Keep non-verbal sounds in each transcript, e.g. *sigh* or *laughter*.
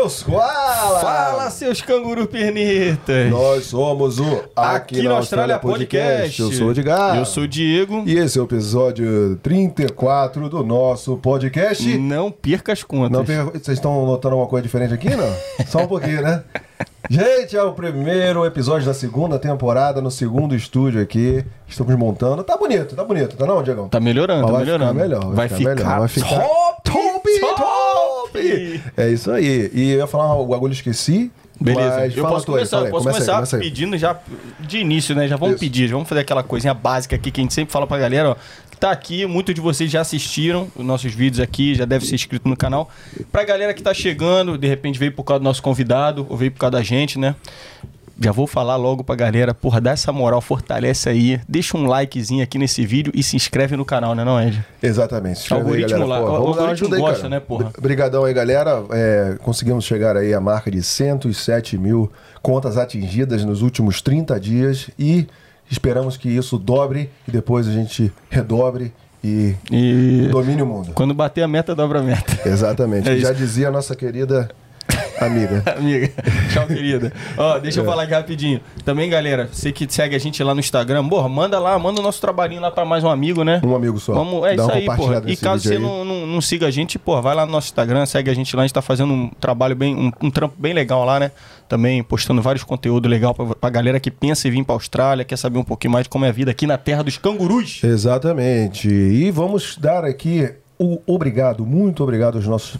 seus koalas! Fala, seus canguru pernitas! Nós somos o Aqui, na Austrália Podcast. Eu sou o Edgar. Eu sou o Diego. E esse é o episódio 34 do nosso podcast. Não perca as contas. Não perca- Vocês estão notando alguma coisa diferente aqui, não? *laughs* Só um pouquinho, né? Gente, é o primeiro episódio da segunda temporada no segundo estúdio aqui. Estamos montando. Tá bonito, tá bonito, tá não, Diegão? Tá melhorando, Mas tá vai melhorando. Ficar melhor, vai, ficar melhor, vai ficar top, top, top. top. É isso aí. E eu ia falar um bagulho, esqueci. Beleza, eu posso tu aí, começar, aí, posso começa aí, começar começa aí. pedindo já de início, né? Já vamos Isso. pedir, já vamos fazer aquela coisinha básica aqui que a gente sempre fala pra galera, ó. Que tá aqui, muitos de vocês já assistiram os nossos vídeos aqui, já deve ser inscrito no canal. Pra galera que tá chegando, de repente veio por causa do nosso convidado, ou veio por causa da gente, né? Já vou falar logo pra galera, porra, dá essa moral, fortalece aí, deixa um likezinho aqui nesse vídeo e se inscreve no canal, né não, Ed? Exatamente. Se inscreve Algoritmo aí, galera. lá, Pô, o vamos dar uma algoritmo aí, gosta, cara. né, porra? Obrigadão aí, galera. É, conseguimos chegar aí à marca de 107 mil contas atingidas nos últimos 30 dias e esperamos que isso dobre e depois a gente redobre e E domine o mundo. quando bater a meta, dobra a meta. Exatamente. *laughs* É. Já dizia a nossa querida amiga. *laughs* Amiga, tchau, querida. Ó, deixa É. eu falar aqui rapidinho. Também, galera, você que segue a gente lá no Instagram, porra, manda lá, manda o nosso trabalhinho lá pra mais um amigo, né? Um amigo só. Vamos, é Dá isso uma aí, porra. E caso você não, não, não siga a gente, porra, vai lá no nosso Instagram, segue a gente lá, a gente tá fazendo um trabalho bem, um, um trampo bem legal lá, né? Também postando vários conteúdos legais pra, pra galera que pensa em vir pra Austrália, quer saber um pouquinho mais de como é a vida aqui na terra dos cangurus. Exatamente. E vamos dar aqui o obrigado, muito obrigado aos nossos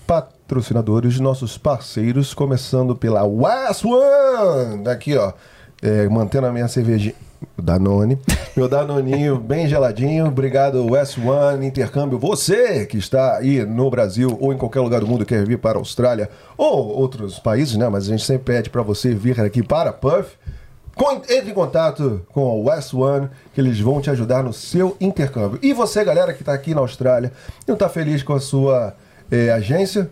patrocinadores, nossos parceiros, começando pela West One. Aqui, ó. é, mantendo a minha cervejinha. Danone. Meu Danoninho *laughs* bem geladinho. Obrigado, West One Intercâmbio. Você que está aí no Brasil ou em qualquer lugar do mundo quer vir para a Austrália ou outros países, né? Mas a gente sempre pede para você vir aqui para Puff. Entre em contato com a West One, que eles vão te ajudar no seu intercâmbio. E você, galera que está aqui na Austrália não está feliz com a sua eh, agência,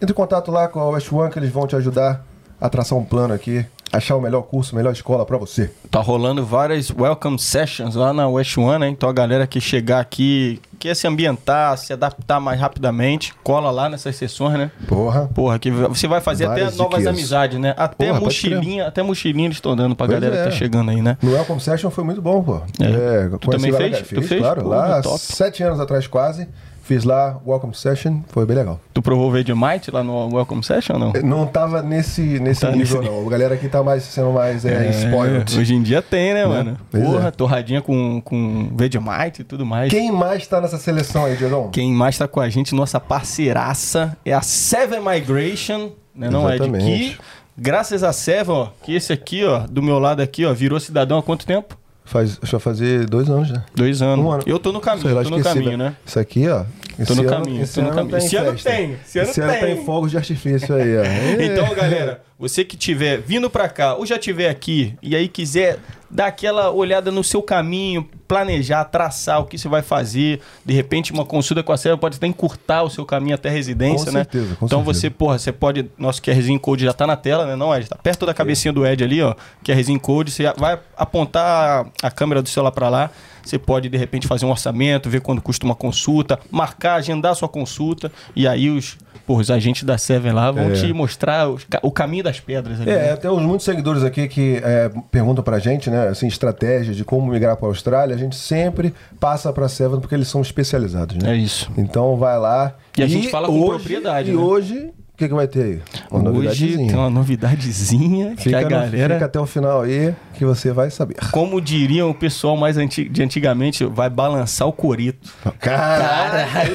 entre em contato lá com a West One, que eles vão te ajudar a traçar um plano aqui, achar o melhor curso, melhor escola para você. Tá rolando várias welcome sessions lá na West One, né? Então a galera que chegar aqui, quer se ambientar, se adaptar mais rapidamente, cola lá nessas sessões, né? Porra. Porra, que você vai fazer Várias até novas amizades, né? Até Porra, mochilinha, até mochilinha eles estão dando pra Pois galera é. que tá chegando aí, né? No Welcome Session foi muito bom, pô. É. É, Tu também fez? Tu fez? claro. Porra, lá, top. sete anos atrás quase, fiz lá Welcome Session, foi bem legal. Tu provou o Vegemite lá no Welcome Session ou não? Não tava nesse, nesse Tá nível, nesse- não. A galera aqui tá mais sendo mais é, spoiled. hoje em dia tem, né, mano? Pois Porra, é. torradinha com, com Vegemite e tudo mais. Quem mais tá nessa seleção aí, Diegão? Quem mais tá com a gente, nossa parceiraça, é a Seven Migration, né? Não é de Exatamente. que, graças a Seven, ó, que esse aqui, ó, do meu lado aqui, ó, virou cidadão há quanto tempo? Faz, acho que vai fazer dois anos, né? Dois anos. Um ano. Eu tô no caminho, Sei lá, tô no esqueci, caminho, né? Isso aqui, ó. Esse no ano- caminho, esse tô no ano caminho. tem Esse ano tem, esse ano Esse ano tem. tem fogos de artifício aí, ó. *laughs* É. Então, galera, você que tiver vindo pra cá ou já tiver aqui e aí quiser dar aquela olhada no seu caminho, planejar, traçar o que você vai fazer, de repente uma consulta com a Serra pode até encurtar o seu caminho até a residência, Com né? certeza, com então certeza. você, porra, você pode, nosso QRzinho Code já tá na tela, né? Não, Ed, tá perto da cabecinha do Ed ali, ó, QRzinho Code, você vai apontar a câmera do celular pra lá, você pode de repente fazer um orçamento, ver quando custa uma consulta, marcar, agendar sua consulta e aí os, os agentes da Seven lá vão É. te mostrar os o caminho das pedras ali. É, né? temos muitos seguidores aqui que é, perguntam pra gente, né, assim, estratégias de como migrar pra Austrália. A gente sempre passa pra Seven porque eles são especializados, né? É isso. Então vai lá. E a gente fala com propriedade, E né? hoje, que, que vai ter aí? Uma Hoje tem uma novidadezinha que Fica, a no- galera, fica até o final aí que você vai saber. como diriam o pessoal mais anti- de antigamente, vai balançar o corito. Caralho!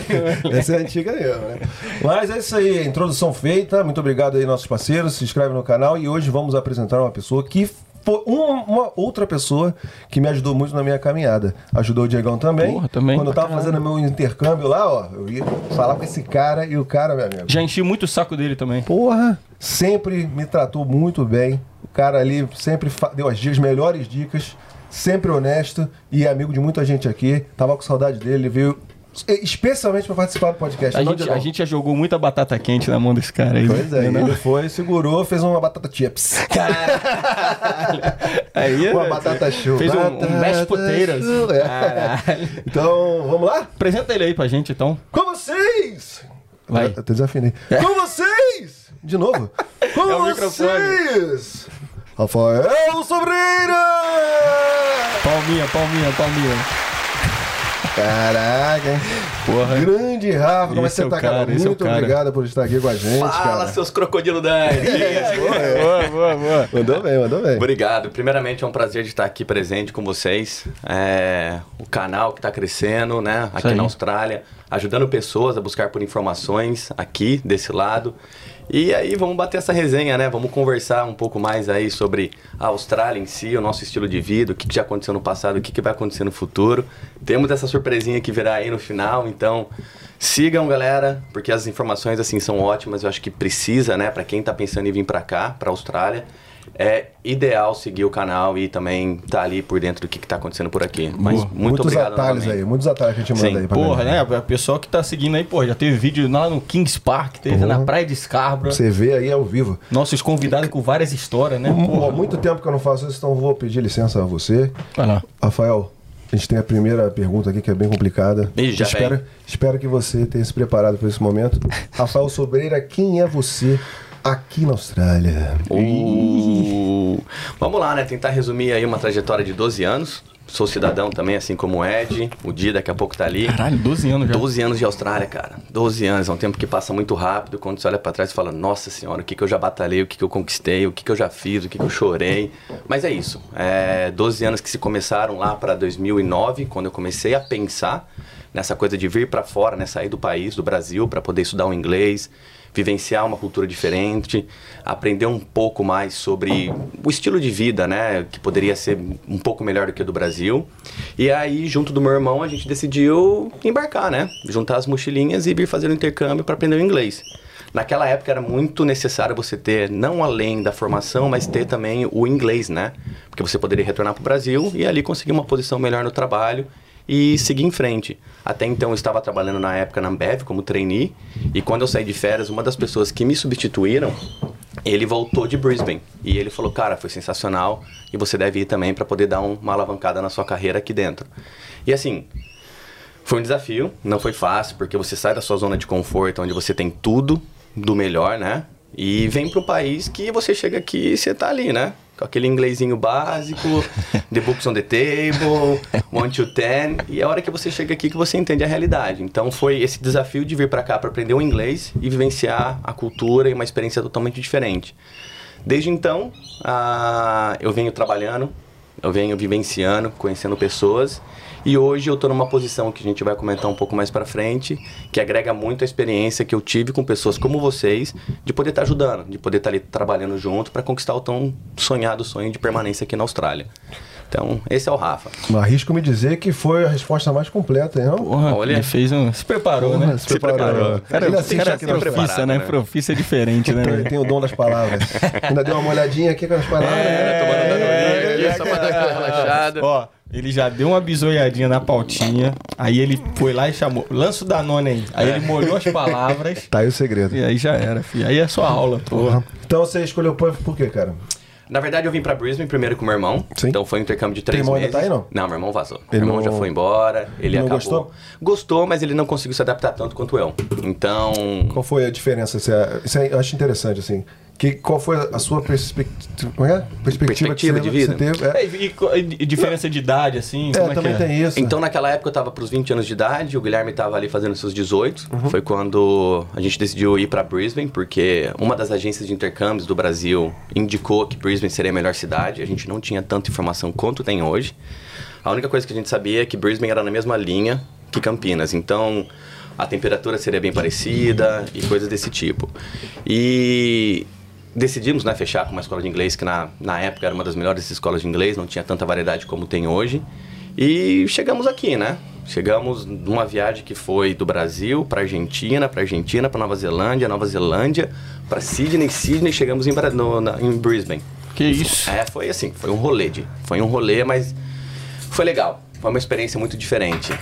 Essa é antiga mesmo, né? Mas é isso aí, introdução feita. Muito obrigado aí, nossos parceiros. Se inscreve no canal e hoje vamos apresentar uma pessoa que uma, uma outra pessoa que me ajudou muito na minha caminhada. Ajudou o Diegão também. Porra, também, Quando eu tava fazendo meu intercâmbio lá, ó, eu ia falar com esse cara e o cara, meu amigo. Já enchi muito o saco dele também. Porra, sempre me tratou muito bem. O cara ali sempre deu as dias, melhores dicas, sempre honesto e amigo de muita gente aqui. Tava com saudade dele, ele veio especialmente para participar do podcast. A Não, gente, a gente já jogou muita batata quente na mão desse cara aí. Pois é, né, ele foi, segurou, fez uma batata chips. Aí, Uma batata show. Fez um, um mashed potatoes. é. Caralho. Então, vamos lá? Apresenta ele aí pra gente, então. Com vocês! Vai. Eu até desafinei. Com vocês! De novo? Com É o microfone. vocês, Rafael Sobreira! Palminha, palminha, palminha. Caraca, hein? Porra. Grande Rafa, como é que é você o tá, cara? é Muito cara. obrigado por estar aqui com a gente, Fala, cara. seus crocodilo Dani! *laughs* Boa, boa, boa. Mandou bem, mandou bem. Obrigado. Primeiramente, é um prazer de estar aqui presente com vocês. É, o canal que está crescendo, né? Aqui na Austrália, ajudando pessoas a buscar por informações aqui desse lado. E aí vamos bater essa resenha, né? Vamos conversar um pouco mais aí sobre a Austrália em si, o nosso estilo de vida, o que, já aconteceu no passado, o que, que vai acontecer no futuro. Temos essa surpresinha que virá aí no final, então sigam, galera, porque as informações assim são ótimas. Eu acho que precisa, né? Para quem tá pensando em vir para cá, para Austrália, é ideal seguir o canal e também tá ali por dentro do que, que tá acontecendo por aqui. Mas muito muitos obrigado atalhos novamente. aí, muitos atalhos que a gente manda Sim. aí pra Porra, galera. né? O pessoal que tá seguindo aí, pô, já teve vídeo lá no Kings Park, teve Porra. na Praia de Scarborough. Você vê aí ao vivo. Nossos convidados com várias histórias, né? Há muito tempo que eu não faço isso, então vou pedir licença a você. Vai lá. Rafael, a gente tem a primeira pergunta aqui que é bem complicada. Ih, já espero, espero que você tenha se preparado para esse momento. Rafael Sobreira, quem é você aqui na Austrália? Uh, *laughs* vamos lá, né? Tentar resumir aí uma trajetória de 12 anos. Sou cidadão também, assim como o Ed. O Di daqui a pouco tá ali. Caralho, 12 anos já. 12 anos de Austrália, cara. 12 anos, é um tempo que passa muito rápido. Quando você olha pra trás e fala, nossa senhora, o que, que eu já batalhei, o que, que eu conquistei, o que, que eu já fiz, o que, que eu chorei. Mas é isso. É 12 anos que se começaram lá para 2009, quando eu comecei a pensar nessa coisa de vir pra fora, né? Sair do país, do Brasil, para poder estudar o inglês, vivenciar uma cultura diferente, aprender um pouco mais sobre o estilo de vida, né, que poderia ser um pouco melhor do que o do Brasil. E aí, junto do meu irmão, a gente decidiu embarcar, né, juntar as mochilinhas e vir fazer o intercâmbio para aprender o inglês. Naquela época era muito necessário você ter, não além da formação, mas ter também o inglês, né? Porque você poderia retornar para o Brasil e ali conseguir uma posição melhor no trabalho e seguir em frente. Até então eu estava trabalhando na época na Ambev como trainee e quando eu saí de férias, uma das pessoas que me substituíram, ele voltou de Brisbane e ele falou: "Cara, foi sensacional e você deve ir também para poder dar um- uma alavancada na sua carreira aqui dentro". E assim, foi um desafio, não foi fácil, porque você sai da sua zona de conforto, onde você tem tudo do melhor, né? E vem para um país que você chega aqui e você tá ali, né? Com aquele inglesinho básico, *laughs* the books on the table, one to ten, e é a hora que você chega aqui que você entende a realidade. Então foi esse desafio de vir para cá para aprender o inglês e vivenciar a cultura e uma experiência totalmente diferente. Desde então, ah, eu venho trabalhando, eu venho vivenciando, conhecendo pessoas. E hoje eu estou numa posição que a gente vai comentar um pouco mais para frente, que agrega muito a experiência que eu tive com pessoas como vocês, de poder estar ajudando, de poder estar ali trabalhando junto para conquistar o tão sonhado sonho de permanência aqui na Austrália. Então, esse é o Rafa. Arrisco me dizer que foi a resposta mais completa, hein? não? Porra, Olha. ele fez um... Se preparou, Porra, né? se preparou. preparou. Cara, Ele assiste cara aqui é profissa, né? né? Profissa é diferente, né? Ele tem o dom das palavras. Ainda deu uma molhadinha aqui com as palavras. É, tomando É, é, aqui, só pra dar aquela relaxada. Ó, ele já deu uma bisoiadinha na pautinha, aí ele foi lá e chamou, lança o Danone aí. Aí ele molhou as palavras Tá aí o segredo. e aí já era, filho. Aí é sua aula, porra. Então você escolheu o Puff por quê, cara? Na verdade, eu vim pra Brisbane primeiro com meu irmão. Sim. Então foi um intercâmbio de três irmão ainda meses. tá aí, não? Não, meu irmão vazou. Ele meu irmão não- já foi embora, ele Não acabou. gostou? Gostou, mas ele não conseguiu se adaptar tanto quanto eu. Então, Qual foi a diferença? Isso, é, isso aí eu acho interessante, assim. Que, qual foi a sua perspectiva, como é? perspectiva, Perspectiva de vida? Teve? É, É, e, co- e diferença de idade, assim? como é, é também que é? tem isso. Então, naquela época, eu tava pros 20 anos de idade, o Guilherme tava ali fazendo seus 18. Foi quando a gente decidiu ir pra Brisbane, porque uma das agências de intercâmbios do Brasil indicou que Brisbane seria a melhor cidade. A gente não tinha tanta informação quanto tem hoje. A única coisa que a gente sabia é que Brisbane era na mesma linha que Campinas. Então, a temperatura seria bem parecida e coisas desse tipo. E decidimos né, fechar com uma escola de inglês que na, na época era uma das melhores escolas de inglês, não tinha tanta variedade como tem hoje. E chegamos aqui, né? Chegamos numa viagem que foi do Brasil para Argentina, para Argentina, para Nova Zelândia, Nova Zelândia, para Sydney, Sydney, chegamos em, no- na- em Brisbane. Que isso? É, foi assim, foi um rolê, de, foi um rolê, mas foi legal. Foi uma experiência muito diferente.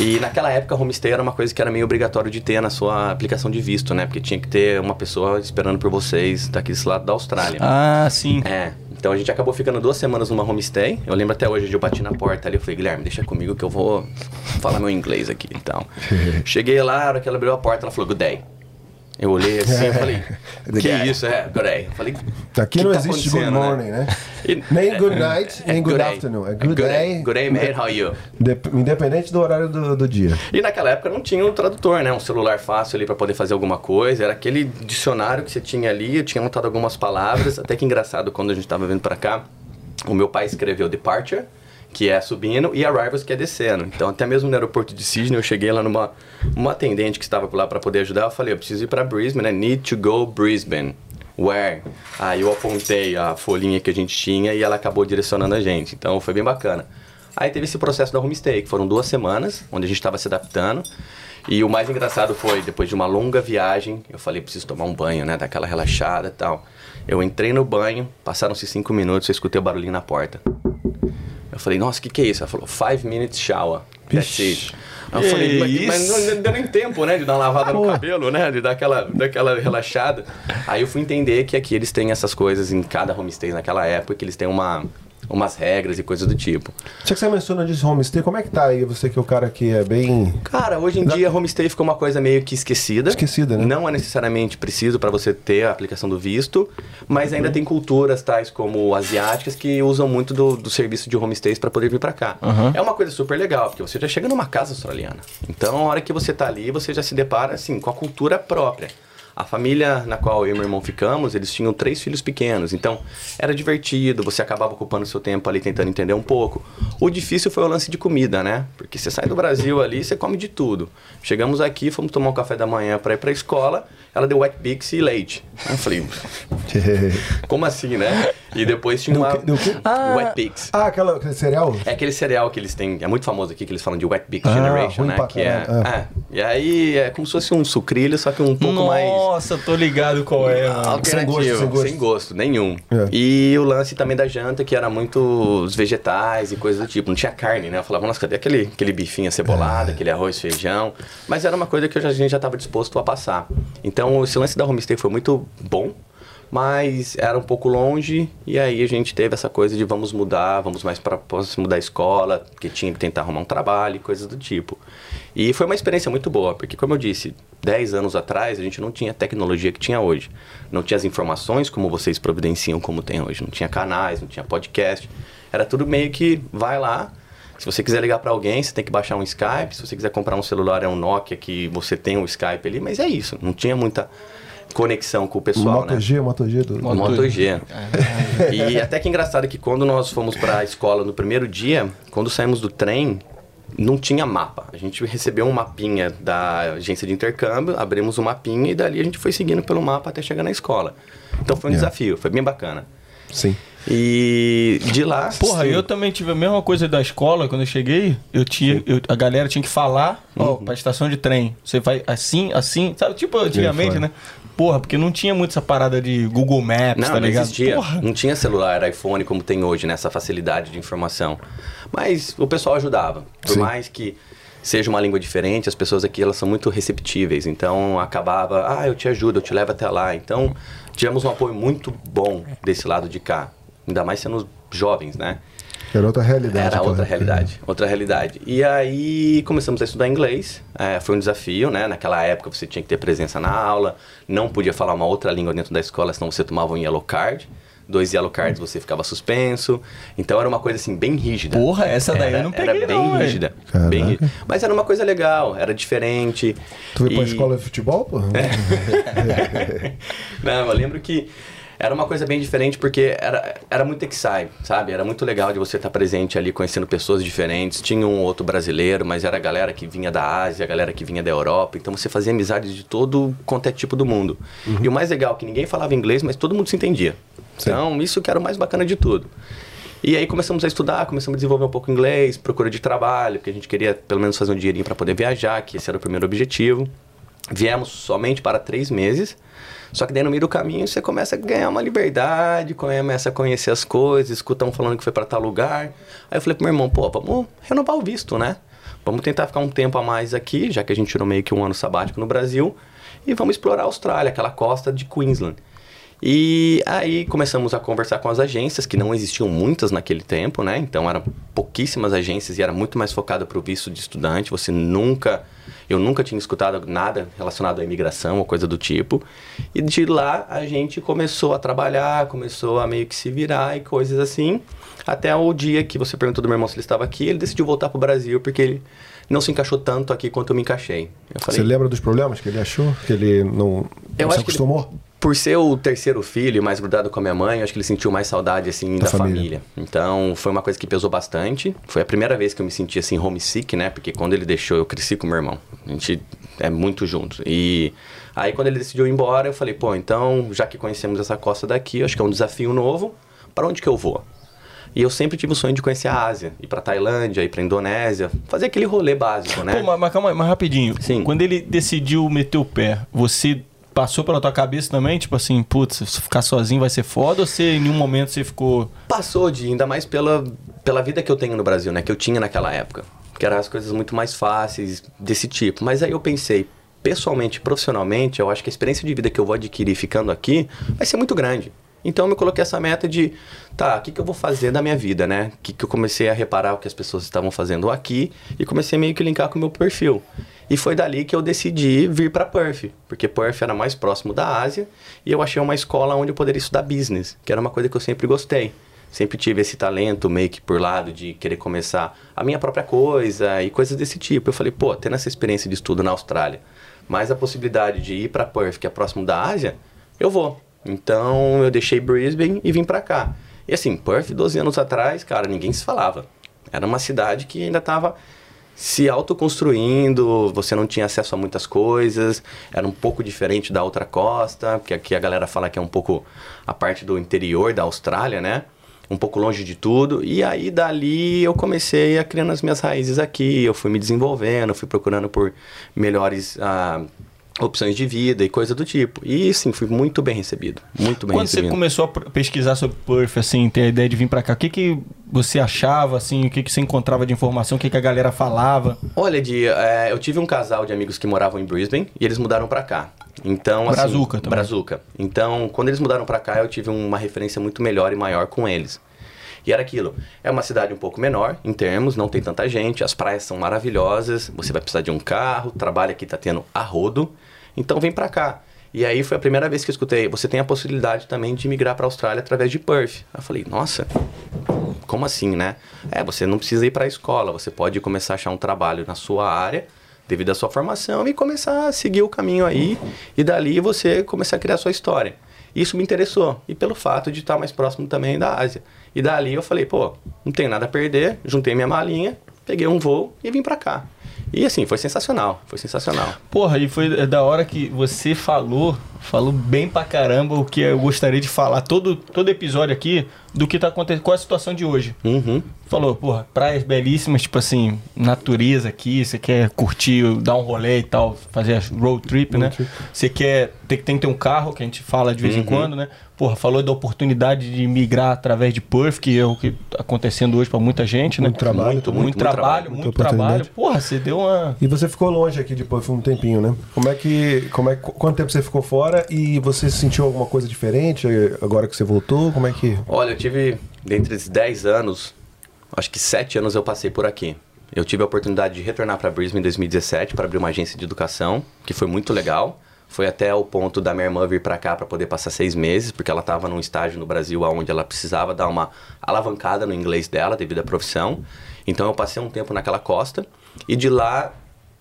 E naquela época, homestay era uma coisa que era meio obrigatório de ter na sua aplicação de visto, né? Porque tinha que ter uma pessoa esperando por vocês daqui desse lado da Austrália. Ah, sim. É, então a gente acabou ficando duas semanas numa homestay. Eu lembro até hoje de eu bati na porta ali. Eu falei, Guilherme, deixa comigo que eu vou falar meu inglês aqui. Então, *laughs* cheguei lá, a hora que ela abriu a porta, ela falou, good day. Eu olhei assim e falei, *laughs* The que guy. isso? É, good day. Eu falei, Aqui "Que não tá existe good acontecendo, morning, né? E- Nem good night, é nem good day. afternoon. É É good day. Good day, mate, how are you? Dep- Independente do horário do, do dia. E naquela época não tinha um tradutor, né? Um celular fácil ali para poder fazer alguma coisa. Era aquele dicionário que você tinha ali, eu tinha anotado algumas palavras. Até que engraçado, quando a gente tava vindo para cá, o meu pai escreveu Departure, que é subindo, e Arrivals, que é descendo. Então, até mesmo no aeroporto de Sydney, eu cheguei lá numa uma atendente que estava lá para poder ajudar. Eu falei, eu preciso ir para Brisbane, né? Need to go Brisbane. Where? Aí eu apontei a folhinha que a gente tinha e ela acabou direcionando a gente. Então, foi bem bacana. Aí teve esse processo da homestay, que foram duas semanas, onde a gente estava se adaptando. E o mais engraçado foi, depois de uma longa viagem, eu falei, preciso tomar um banho, né? Daquela relaxada e tal. Eu entrei no banho, passaram-se cinco minutos, eu escutei o barulhinho na porta. Eu falei, nossa, o que, que é isso? Ela falou, five minutes shower. That's it. Eu Que falei, mas, mas isso? não deu nem tempo, né? De dar uma lavada no cabelo, né? De dar aquela, daquela relaxada. Aí eu fui entender que aqui eles têm essas coisas em cada homestay naquela época, que eles têm uma, umas regras e coisas do tipo. Já que você menciona disso homestay, como é que tá aí? Você que é o cara que é bem. Cara, hoje em dia homestay ficou uma coisa meio que esquecida. Esquecida, né? Não é necessariamente preciso para você ter a aplicação do visto, mas ainda tem culturas tais como asiáticas que usam muito do, do serviço de homestays para poder vir para cá. É uma coisa super legal, porque você já chega numa casa australiana. Então, a hora que você tá ali, você já se depara assim com a cultura própria. A família na qual eu e meu irmão ficamos, eles tinham três filhos pequenos, então era divertido, você acabava ocupando seu tempo ali tentando entender um pouco. O difícil foi o lance de comida, né? Porque você sai do Brasil *laughs* ali, você come de tudo. Chegamos aqui, fomos tomar um café da manhã para ir para a escola, ela deu Wet Bix e leite. Eu falei, *laughs* como assim, né? E depois tinha uma o quê? Deu o quê? Wet Bix. ah, aquela, aquele cereal? É aquele cereal que eles têm, é muito famoso aqui, que eles falam de Wet Bix Ah, Generation, né? Que é, é. é. E aí é como se fosse um sucrilho, só que um pouco mais Nossa, tô ligado qual é, mano. alternativo, Sem gosto, sem gosto. nenhum. É. E o lance também da janta, que era muito os vegetais e coisas do tipo. Não tinha carne, né? Eu falava, nossa, cadê aquele, aquele bifinho acebolado, aquele arroz, feijão? Mas era uma coisa que a gente já estava disposto a passar. Então, esse lance da homestay foi muito bom, mas era um pouco longe. E aí a gente teve essa coisa de vamos mudar, vamos mais para próximo da escola, porque tinha que tentar arrumar um trabalho e coisas do tipo. E foi uma experiência muito boa, porque como eu disse, 10 anos atrás a gente não tinha a tecnologia que tinha hoje. Não tinha as informações como vocês providenciam como tem hoje. Não tinha canais, não tinha podcast. Era tudo meio que vai lá. Se você quiser ligar para alguém, você tem que baixar um Skype. Se você quiser comprar um celular, é um Nokia que você tem um Skype ali. Mas é isso, não tinha muita conexão com o pessoal, Moto né? G, Moto G do. Moto- Moto G. e até que engraçado que quando nós fomos para a escola no primeiro dia, quando saímos do trem, não tinha mapa. A gente recebeu um mapinha da agência de intercâmbio, abrimos o mapinha e dali a gente foi seguindo pelo mapa até chegar na escola. Então foi um Yeah. desafio, foi bem bacana. Sim. E de lá. Porra, sim. eu também tive a mesma coisa da escola quando eu cheguei. Eu tinha, eu- a galera tinha que falar, ó, Uhum. pra estação de trem. Você vai assim, assim, sabe? Tipo antigamente, né? Porra, porque não tinha muito essa parada de Google Maps, Não, tá não ligado? existia. Porra. Não tinha celular, iPhone como tem hoje, nessa facilidade de informação. Mas o pessoal ajudava. Por Sim. mais que seja uma língua diferente, as pessoas aqui elas são muito receptíveis. Então acabava, ah, eu te ajudo, eu te levo até lá. Então tivemos um apoio muito bom desse lado de cá. Ainda mais sendo jovens, né? Era outra realidade. Era outra época. realidade, outra realidade. E aí começamos a estudar inglês. É, foi um desafio, né? Naquela época você tinha que ter presença na aula, não podia falar uma outra língua dentro da escola, senão você tomava um yellow card. Dois yellow cards você ficava suspenso. Então era uma coisa assim bem rígida. Porra, essa daí era, eu não peguei Era bem não, rígida. Bem rígida. Mas era uma coisa legal, era diferente. Tu foi pra E- escola de futebol, pô? *laughs* Não, eu lembro que era uma coisa bem diferente porque era, era muito exciting, sabe? Era muito legal de você estar presente ali conhecendo pessoas diferentes. Tinha um outro brasileiro, mas era a galera que vinha da Ásia, a galera que vinha da Europa. Então você fazia amizades de todo quanto é tipo do mundo. E o mais legal é que ninguém falava inglês, mas todo mundo se entendia. Sim. Então isso que era o mais bacana de tudo. E aí começamos a estudar, começamos a desenvolver um pouco inglês, procura de trabalho, porque a gente queria pelo menos fazer um dinheirinho para poder viajar, que esse era o primeiro objetivo. Viemos somente para três meses. Só que daí no meio do caminho você começa a ganhar uma liberdade, começa a conhecer as coisas, escuta um falando que foi para tal lugar. Aí eu falei pro meu irmão, pô, vamos renovar o visto, né? Vamos tentar ficar um tempo a mais aqui, já que a gente tirou meio que um ano sabático no Brasil, e vamos explorar a Austrália, aquela costa de Queensland. E aí começamos a conversar com as agências, que não existiam muitas naquele tempo, né? Então eram pouquíssimas agências e era muito mais focado para o visto de estudante. Você nunca, eu nunca tinha escutado nada relacionado à imigração ou coisa do tipo. E de lá a gente começou a trabalhar, começou a meio que se virar e coisas assim. Até o dia que você perguntou do meu irmão se ele estava aqui, ele decidiu voltar para o Brasil porque ele não se encaixou tanto aqui quanto eu me encaixei. Eu falei, você lembra dos problemas que ele achou? Que ele não, não se acostumou? Por ser o terceiro filho, mais grudado com a minha mãe, acho que ele sentiu mais saudade, assim, da, da família. família. Então, foi uma coisa que pesou bastante. Foi a primeira vez que eu me senti, assim, homesick, né? Porque quando ele deixou, eu cresci com meu irmão. A gente é muito junto. E aí, quando ele decidiu ir embora, eu falei, pô, então, já que conhecemos essa costa daqui, acho que é um desafio novo. Para onde que eu vou? E eu sempre tive o sonho de conhecer a Ásia, ir para Tailândia, ir para Indonésia, fazer aquele rolê básico, né? Pô, mas, mas calma aí, mas rapidinho. Sim. Quando ele decidiu meter o pé, você passou pela tua cabeça também, tipo assim, putz, se ficar sozinho vai ser foda ou se em nenhum momento você ficou. Passou de, ainda mais pela, pela vida que eu tenho no Brasil, né? Que eu tinha naquela época. Que eram as coisas muito mais fáceis desse tipo. Mas aí eu pensei, pessoalmente, profissionalmente, eu acho que a experiência de vida que eu vou adquirir ficando aqui vai ser muito grande. Então eu me coloquei essa meta de, tá, o que, que eu vou fazer da minha vida, né? Que, que eu comecei a reparar o que as pessoas estavam fazendo aqui e comecei meio que linkar com o meu perfil. E foi dali que eu decidi vir para Perth, porque Perth era mais próximo da Ásia e eu achei uma escola onde eu poderia estudar business, que era uma coisa que eu sempre gostei. Sempre tive esse talento meio que por lado de querer começar a minha própria coisa e coisas desse tipo. Eu falei, pô, tendo essa experiência de estudo na Austrália, mais a possibilidade de ir para Perth, que é próximo da Ásia, eu vou. Então eu deixei Brisbane e vim para cá. E assim, Perth, 12 anos atrás, cara, ninguém se falava. Era uma cidade que ainda estava se autoconstruindo, você não tinha acesso a muitas coisas, era um pouco diferente da outra costa, porque aqui a galera fala que é um pouco a parte do interior da Austrália, né? Um pouco longe de tudo. E aí dali eu comecei a criando as minhas raízes aqui, eu fui me desenvolvendo, fui procurando por melhores. Ah, opções de vida e coisa do tipo. E sim, fui muito bem recebido. Muito bem Quando recebido. você começou a pesquisar sobre Perth, assim, ter a ideia de vir para cá, o que, que você achava, assim, o que, que você encontrava de informação, o que, que a galera falava? Olha, Di, é, eu tive um casal de amigos que moravam em Brisbane e eles mudaram para cá. Então, assim, Brazuca também. Brazuca. Então, quando eles mudaram para cá, eu tive uma referência muito melhor e maior com eles. E era aquilo. É uma cidade um pouco menor em termos, não tem tanta gente, as praias são maravilhosas, você vai precisar de um carro, trabalho aqui tá tendo a rodo. Então vem para cá. E aí foi a primeira vez que eu escutei, você tem a possibilidade também de migrar para a Austrália através de Perth. Eu falei, nossa, como assim, né? É, você não precisa ir para a escola, você pode começar a achar um trabalho na sua área, devido à sua formação, e começar a seguir o caminho aí, e dali você começar a criar a sua história. Isso me interessou, e pelo fato de estar mais próximo também da Ásia. E dali eu falei, pô, não tem nada a perder, juntei minha malinha, peguei um voo e vim para cá. E assim, foi sensacional, foi sensacional. Porra, e foi da hora que você falou, falou bem pra caramba o que eu gostaria de falar todo, todo episódio aqui do que tá acontecendo, qual é a situação de hoje. Uhum. Falou, porra, praias belíssimas, tipo assim, natureza aqui, você quer curtir, dar um rolê e tal, fazer road trip, road né? Trip. Você quer, tem, tem que ter um carro, que a gente fala de vez uhum. em quando, né? Porra, falou da oportunidade de migrar através de Perth, que é o que tá acontecendo hoje para muita gente, muito né? Trabalho, muito, muito, muito trabalho, muito trabalho. Porra, você deu uma. E você ficou longe aqui de Perth um tempinho, né? Como é que. Como é, quanto tempo você ficou fora e você sentiu alguma coisa diferente agora que você voltou? Como é que. Olha, eu tive, dentre esses 10 anos, acho que 7 anos eu passei por aqui. Eu tive a oportunidade de retornar para Brisbane em 2017 para abrir uma agência de educação, que foi muito legal. Foi até o ponto da minha irmã vir para cá para poder passar seis meses, porque ela estava num estágio no Brasil onde ela precisava dar uma alavancada no inglês dela devido à profissão. Então eu passei um tempo naquela costa e de lá,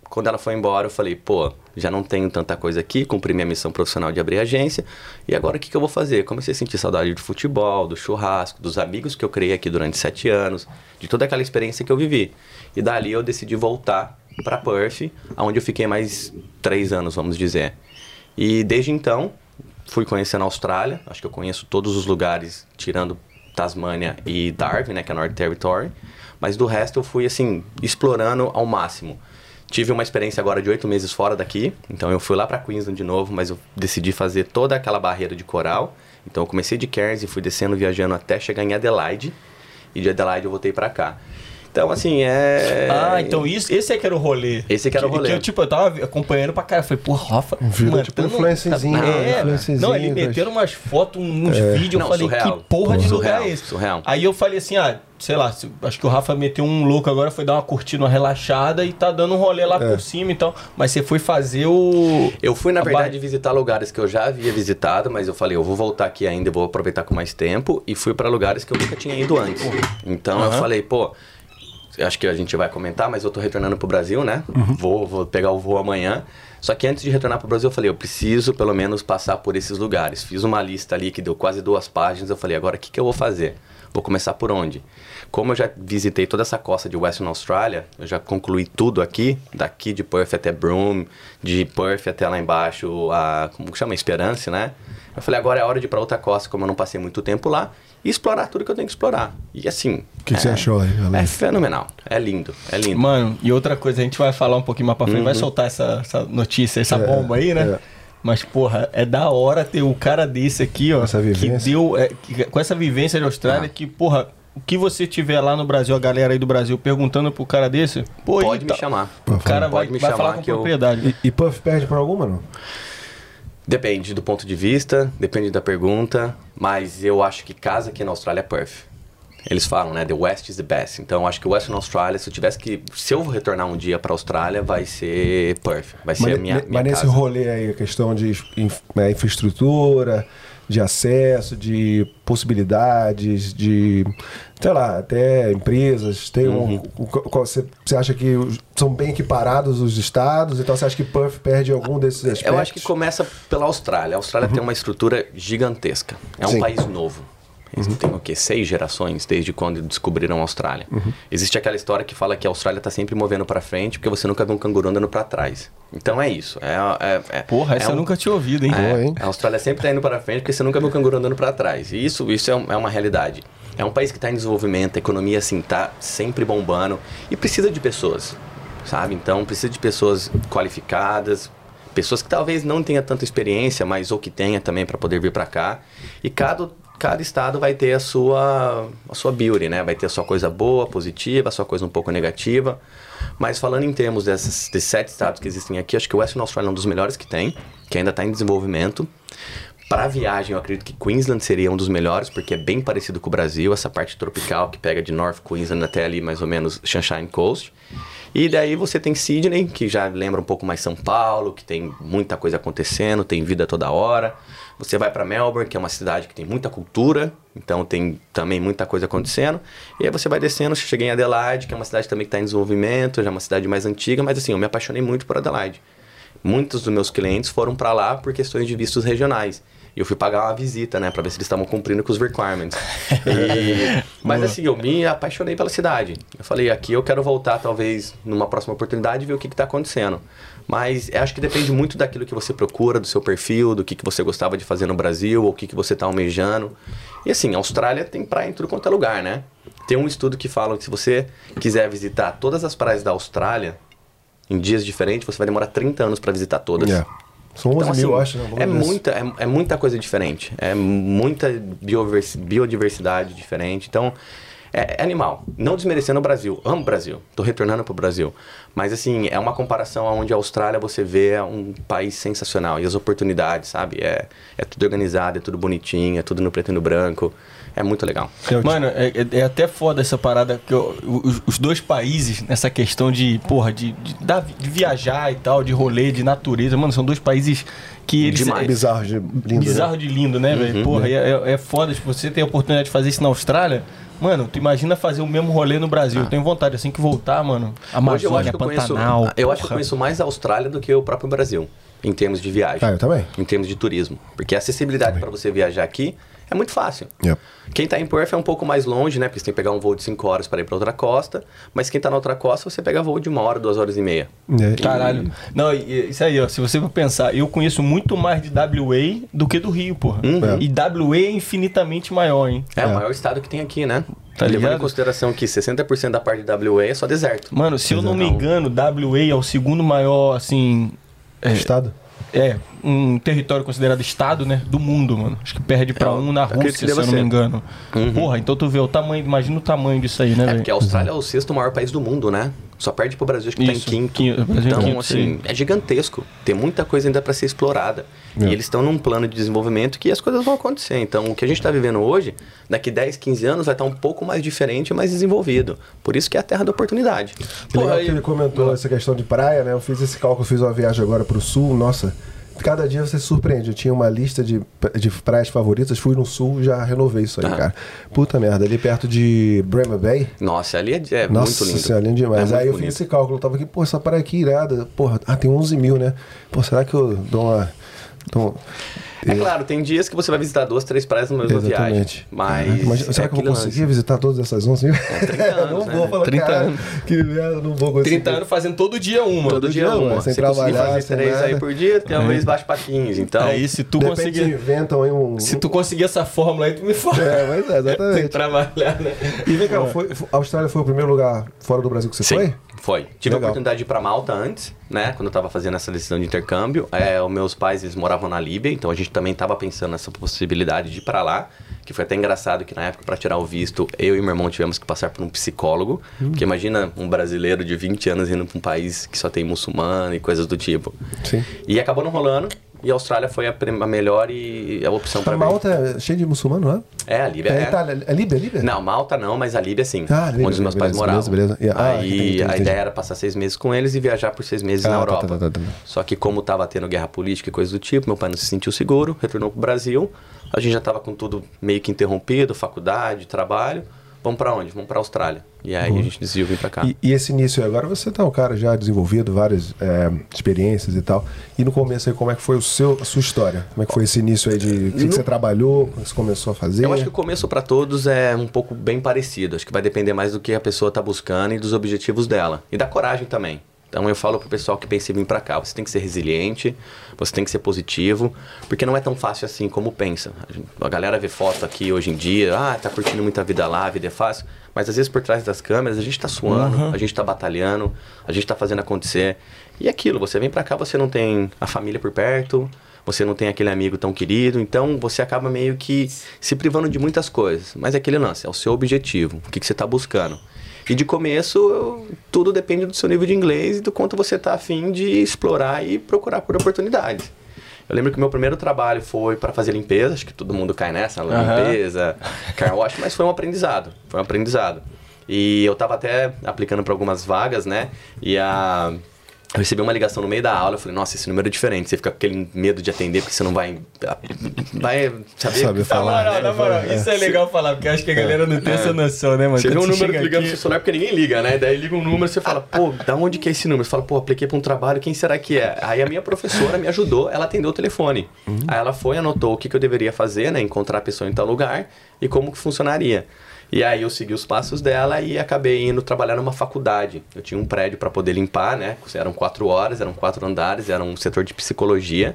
quando ela foi embora, eu falei, pô, já não tenho tanta coisa aqui, cumpri minha missão profissional de abrir agência e agora o que, que eu vou fazer? Comecei a sentir saudade do futebol, do churrasco, dos amigos que eu criei aqui durante sete anos, de toda aquela experiência que eu vivi. E dali eu decidi voltar para Perth, onde eu fiquei mais três anos, vamos dizer. E desde então, fui conhecendo a Austrália. Acho que eu conheço todos os lugares, tirando Tasmânia e Darwin, né, que é North Territory. Mas do resto eu fui, assim, explorando ao máximo. Tive uma experiência agora de oito meses fora daqui. Então eu fui lá para Queensland de novo, mas eu decidi fazer toda aquela barreira de coral. Então eu comecei de Cairns e fui descendo, viajando até chegar em Adelaide. E de Adelaide eu voltei para cá. Então, assim, é. Ah, então isso, esse é que era o rolê. Esse que era o rolê. Que eu, tipo, eu tava acompanhando pra cara. Falei, pô, Rafa. Virou tipo mantendo- influencerzinho, É, influencerzinho, não, ele meteram umas fotos, uns vídeos. Não, eu falei, surreal. que porra de Surreal, lugar é esse? surreal. Aí eu falei assim, ah, sei lá, acho que o Rafa meteu um louco agora, foi dar uma curtida, uma relaxada e tá dando um rolê lá É. por cima e tal. Mas você foi fazer o. Eu fui, na A verdade, ba- visitar lugares que eu já havia visitado, mas eu falei, eu vou voltar aqui ainda, eu vou aproveitar com mais tempo. E fui pra lugares que eu nunca tinha ido antes. Então eu Aham. falei, pô, acho que a gente vai comentar, mas eu tô retornando pro Brasil, né? Uhum. Vou, vou pegar o voo amanhã. Só que antes de retornar pro Brasil, eu falei, eu preciso pelo menos passar por esses lugares. Fiz uma lista ali que deu quase duas páginas. Eu falei, agora o que, que eu vou fazer? Vou começar por onde? Como eu já visitei toda essa costa de Western Australia, eu já concluí tudo aqui, daqui de Perth até Broome, de Perth até lá embaixo, a, como que chama? Esperance, né? Eu falei, agora é hora de ir pra outra costa, como eu não passei muito tempo lá, e explorar tudo que eu tenho que explorar. E assim... O que, que você achou aí, É fenomenal, é lindo, é lindo. Mano, e outra coisa, a gente vai falar um pouquinho mais pra frente, vai soltar essa, essa notícia, essa É, bomba aí, né? é. Mas, porra, é da hora ter o cara desse aqui, ó. Essa que deu. é, que- com essa vivência de Austrália, Ah. que, porra, o que você tiver lá no Brasil, a galera aí do Brasil perguntando pro cara desse, pô, Pode me tá- chamar. O cara vai, Pode me vai chamar falar com que eu- propriedade. E, e Puff perde pra alguma, não? Depende do ponto de vista, depende da pergunta, mas eu acho que casa aqui na Austrália é Perth. Eles falam, né? The West is the best. Então, eu acho que o Western Australia, se eu tivesse que. Se eu retornar um dia para a Austrália, vai ser Perth. Vai ser Mas, a minha, minha mas nesse casa. rolê aí, a questão de né, infraestrutura, de acesso, de possibilidades, de, sei lá, até empresas, tem um, Uhum. qual- você, você acha que são bem equiparados os estados, então você acha que Perth perde algum desses aspectos? Eu acho que começa pela Austrália. A Austrália tem uma estrutura gigantesca. É um Sim. país novo. Eles têm o quê? Seis gerações desde quando descobriram a Austrália. Existe aquela história que fala que a Austrália está sempre movendo para frente porque você nunca viu um canguru andando para trás. Então é isso. É, é, é- Porra, essa é eu um- nunca tinha ouvido, hein? Boa, É, hein? A Austrália sempre está indo para frente porque você nunca viu um canguru andando para trás. E isso, isso é, um- é uma realidade. É um país que está em desenvolvimento, a economia assim tá sempre bombando e precisa de pessoas, sabe? Então precisa de pessoas qualificadas, pessoas que talvez não tenha tanta experiência, mas ou que tenha também para poder vir para cá. E cada cada estado vai ter a sua a sua beauty, né? Vai ter a sua coisa boa, positiva, a sua coisa um pouco negativa. Mas falando em termos desses, desses sete estados que existem aqui, acho que o Western Australia é um dos melhores que tem, que ainda está em desenvolvimento. Para viagem, eu acredito que Queensland seria um dos melhores, porque é bem parecido com o Brasil, essa parte tropical que pega de North Queensland até ali mais ou menos Sunshine Coast. E daí você tem Sydney, que já lembra um pouco mais São Paulo, que tem muita coisa acontecendo, tem vida toda hora. Você vai para Melbourne, que é uma cidade que tem muita cultura, então tem também muita coisa acontecendo. E aí você vai descendo, chega em Adelaide, que é uma cidade também que está em desenvolvimento, já é uma cidade mais antiga, mas assim, eu me apaixonei muito por Adelaide. Muitos dos meus clientes foram para lá por questões de vistos regionais. E eu fui pagar uma visita, né, para ver se eles estavam cumprindo com os requirements. E- *laughs* Mas assim, eu me apaixonei pela cidade. Eu falei, aqui eu quero voltar talvez numa próxima oportunidade e ver o que está acontecendo. Mas eu acho que depende muito daquilo que você procura, do seu perfil, do que, que você gostava de fazer no Brasil, ou o que, que você está almejando. E assim, a Austrália tem praia em tudo quanto é lugar, né? Tem um estudo que fala que se você quiser visitar todas as praias da Austrália, em dias diferentes, você vai demorar 30 anos para visitar todas. É. São 11 Então, mil, assim, acho. Né? é, muita, é, é muita coisa diferente. É muita biodiversidade diferente. Então, é, é animal. Não desmerecendo o Brasil. Amo o Brasil. Tô retornando pro Brasil. Mas, assim, é uma comparação onde a Austrália você vê um país sensacional. E as oportunidades, sabe? É, é tudo organizado, é tudo bonitinho, é tudo no preto e no branco. É muito legal. Mano, é, é- é até foda essa parada que eu- os, os dois países, nessa questão de, porra, de, de, de viajar e tal, de rolê, de natureza, mano, são dois países que eles. Demais. é- Bizarro de lindo. bizarro Né? de lindo, né, velho? Porra, é, é, é foda, se você tem a oportunidade de fazer isso na Austrália. Mano, tu imagina fazer o mesmo rolê no Brasil. Eu tenho vontade, assim que voltar, mano. Hoje eu acho Amazônia, que eu conheço, Pantanal. eu acho que eu conheço mais a Austrália do que o próprio Brasil, em termos de viagem. Ah, eu também. Em termos de turismo. Porque a acessibilidade para você viajar aqui é muito fácil. Yep. Quem está em Perth é um pouco mais longe, né? Porque você tem que pegar um voo de 5 horas para ir para outra costa. Mas quem está na outra costa, você pega voo de uma hora, duas horas e meia. É. Caralho. Não, isso aí, ó. Se você for pensar, eu conheço muito mais de WA do que do Rio, porra. Uhum. E WA é infinitamente maior, hein? É, É. o maior estado que tem aqui, né? Tá Levando ligado? em consideração que 60% da parte de WA é só deserto. Mano, se eu não me engano, WA é o segundo maior, assim. É, Estado? É, um território considerado estado, né? Do mundo, mano. Acho que perde pra É, um na Rússia, se eu não me ser. engano. Uhum. Porra, então tu vê o tamanho, imagina o tamanho disso aí, né, É velho? porque a Austrália é o sexto maior país do mundo, né? Só perde pro Brasil, acho que Isso, tá em quinto. quinto, o é então, quinto, assim, é gigantesco. Tem muita coisa ainda para ser explorada. E eles estão num plano de desenvolvimento que as coisas vão acontecer. Então, o que a gente está vivendo hoje, daqui 10, 15 anos, vai estar um pouco mais diferente e mais desenvolvido. Por isso que é a terra da oportunidade. Legal Porra, que aí- ele comentou essa questão de praia, né? Eu fiz esse cálculo, fiz uma viagem agora pro sul, nossa. Cada dia você se surpreende. Eu tinha uma lista de, de praias favoritas, fui no sul, já renovei isso aí, Aham. cara. Puta merda, ali perto de Bremer Bay. Nossa, ali é, é Nossa muito lindo. senhora, lindo demais. É aí eu muito fiz bonito. esse cálculo, eu tava aqui, pô, essa praia aqui irada. Porra, ah, tem 11 mil, né? Pô, será que eu dou uma. Dou... É claro, tem dias que você vai visitar duas, três praias na mesma viagem. Exatamente. Mas. Caraca, imagina- será é que eu vou conseguir lance. visitar todas essas 11 mil? 30 anos, não né? vou falar, 30 cara, anos. que merda, não vou conseguir. 30 anos fazendo todo dia uma. Todo dia dia, uma. sem Se conseguir trabalhar, fazer sem três nada. aí por dia, tem uma vez baixa pra 15. Então. Aí se tu conseguir. inventam aí um... Se tu conseguir essa fórmula aí, tu me fala. É, mas é, *laughs* Tem que exatamente. trabalhar, né? E vem cá, foi, a Austrália foi o primeiro lugar fora do Brasil que você Sim, foi? Foi. Tive Legal. a oportunidade de ir pra Malta antes, né? Quando eu tava fazendo essa decisão de intercâmbio. É, os meus pais, eles moravam na Líbia, então a gente também tava pensando nessa possibilidade de ir pra lá. Que foi até engraçado que na época, pra tirar o visto, eu e meu irmão tivemos que passar por um psicólogo. Hum. Porque imagina um brasileiro de 20 anos indo pra um país que só tem muçulmano e coisas do tipo. Sim. E acabou não rolando. E a Austrália foi a, a melhor e a opção pra A mim. Malta é cheio de muçulmano, não é? É, a Líbia É, é. Itália, é Líbia, é Líbia? Não, Malta não, mas a Líbia sim. Ah, Líbia, onde os meus beleza, pais moravam. beleza, beleza. Yeah, ah, Aí entendi, entendi, a ideia era passar seis meses com eles e viajar por seis meses Ah, na tá, Europa. tá, tá, tá. Só que como tava tendo guerra política e coisa do tipo, meu pai não se sentiu seguro, retornou pro Brasil. A gente já tava com tudo meio que interrompido, faculdade, trabalho. Vamos pra onde? Vamos pra Austrália. E aí a gente decidiu vir pra cá. E, e esse início aí, agora você tá um cara já desenvolvido, várias é, experiências e tal. E no começo aí, como é que foi o seu, a sua história? Como é que foi esse início aí de o que, que No- você trabalhou, como você começou a fazer? Eu acho que o começo pra todos é um pouco bem parecido. Acho que vai depender mais do que a pessoa tá buscando e dos objetivos dela. E da coragem também. Então eu falo pro pessoal que pensa em vir pra cá, você tem que ser resiliente, você tem que ser positivo, porque não é tão fácil assim como pensa. A gente- A galera vê foto aqui hoje em dia, ah, tá curtindo muita vida lá, a vida é fácil, mas às vezes por trás das câmeras a gente tá suando, a gente tá batalhando, a gente tá fazendo acontecer. E é aquilo, você vem pra cá, você não tem a família por perto, você não tem aquele amigo tão querido, então você acaba meio que se privando de muitas coisas. Mas é aquele lance, é o seu objetivo, o que, que você está buscando. E de começo, tudo depende do seu nível de inglês e do quanto você está afim de explorar e procurar por oportunidades. Eu lembro que meu primeiro trabalho foi para fazer limpeza, acho que todo mundo cai nessa, Aham. limpeza, car wash, mas foi um aprendizado, foi um aprendizado. E eu tava até aplicando para algumas vagas, né? E a eu recebi uma ligação no meio da aula, eu falei, nossa, esse número é diferente. Você fica com aquele medo de atender porque você não vai. Vai saber. Sabe Na falar. moral, na moral, isso é legal falar, porque acho que a galera não tem essa noção, né, mano? Você vê Quando um número ligando aqui- pro celular porque ninguém liga, né? Daí liga um número você fala, pô, da onde que é esse número? Você fala, pô, apliquei pra um trabalho, quem será que é? Aí a minha professora me ajudou, ela atendeu o telefone. Aí ela foi, anotou o que, que eu deveria fazer, né? Encontrar a pessoa em tal lugar e como que funcionaria. E aí eu segui os passos dela e acabei indo trabalhar numa faculdade. Eu tinha um prédio para poder limpar, né? Eram quatro horas, eram quatro andares, era um setor de psicologia.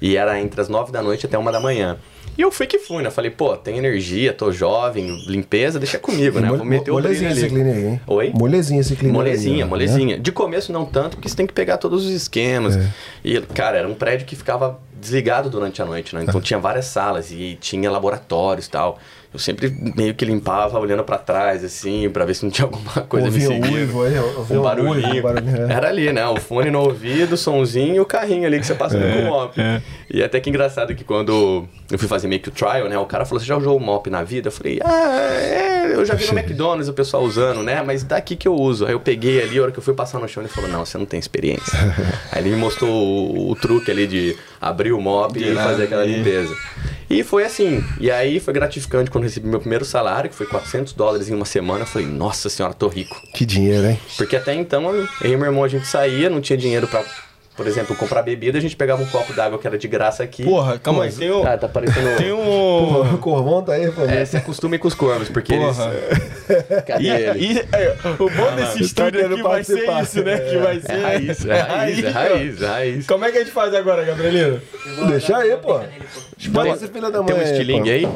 E era entre as nove da noite até uma da manhã. E eu fui que fui, né? Falei, pô, tem energia, tô jovem, limpeza, deixa comigo, né? Vou meter o Molezinha esse cleaner aí, hein? Oi? Molezinha esse cleaner aí, Molezinha, ó, molezinha. né? De começo não tanto, porque você tem que pegar todos os esquemas. É. E, cara, era um prédio que ficava desligado durante a noite, né? Então tinha várias salas e tinha laboratórios e tal. Eu sempre meio que limpava olhando pra trás, assim, pra ver se não tinha alguma *laughs* coisa Ouvia me o seguindo. uivo aí, ouvia Um o barulhinho. barulhinho, é. Era ali, né? O fone no ouvido, o somzinho e o carrinho ali que você passa com o mop. E até que engraçado que quando eu fui fazer meio que o trial, né? O cara falou, você já usou o mop na vida? Eu falei, ah, é, eu já vi no McDonald's o pessoal usando, né? Mas daqui que eu uso. Aí eu peguei ali, a hora que eu fui passar no chão, ele falou, não, você não tem experiência. *laughs* Aí ele me mostrou o, o truque ali de abrir o mop e fazer aquela limpeza. E foi assim. E aí foi gratificante quando recebi meu primeiro salário, que foi 400 dólares em uma semana. Eu falei, nossa senhora, tô rico. Que dinheiro, hein? Porque até então, eu e meu irmão, a gente saía, não tinha dinheiro pra, por exemplo, comprar bebida, a gente pegava um copo d'água que era de graça aqui. Porra, calma aí, tem um... Ah, tá parecendo... Tem um... Porra, o Corvão tá aí, pô. É, se acostume com os corvos, porque Porra. eles... *laughs* Cadê E, ele? e- é, o bom desse estúdio aqui vai ser isso, né? Que vai ser... É raiz, é *laughs* raiz, é raiz, é raiz. Como é que a gente faz agora, Gabrielino? Deixa aí, pô. Bota esse filho da mãe Tem um aí, estilingue aí? *laughs*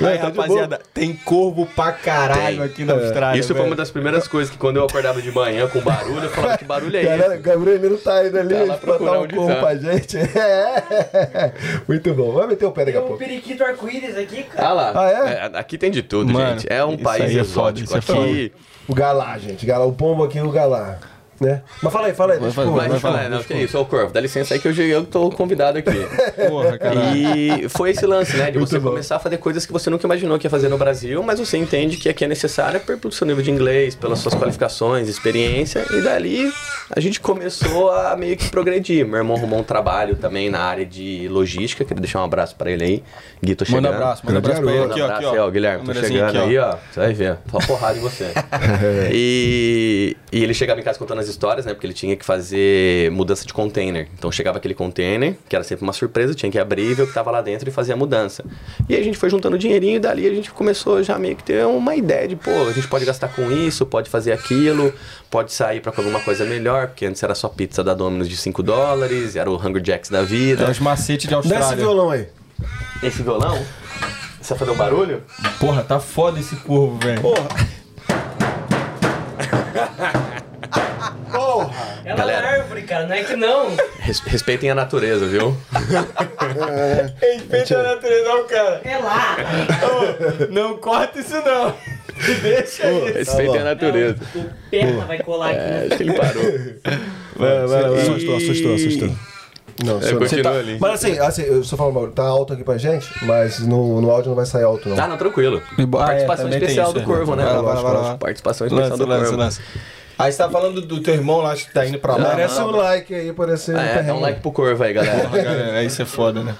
Aí, tá rapaziada, tem corvo pra caralho Tem. aqui na Austrália. Isso foi uma das primeiras coisas que quando eu acordava de manhã com barulho, falava que barulho é Galera, esse? Gabriel Menino tá indo ali Tá procurando um corpo tá. pra gente. *laughs* É. Muito bom. Vai meter o pé daqui a Tem um pouco. periquito arco-íris aqui, cara. Ah lá, Ah, é? é, aqui tem de tudo, Mano, gente. É um país aí é exótico. é aqui. O galá, gente. Galá, o pombo aqui, o galá. Né? Mas fala aí, fala aí. Vai, Deixa eu vai, Mas vai fala, falar, não, deixa que eu isso, ô Corvo, dá licença aí que hoje eu tô convidado aqui. *laughs* Porra, caralho. E foi esse lance, né? De Muito você bom. começar a fazer coisas que você nunca imaginou que ia fazer no Brasil, mas você entende que aqui é necessário pelo seu nível de inglês, pelas suas qualificações, experiência, e dali a gente começou a meio que progredir. Meu irmão arrumou um trabalho também na área de logística, queria deixar um abraço pra ele aí. Gui, tô chegando. Manda abraço, manda abraço pra ele aqui, Manda ó. abraço Aqui, aí, ó. ó, Guilherme, tô chegando aqui, aí, ó. Você vai ver. Só porrada em você. *laughs* e, e ele chegava em casa contando as histórias, né? Porque ele tinha que fazer mudança de container. Então chegava aquele container, que era sempre uma surpresa, tinha que abrir, ver o que tava lá dentro e fazer a mudança. E aí a gente foi juntando dinheirinho e dali a gente começou já meio que ter uma ideia de, pô, a gente pode gastar com isso, pode fazer aquilo, pode sair pra comer uma coisa melhor, porque antes era só pizza da Domino's de 5 dólares, era o Hunger Jacks da vida. É os macetes de Dá esse Austrália. violão aí. Esse violão, você vai fazer um barulho? Porra, tá foda esse corvo, velho. Porra. *laughs* Ela Galera. é árvore, cara, não é que não. Res- respeitem a natureza, viu? *laughs* Respeita a natureza, não, cara. É lá. Não corta isso, não. *laughs* Deixa aí. Respeitem a natureza. O perna vai colar aqui. É, acho que ele parou. Vai, vai, vai. Assustou, assustou, assustou. Não, É, continua tá- ali. Mas assim, assim, eu só falo, tá alto aqui pra gente, mas no, no áudio não vai sair alto, não. Tá, não, tranquilo. Ah, é, Participação especial isso, do Corvo, né? Vai lá, vai lá, vai lá. Participação especial Lança, do lança, Corvo. lança. Aí você tá falando do teu irmão lá, que tá indo pra lá. Merece um like aí por esse É, dá um perrengue. like pro Corvo aí, galera. Porra, galera, aí você é foda, né?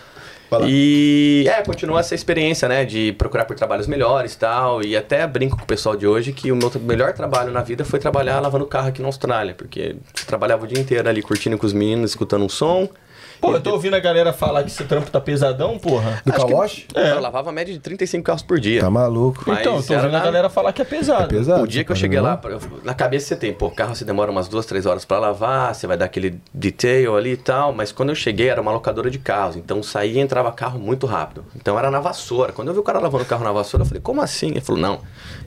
E é, continua essa experiência, né? De procurar por trabalhos melhores e tal. E até brinco com o pessoal de hoje que o meu melhor trabalho na vida foi trabalhar lavando carro aqui na Austrália. Porque trabalhava o dia inteiro ali curtindo com os meninos, escutando um som. Pô, eu tô ouvindo a galera falar que esse trampo tá pesadão, porra. Do Kawash? Eu lavava a média de 35 carros por dia. Tá maluco. Mas então, eu tô ouvindo a galera falar que é pesado. Pesado. O dia que eu essa cheguei lá, eu- na cabeça você tem, pô, o carro você demora umas duas, três horas pra lavar, você vai dar aquele detail ali e tal, mas quando eu cheguei era uma locadora de carros, então saía e entrava carro muito rápido. Então era na vassoura. Quando eu vi o cara lavando o carro na vassoura, eu falei, como assim? Ele falou, não,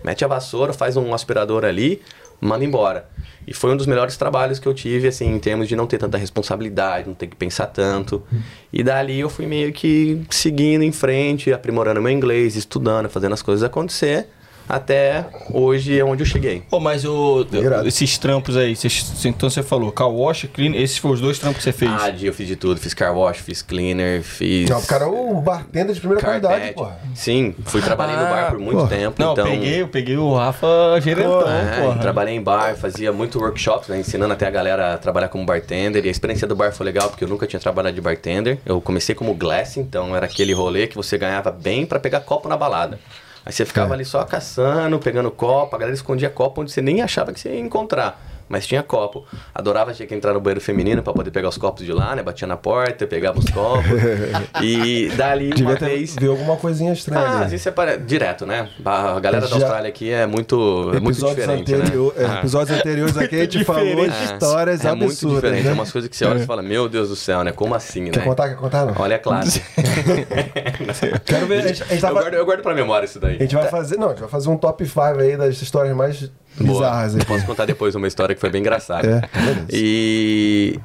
mete a vassoura, faz um aspirador ali, manda embora. E foi um dos melhores trabalhos que eu tive, assim, em termos de não ter tanta responsabilidade, não ter que pensar tanto. E dali eu fui meio que seguindo em frente, aprimorando meu inglês, estudando, fazendo as coisas acontecer. Até hoje é onde eu cheguei. Pô, mas o, Irado. esses trampos aí, vocês- então você falou, car wash, clean, esses foram os dois trampos que você fez. Ah, eu fiz de tudo. Fiz car wash, fiz cleaner, fiz. Não, o cara é o bartender de primeira qualidade, porra. Sim, fui trabalhei no bar por muito Pô. tempo. Não, então, eu peguei, eu peguei o Rafa gerentão, É, porra. trabalhei em bar, fazia muito workshops, né, ensinando até a galera a trabalhar como bartender. E a experiência do bar foi legal, porque eu nunca tinha trabalhado de bartender. Eu comecei como glass, então era aquele rolê que você ganhava bem pra pegar copo na balada. Aí você ficava É. ali só caçando, pegando copo, a galera escondia copo onde você nem achava que você ia encontrar. Mas tinha copo. Adorava tinha que entrar no banheiro feminino pra poder pegar os copos de lá, né? Batia na porta, pegava os copos. *laughs* e dali uma Devia ter vez. ver alguma coisinha estranha Ah, ali. isso é para... direto, né? A galera da Austrália aqui é muito, é muito diferente, anterior- né? é, episódios anteriores aqui a gente falou histórias é muito absurdas. diferente. né? É umas coisas que você olha e fala, meu Deus do céu, né? Como assim, Quer né? contar? Quer contar? Não? Olha a classe. *laughs* Quero ver. A gente, a gente tá eu, guardo, eu guardo pra memória isso daí. a gente vai fazer. Não, a gente vai fazer um top 5 aí das histórias mais. Bizarras aqui. Posso contar depois uma história que foi bem engraçada. É, beleza. E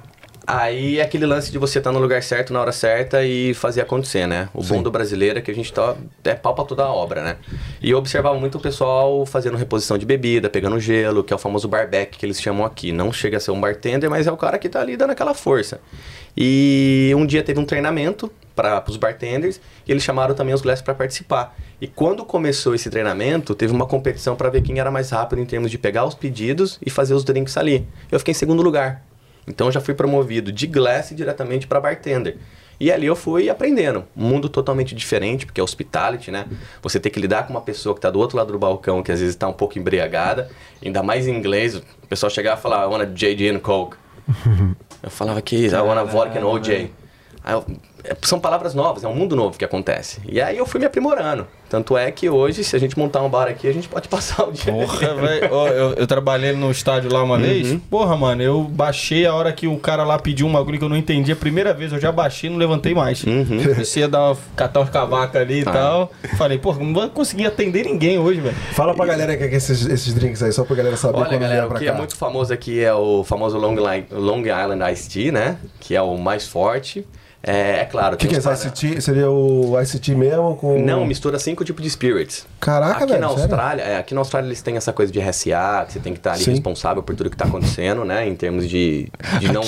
aí é aquele lance de você estar no lugar certo na hora certa e fazer acontecer, né? O bom do brasileiro é que a gente tá é pau pra toda a obra, né? E eu observava muito o pessoal fazendo reposição de bebida, pegando gelo, que é o famoso barback que eles chamam aqui. Não chega a ser um bartender, mas é o cara que tá ali dando aquela força. E um dia teve um treinamento para os bartenders e eles chamaram também os glass para participar. E quando começou esse treinamento, teve uma competição para ver quem era mais rápido em termos de pegar os pedidos e fazer os drinks ali. Eu fiquei em segundo lugar. Então eu já fui promovido de glass diretamente para bartender. E ali eu fui aprendendo. Um mundo totalmente diferente, porque é hospitality, né? Você tem que lidar com uma pessoa que está do outro lado do balcão, que às vezes está um pouco embriagada, ainda mais em inglês. O pessoal chegava e falava, I want a JD and Coke. *laughs* Eu falava que I want a vodka and OJ. Aí eu, são palavras novas, é um mundo novo que acontece. E aí eu fui me aprimorando. Tanto é que hoje, se a gente montar um bar aqui, a gente pode *laughs* passar o dia. Porra, velho. Eu, eu trabalhei no estádio lá uma vez. Porra, mano, eu baixei a hora que o cara lá pediu um bagulho que eu não entendi a primeira vez. Eu já baixei e não levantei mais. Comecei a dar uma, catar umas cavacas ali e tal. Falei, porra, não vou conseguir atender ninguém hoje, velho. Fala pra galera o que é esses, esses drinks aí, só pra galera saber Olha, quando galera, o pra que cá. é muito famoso aqui é o famoso Long, Long Island Iced Tea, né? Que é o mais forte. É, é claro, O que, que é para- ICT? Seria o ICT mesmo com... Não, mistura cinco tipos de spirits. Caraca, aqui velho, na? Austrália, é, aqui na Austrália eles têm essa coisa de RSA, que você tem que estar ali Sim. responsável por tudo que está acontecendo, né? Em termos de, de não.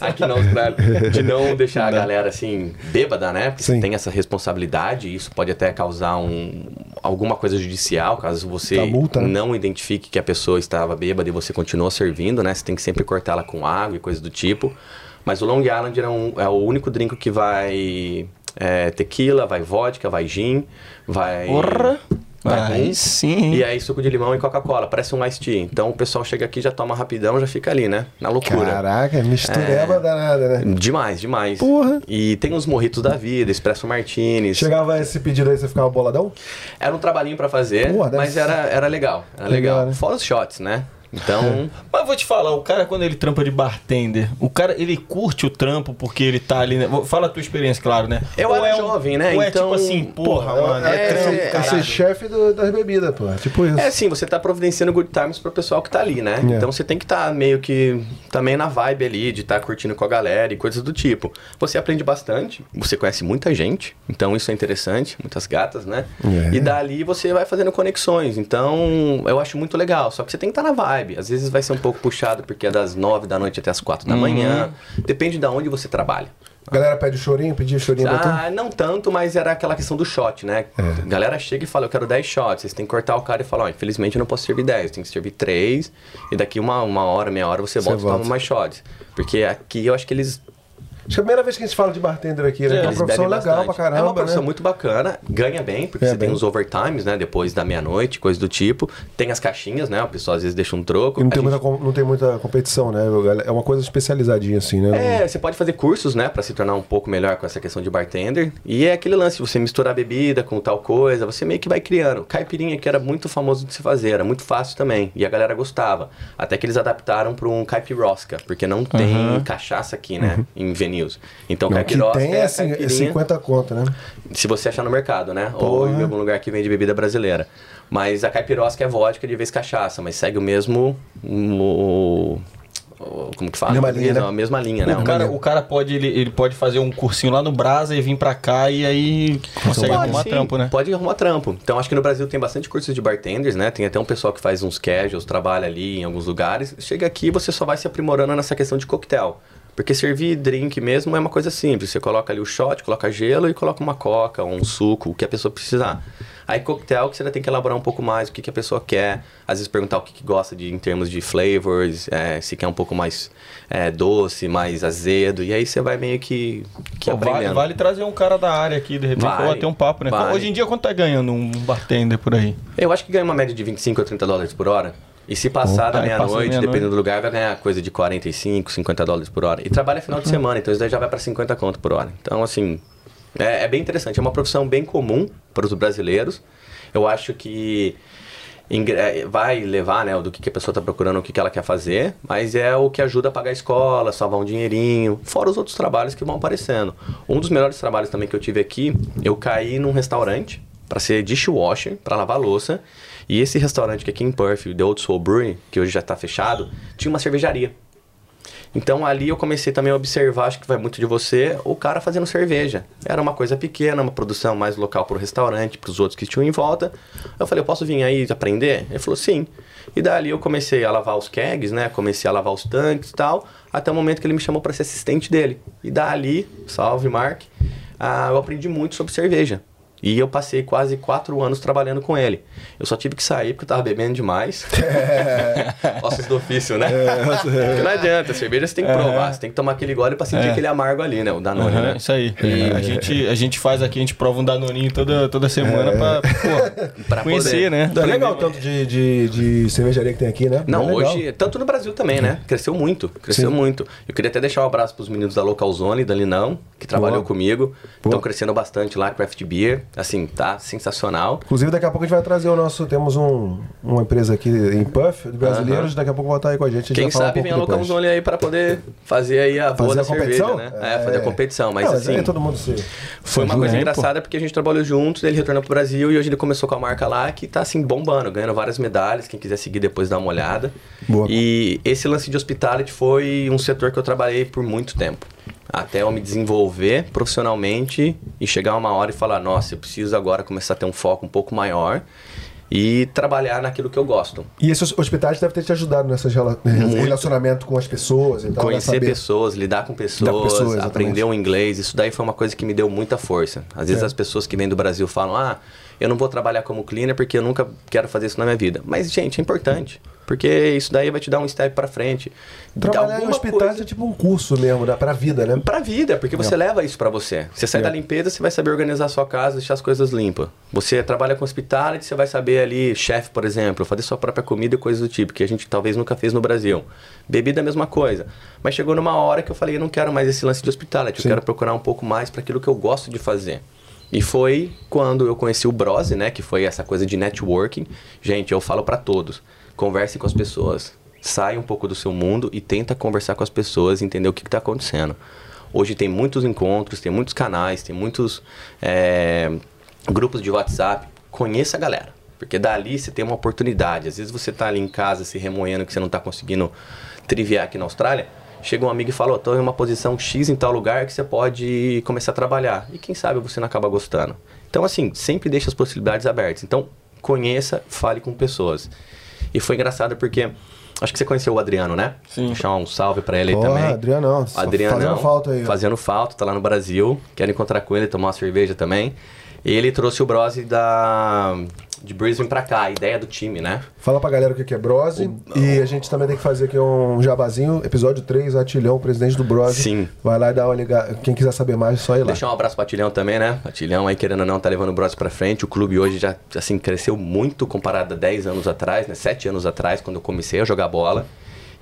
aqui na Austrália, de não deixar a galera assim bêbada, né? Porque Sim. você tem essa responsabilidade e isso pode até causar um, alguma coisa judicial, caso você Tá multa, né? não identifique que a pessoa estava bêbada e você continuou servindo, né? Você tem que sempre cortar ela com água e coisa do tipo. Mas o Long Island é, um- é o único drink que vai é, tequila, vai vodka, vai gin, vai. Porra! vai Aí sim. E aí suco de limão e Coca-Cola, parece um iced tea. Então o pessoal chega aqui, já toma rapidão, já fica ali, né? Na loucura. Caraca, mistureba danada, né? Demais, demais. Porra. E tem os morritos da vida, Espresso Martinis. Chegava esse pedido aí, você ficava boladão? Era um trabalhinho pra fazer, Porra, mas ser- era, era legal. Era Legal, legal. né? Fora os shots, né? Então, *laughs* Mas vou te falar, o cara quando ele trampa de bartender, o cara ele curte o trampo porque ele tá ali, né? Fala a tua experiência, claro, né? Eu Ou era é um- jovem, né? Ou é Então, tipo assim, porra, Pô, mano, é, é, é, trampo, é, caralho. esse chefe do- das bebidas, pô. Tipo isso. É assim, você tá providenciando good times pro pessoal que tá ali, né? É. Então você tem que estar tá meio que também na vibe ali, de estar curtindo com a galera e coisas do tipo. Você aprende bastante, você conhece muita gente, então isso é interessante, muitas gatas, né? É. E dali você vai fazendo conexões. Então eu acho muito legal, só que você tem que estar na vibe. Às vezes vai ser um pouco puxado porque é das nove da noite até as quatro da manhã. Depende de onde você trabalha. Galera pede chorinho, pedia chorinho? Ah, não tanto, mas era aquela questão do shot, né? É. Galera chega e fala, eu quero 10 shots. Vocês têm que cortar o cara e falar, ó, infelizmente eu não posso servir 10, tem que servir 3. E daqui uma, uma hora, meia hora, você, Você volta e volta. toma mais shots. Porque aqui eu acho que eles, Acho que é a primeira vez que a gente fala de bartender aqui, né? É, uma eles profissão legal bastante. pra caramba, É uma profissão né? muito bacana, ganha bem, porque Ganha você tem bem. os overtimes, né? Depois da meia-noite, coisa do tipo. Tem as caixinhas, né? O pessoal às vezes deixa um troco. E não tem, gente- muita, não tem muita competição, né? É uma coisa especializadinha, assim, né? É, você pode fazer cursos, né, Pra se tornar um pouco melhor com essa questão de bartender. E é aquele lance, você misturar bebida com tal coisa, você meio que vai criando. Caipirinha que era muito famoso de se fazer, era muito fácil também, e a galera gostava. Até que eles adaptaram para um caipirosca, porque não tem cachaça aqui, né, em venues. Então. Não, o que caipirosca tem é é, é caipirinha, 50 conto, né? se você achar no mercado, né, ou Porra. em algum lugar que vende bebida brasileira. Mas a caipirosca é vodka de vez cachaça, mas segue o mesmo... o- o- como que fala? Mesma linha, né? A mesma linha, né? O cara, o cara pode, ele, ele pode fazer um cursinho lá no Brasa e vir pra cá e aí consegue Pode, arrumar sim, trampo, né? Pode arrumar trampo. Então acho que no Brasil tem bastante cursos de bartenders, né? Tem até um pessoal que faz uns casuals, trabalha ali em alguns lugares. Chega aqui você só vai se aprimorando nessa questão de coquetel. Porque servir drink mesmo é uma coisa simples. Você coloca ali o shot, coloca gelo e coloca uma coca ou um suco, o que a pessoa precisar. Aí coquetel que você ainda tem que elaborar um pouco mais o que, que a pessoa quer. Às vezes perguntar o que, que gosta de em termos de flavors, é, se quer um pouco mais é, doce, mais azedo. E aí você vai meio que, que Pô, vale, aprendendo. vale trazer um cara da área aqui, de repente, Vale, bater um papo, né? vale. Hoje em dia, quanto tá ganhando um bartender por aí? Eu acho que ganha uma média de 25 a 30 dólares por hora. E se passar da Aí passa meia-noite, meia-noite. dependendo do lugar, vai ganhar coisa de 45, 50 dólares por hora. E trabalha final de semana, então isso daí já vai para 50 conto por hora. Então, assim, é, é bem interessante. É uma profissão bem comum para os brasileiros. Eu acho que é, vai levar, né, do que, que a pessoa está procurando, o que, que ela quer fazer, mas é o que ajuda a pagar a escola, salvar um dinheirinho, fora os outros trabalhos que vão aparecendo. Um dos melhores trabalhos também que eu tive aqui, eu caí num restaurante para ser dishwasher, para lavar louça, e esse restaurante que é aqui em Perth, The Old Soul Brewing, que hoje já está fechado, tinha uma cervejaria. Então ali eu comecei também a observar, acho que vai muito de você, o cara fazendo cerveja. Era uma coisa pequena, uma produção mais local para o restaurante, para os outros que tinham em volta. Eu falei, eu posso vir aí aprender? Ele falou, sim. E dali eu comecei a lavar os kegs, né? Comecei a lavar os tanques e tal, até o momento que ele me chamou para ser assistente dele. E dali, salve Mark, ah, eu aprendi muito sobre cerveja. E eu passei quase quatro anos trabalhando com ele. Eu só tive que sair porque eu tava bebendo demais. *laughs* Ossos do ofício, né? Porque não adianta, cerveja você tem que provar, você tem que tomar aquele gole pra sentir É. aquele amargo ali, né? O Danone, Aham, né? Isso aí. A, gente, a gente faz aqui, a gente prova um danoninho toda, toda semana pra, pô, *laughs* Pra conhecer, poder. né? É legal o tanto de, de, de cervejaria que tem aqui, né? Não, hoje, tanto no Brasil também, né? Cresceu muito, cresceu Sim. muito. Eu queria até deixar um abraço pros meninos da Local Zone, da Linão, que trabalhou Boa. comigo. Estão crescendo bastante lá, Craft Beer. Assim, tá sensacional. Inclusive, daqui a pouco a gente vai trazer o nosso. Temos um, uma empresa aqui em Puff, de brasileiros. Daqui a pouco vai estar aí com a gente. a gente Quem sabe um vem a pouco Local depois. Zone aí para poder fazer aí a boa Fazer da a competição? cerveja, né? É, fazer a competição. Mas Não, assim, aí todo mundo se. foi uma coisa aí, engraçada porque a gente trabalhou juntos, ele retornou pro Brasil e hoje ele começou com a marca lá que tá assim bombando, ganhando várias medalhas. Quem quiser seguir depois dá uma olhada. Boa. E esse lance de hospitality foi um setor que eu trabalhei por muito tempo. Até eu me desenvolver profissionalmente e chegar uma hora e falar, nossa, eu preciso agora começar a ter um foco um pouco maior e trabalhar naquilo que eu gosto. E esse hospital deve ter te ajudado nesse relacionamento com as pessoas. Então, Conhecer pessoas, lidar com pessoas, Lidar com pessoas, aprender o inglês, isso daí foi uma coisa que me deu muita força. Às vezes É. as pessoas que vêm do Brasil falam, ah, eu não vou trabalhar como cleaner porque eu nunca quero fazer isso na minha vida. Mas, gente, é importante. Porque isso daí vai te dar um step pra frente. Trabalhar em hospitais coisa- é tipo um curso mesmo, dá pra vida, né? Pra vida, porque você leva isso pra você. Você sai É. da limpeza, você vai saber organizar a sua casa, deixar as coisas limpas. Você trabalha com hospitality, você vai saber ali, chefe, por exemplo, fazer sua própria comida e coisas do tipo, que a gente talvez nunca fez no Brasil. Bebida é a mesma coisa. Mas chegou numa hora que eu falei, eu não quero mais esse lance de hospitality, Sim. eu quero procurar um pouco mais para aquilo que eu gosto de fazer. E foi quando eu conheci o Brose, né, que foi essa coisa de networking. Gente, eu falo pra todos, converse com as pessoas. Sai um pouco do seu mundo e tenta conversar com as pessoas, entender o que está acontecendo. Hoje tem muitos encontros, tem muitos canais, tem muitos é, grupos de WhatsApp. Conheça a galera. Porque dali você tem uma oportunidade. Às vezes você tá ali em casa se remoendo que você não tá conseguindo triviar aqui na Austrália. Chega um amigo e fala, estou em uma posição X em tal lugar que você pode começar a trabalhar. E quem sabe você não acaba gostando. Então, assim, sempre deixa as possibilidades abertas. Então, conheça, fale com pessoas. E foi engraçado porque acho que você conheceu o Adriano, né? Sim. Deixar um salve pra ele aí Porra, também. Adrianão, só Adrianão. fazendo falta aí, ó. Fazendo falta, tá lá no Brasil. Quero encontrar com ele, tomar uma cerveja também. E ele trouxe o Brose da de Brisbane pra cá, a ideia do time, né? Fala pra galera o que que é Brose. E a gente também tem que fazer aqui um jabazinho. Episódio 3, Atilhão, presidente do Brose. Sim. Vai lá e dá uma ligada. Quem quiser saber mais, é só ir lá. Deixar um abraço pro Atilhão também, né? Atilhão aí, querendo ou não, tá levando o Bros pra frente. O clube hoje já, assim, cresceu muito comparado a 10 anos atrás, né? 7 anos atrás, quando eu comecei a jogar bola.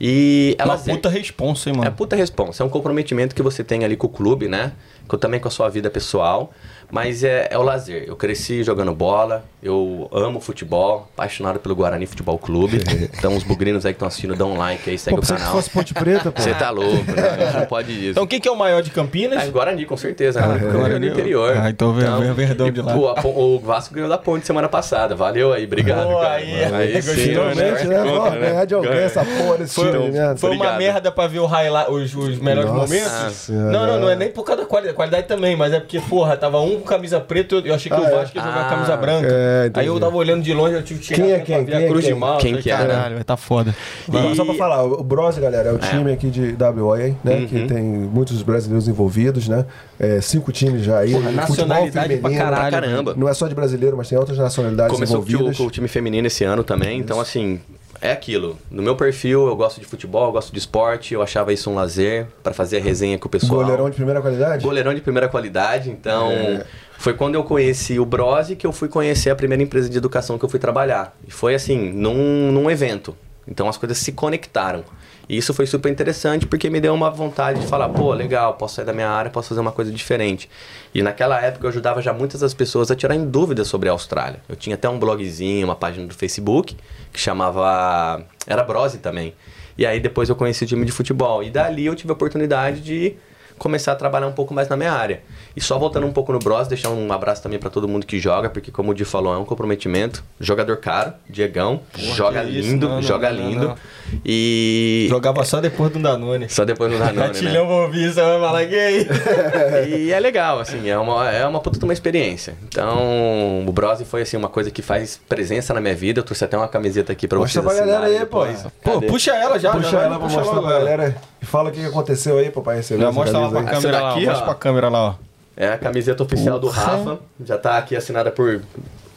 E É ela uma puta responsa, hein, É mano? puta responsa. É um comprometimento que você tem ali com o clube, né? Com, também com a sua vida pessoal. Mas é, é o lazer. Eu cresci jogando bola, eu amo futebol, apaixonado pelo Guarani Futebol Clube. *laughs* então os bugrinos aí que estão assistindo, dão um like aí, segue Pô, o canal. fosse Ponte Preta, pô. Você tá louco, né? A gente não pode isso. Então quem que é o maior de Campinas? É, Guarani, com certeza. né? Guarani Guarani. do interior. Ah, então vem- vem o Verdão de lá. pô, a o Vasco ganhou da ponte semana passada. Valeu aí, obrigado, Pô, cara. aí, sim, gostou, né? Finalmente, né? Conta, Pô, ganhar de alguém essa porra desse Foi, time, né? foi uma Obrigado. merda pra ver o highlight, os, os melhores Nossa momentos. Senhora. Não, não, não é nem por causa da qualidade. Qualidade também, mas é porque, porra, tava um com camisa preta, eu achei que Ah, o é? Vasco ia jogar Ah, camisa branca. é. Aí eu tava olhando de longe, eu tive que chegar Quem é quem? Quem é cruz quem? de mal. Quem Falei, que é, né? Caralho, vai tá foda. Não, Só pra falar, o Brose, galera, é o time aqui de WA, né? Uhum. Que tem muitos brasileiros envolvidos, né? É, cinco times já aí. Porra, nacionalidade pra feminino. caralho. Pra caramba. Não é só de brasileiro, mas tem outras nacionalidades Começou envolvidas. com o time feminino esse ano também, então assim, é aquilo. No meu perfil, eu gosto de futebol, eu gosto de esporte, eu achava isso um lazer pra fazer a resenha com o pessoal. Goleirão de primeira qualidade? Goleirão de primeira qualidade, então É. foi quando eu conheci o Brose que eu fui conhecer a primeira empresa de educação que eu fui trabalhar. E foi assim, num, num evento. Então as coisas se conectaram. E isso foi super interessante porque me deu uma vontade de falar, pô, legal, posso sair da minha área, posso fazer uma coisa diferente. E naquela época eu ajudava já muitas das pessoas a tirarem dúvidas sobre a Austrália. Eu tinha até um blogzinho, uma página do Facebook que chamava. Era Brose também. E aí depois eu conheci o time de futebol. E dali eu tive a oportunidade de começar a trabalhar um pouco mais na minha área. E só voltando um pouco no Bros, deixar um abraço também pra todo mundo que joga, porque como o Di falou, é um comprometimento. Jogador caro, Diegão, joga que isso, lindo, não, não, joga não, lindo. não. E Jogava só depois do Danone. só depois no *laughs* Danone, né? Gatilhão vou ouvir, você vai falar gay. *laughs* e é legal, assim, é uma, é uma puta de uma experiência. Então, o Brose foi, assim, uma coisa que faz presença na minha vida. Eu trouxe até uma camiseta aqui pra Mostra vocês pra galera aí, pô. Pô, puxa ela já. Puxa já vai, ela pra puxa mostrar pra ela. galera e fala o que aconteceu aí, papai. Receber Já mostra lá camisa pra aí. câmera lá, daqui, mostra ó. pra câmera lá, ó. É a camiseta oficial do Porra. Rafa. Já tá aqui assinada por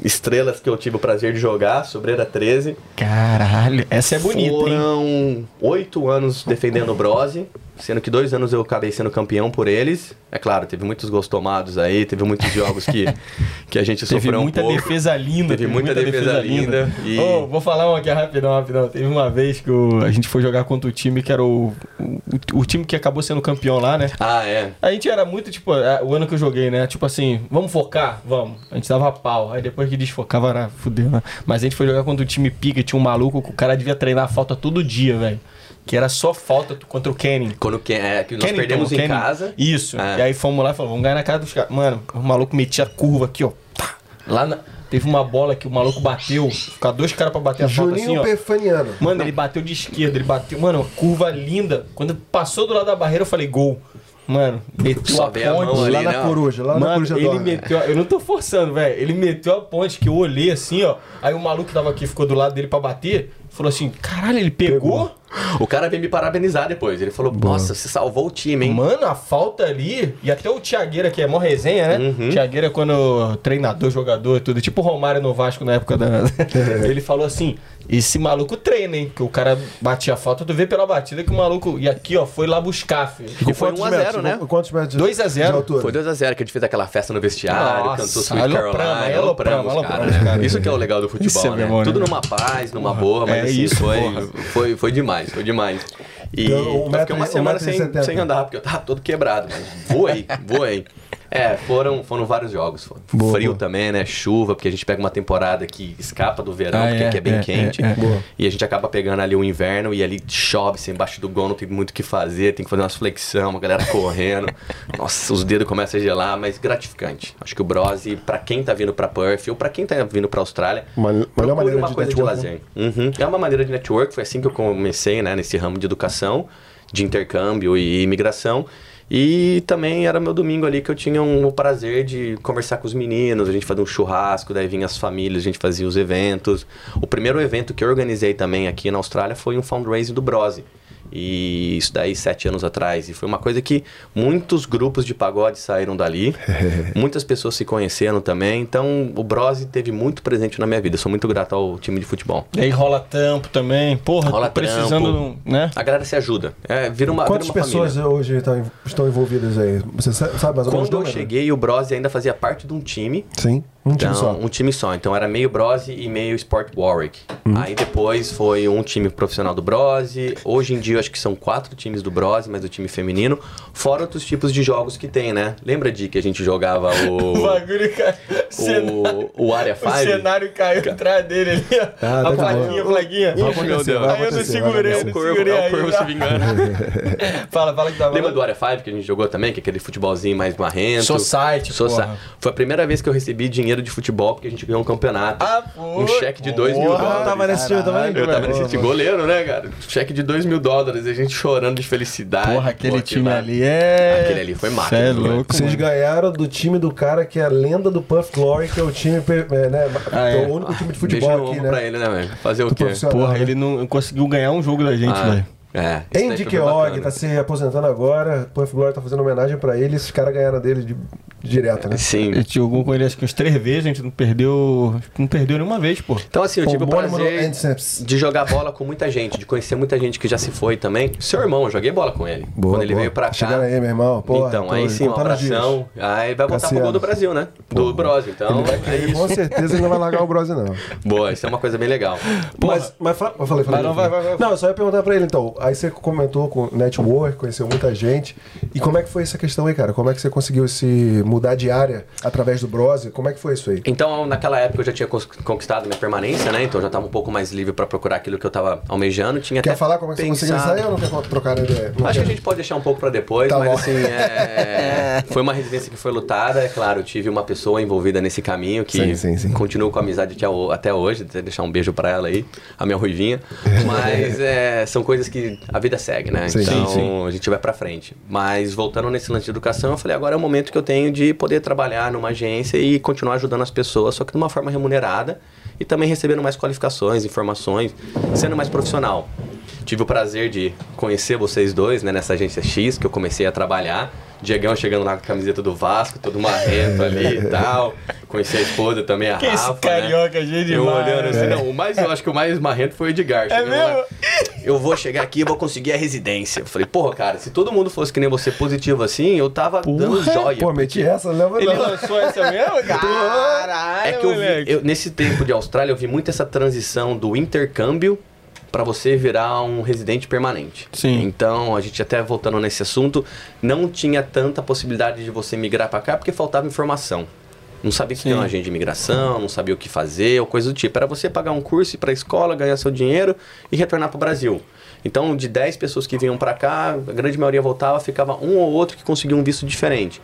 estrelas que eu tive o prazer de jogar, Sobreira 13. Caralho, essa é bonita? Foram oito anos defendendo o Brose, sendo que dois anos eu acabei sendo campeão por eles. É claro, teve muitos gols tomados aí, teve muitos jogos que, *laughs* que a gente Teve sofreu um muita pouco. defesa linda. Teve muita defesa linda, e- Ô, vou falar uma aqui rapidão, rapidão. Teve uma vez que o- a gente foi jogar contra o time que era o, o, o time que acabou sendo campeão lá, né? Ah, é. A gente era muito, tipo, o ano que eu joguei, né? Tipo assim, vamos focar? Vamos. A gente dava pau. Aí depois que desfocava, era fudeu, né? Mas a gente foi jogar contra o time pica, tinha um maluco que o cara devia treinar falta todo dia, velho. Que era só falta contra o Kenny. Quando que, é, que nós Kennington, perdemos em Kenny. casa. Isso. É. E aí fomos lá e falamos, vamos ganhar na casa dos caras. Mano, o maluco metia a curva aqui, ó. Lá na... Teve uma bola que o maluco bateu. Ficar dois caras pra bater a falta assim, Juninho ó. Pefaniano. Mano, ele bateu de esquerda, ele bateu. Mano, curva linda. Quando passou do lado da barreira, eu falei, gol. Mano, meteu Só a a ponte. mão ali, lá na né? coruja, lá na Mano, coruja ele meteu. Eu não tô forçando, velho. Ele meteu a ponte que eu olhei assim, ó. Aí o maluco que tava aqui ficou do lado dele pra bater. Falou assim: caralho, ele pegou? O cara veio me parabenizar depois. Ele falou: Nossa, você salvou o time, hein? Mano, a falta ali. E até o Tiagueira, que é mó resenha, né? Uhum. Tiagueira, quando treinador, jogador, tudo. Tipo o Romário no Vasco na época da. *laughs* ele falou assim: esse maluco treina, hein? Que o cara batia a falta, tu vê pela batida que o maluco. E aqui, ó, foi lá buscar, filho. E foi Quantos 1 a 0, metros? né? Quantos metros? 2 a 0. de altura? Foi 2x0 que a gente fez aquela festa no vestiário, Nossa, cantou Sweet Caroline, alopramos, alopramos, cara. Isso que é o legal do Isso futebol, é né? né? Tudo numa paz, numa boa, mas É assim, isso, foi, foi, foi demais, foi demais. E Então, um eu fiquei uma um semana sem, sem andar, porque eu tava todo quebrado, mas voei, voei. É, foram, foram vários jogos. Boa, Frio boa. também, né? Chuva, porque a gente pega uma temporada que escapa do verão, Ah, porque é, aqui é bem é, quente. é, é. Boa. E a gente acaba pegando ali o inverno e ali chove, sem embaixo do gol, não tem muito o que fazer, tem que fazer umas flexão, a galera correndo. *laughs* Nossa, os dedos começam a gelar, mas gratificante. Acho que o Brose, pra quem tá vindo pra Perth ou pra quem tá vindo pra Austrália, Uma- melhor procure maneira uma de coisa de network, lazer. Uhum. É uma maneira de network, foi assim que eu comecei, né, nesse ramo de educação, de intercâmbio e imigração. E também era meu domingo ali que eu tinha um, o prazer de conversar com os meninos, a gente fazia um churrasco, daí vinha as famílias, a gente fazia os eventos. O primeiro evento que eu organizei também aqui na Austrália foi um fundraising do Brose. E isso daí sete anos atrás. E foi uma coisa que muitos grupos de pagode saíram dali. *laughs* muitas pessoas se conheceram também. Então o Brose teve muito presente na minha vida. Eu sou muito grato ao time de futebol. E aí rola tampo também. Porra, Rola tô precisando, trampo. né? A galera se ajuda. É, vira uma, Quantas vira uma pessoas família. hoje estão, estão envolvidas aí? Você sa- sabe mais ou menos Quando eu cheguei, o Brose ainda fazia parte de um time. Sim, um time Então, só. um time só. Então era meio Brose e meio Sport Warwick. Uhum. Aí depois foi um time profissional do Brose. Hoje em dia eu acho que são quatro times do Brose, mas do time feminino. Fora outros tipos de jogos que tem, né? Lembra de que a gente jogava O *laughs* o. bagulho caiu. cenário- o, o Área O 5? cenário caiu atrás dele ali, ó. Ah, a tá plaquinha, plaquinha. Acontecer, vai Aí eu não segurei, o não Corvo, segurei é o Corvo se vingando. *laughs* Fala, fala que tava. Lembra do Área 5 que a gente jogou também? Que é aquele futebolzinho mais marrento? Society, Society. Foi a primeira vez que eu recebi dinheiro de futebol porque a gente ganhou um campeonato. Ah, um cheque de 2 mil dólares. tava nesse time também? Eu tava nesse time goleiro, né, cara? Cheque de 2 mil dólares, a gente chorando de felicidade. Porra, aquele Pô, time ali é. Aquele ali foi máquina, é né? louco. Vocês ganharam do time do cara que é a lenda do Puff Glory, que é o time, é, né, Ah, é é. o único time de futebol no aqui, ombro pra né? ele, né, velho? Fazer o quê? Porra, né? ele não conseguiu ganhar um jogo da gente, Ah, velho. É. Andy Keog tá se aposentando agora, Puff Glory tá fazendo homenagem pra ele, esses caras ganharam dele de, direto, né? A Sim. gente jogou com ele acho que uns três vezes, a gente não perdeu. Não perdeu nenhuma vez, pô. Então, assim, eu tive o prazer de jogar bola com muita gente, de conhecer muita gente que já se foi também. Seu irmão, eu joguei bola com ele. Boa, Quando ele boa. veio pra cá. Chegaram aí, meu irmão. Porra, então, aí sim, um abração. Aí vai voltar pro gol do Brasil, né? Do Bros, então. Ele, vai é querer, com certeza ele não vai largar o Brose, não. Boa, isso é uma coisa bem legal. Mas, mas fala, eu falei, falei, não, vai, vai, vai. Não, eu só ia perguntar pra ele então. Aí você comentou com network, conheceu muita gente. E como é que foi essa questão aí, cara? Como é que você conseguiu se mudar de área através do Brose? Como é que foi isso aí? Então, naquela época eu já tinha conquistado minha permanência, né? Então eu já estava um pouco mais livre para procurar aquilo que eu estava almejando. Tinha Quer falar como é que você conseguiu pensado- sair ou não quer trocar ideia? Não Acho que quer? a gente pode deixar um pouco para depois, Tá mas bom. assim, é, foi uma residência que foi lutada, é claro, eu tive uma pessoa envolvida nesse caminho que Sim, sim, sim. continuo com a amizade até ho- até hoje, deixar um beijo para ela aí, a minha ruivinha. *laughs* Mas é, são coisas que a vida segue, né? Sim, então sim, sim. a gente vai para frente. Mas voltando nesse lance de educação, eu falei, agora é o momento que eu tenho de poder trabalhar numa agência e continuar ajudando as pessoas, só que de uma forma remunerada e também recebendo mais qualificações, informações, sendo mais profissional. Tive o prazer de conhecer vocês dois, né, nessa agência X que eu comecei a trabalhar. Diegão chegando lá com a camiseta do Vasco, todo marrento ali e *laughs* tal. Conheci a esposa também, a Que esse Rafa, né? carioca, gente Eu demais, olhando assim, velho. não, o mais, eu acho que o mais marrento foi o Edgar. É lá, mesmo? eu vou chegar aqui e vou conseguir a residência. Eu falei, porra, cara, se todo mundo fosse que nem você positivo assim, eu tava dando joia. Pô, meti essa, não leva Ele não. lançou essa mesmo? *laughs* Caralho, É que eu vi, eu- nesse tempo de Austrália, eu vi muito essa transição do intercâmbio para você virar um residente permanente. Sim. Então, a gente até voltando nesse assunto, não tinha tanta possibilidade de você migrar para cá porque faltava informação. Não sabia que tinha uma agente de imigração, não sabia o que fazer, ou coisa do tipo. Era você pagar um curso, ir para a escola, ganhar seu dinheiro e retornar para o Brasil. Então, de 10 pessoas que vinham para cá, a grande maioria voltava, ficava um ou outro que conseguia um visto diferente.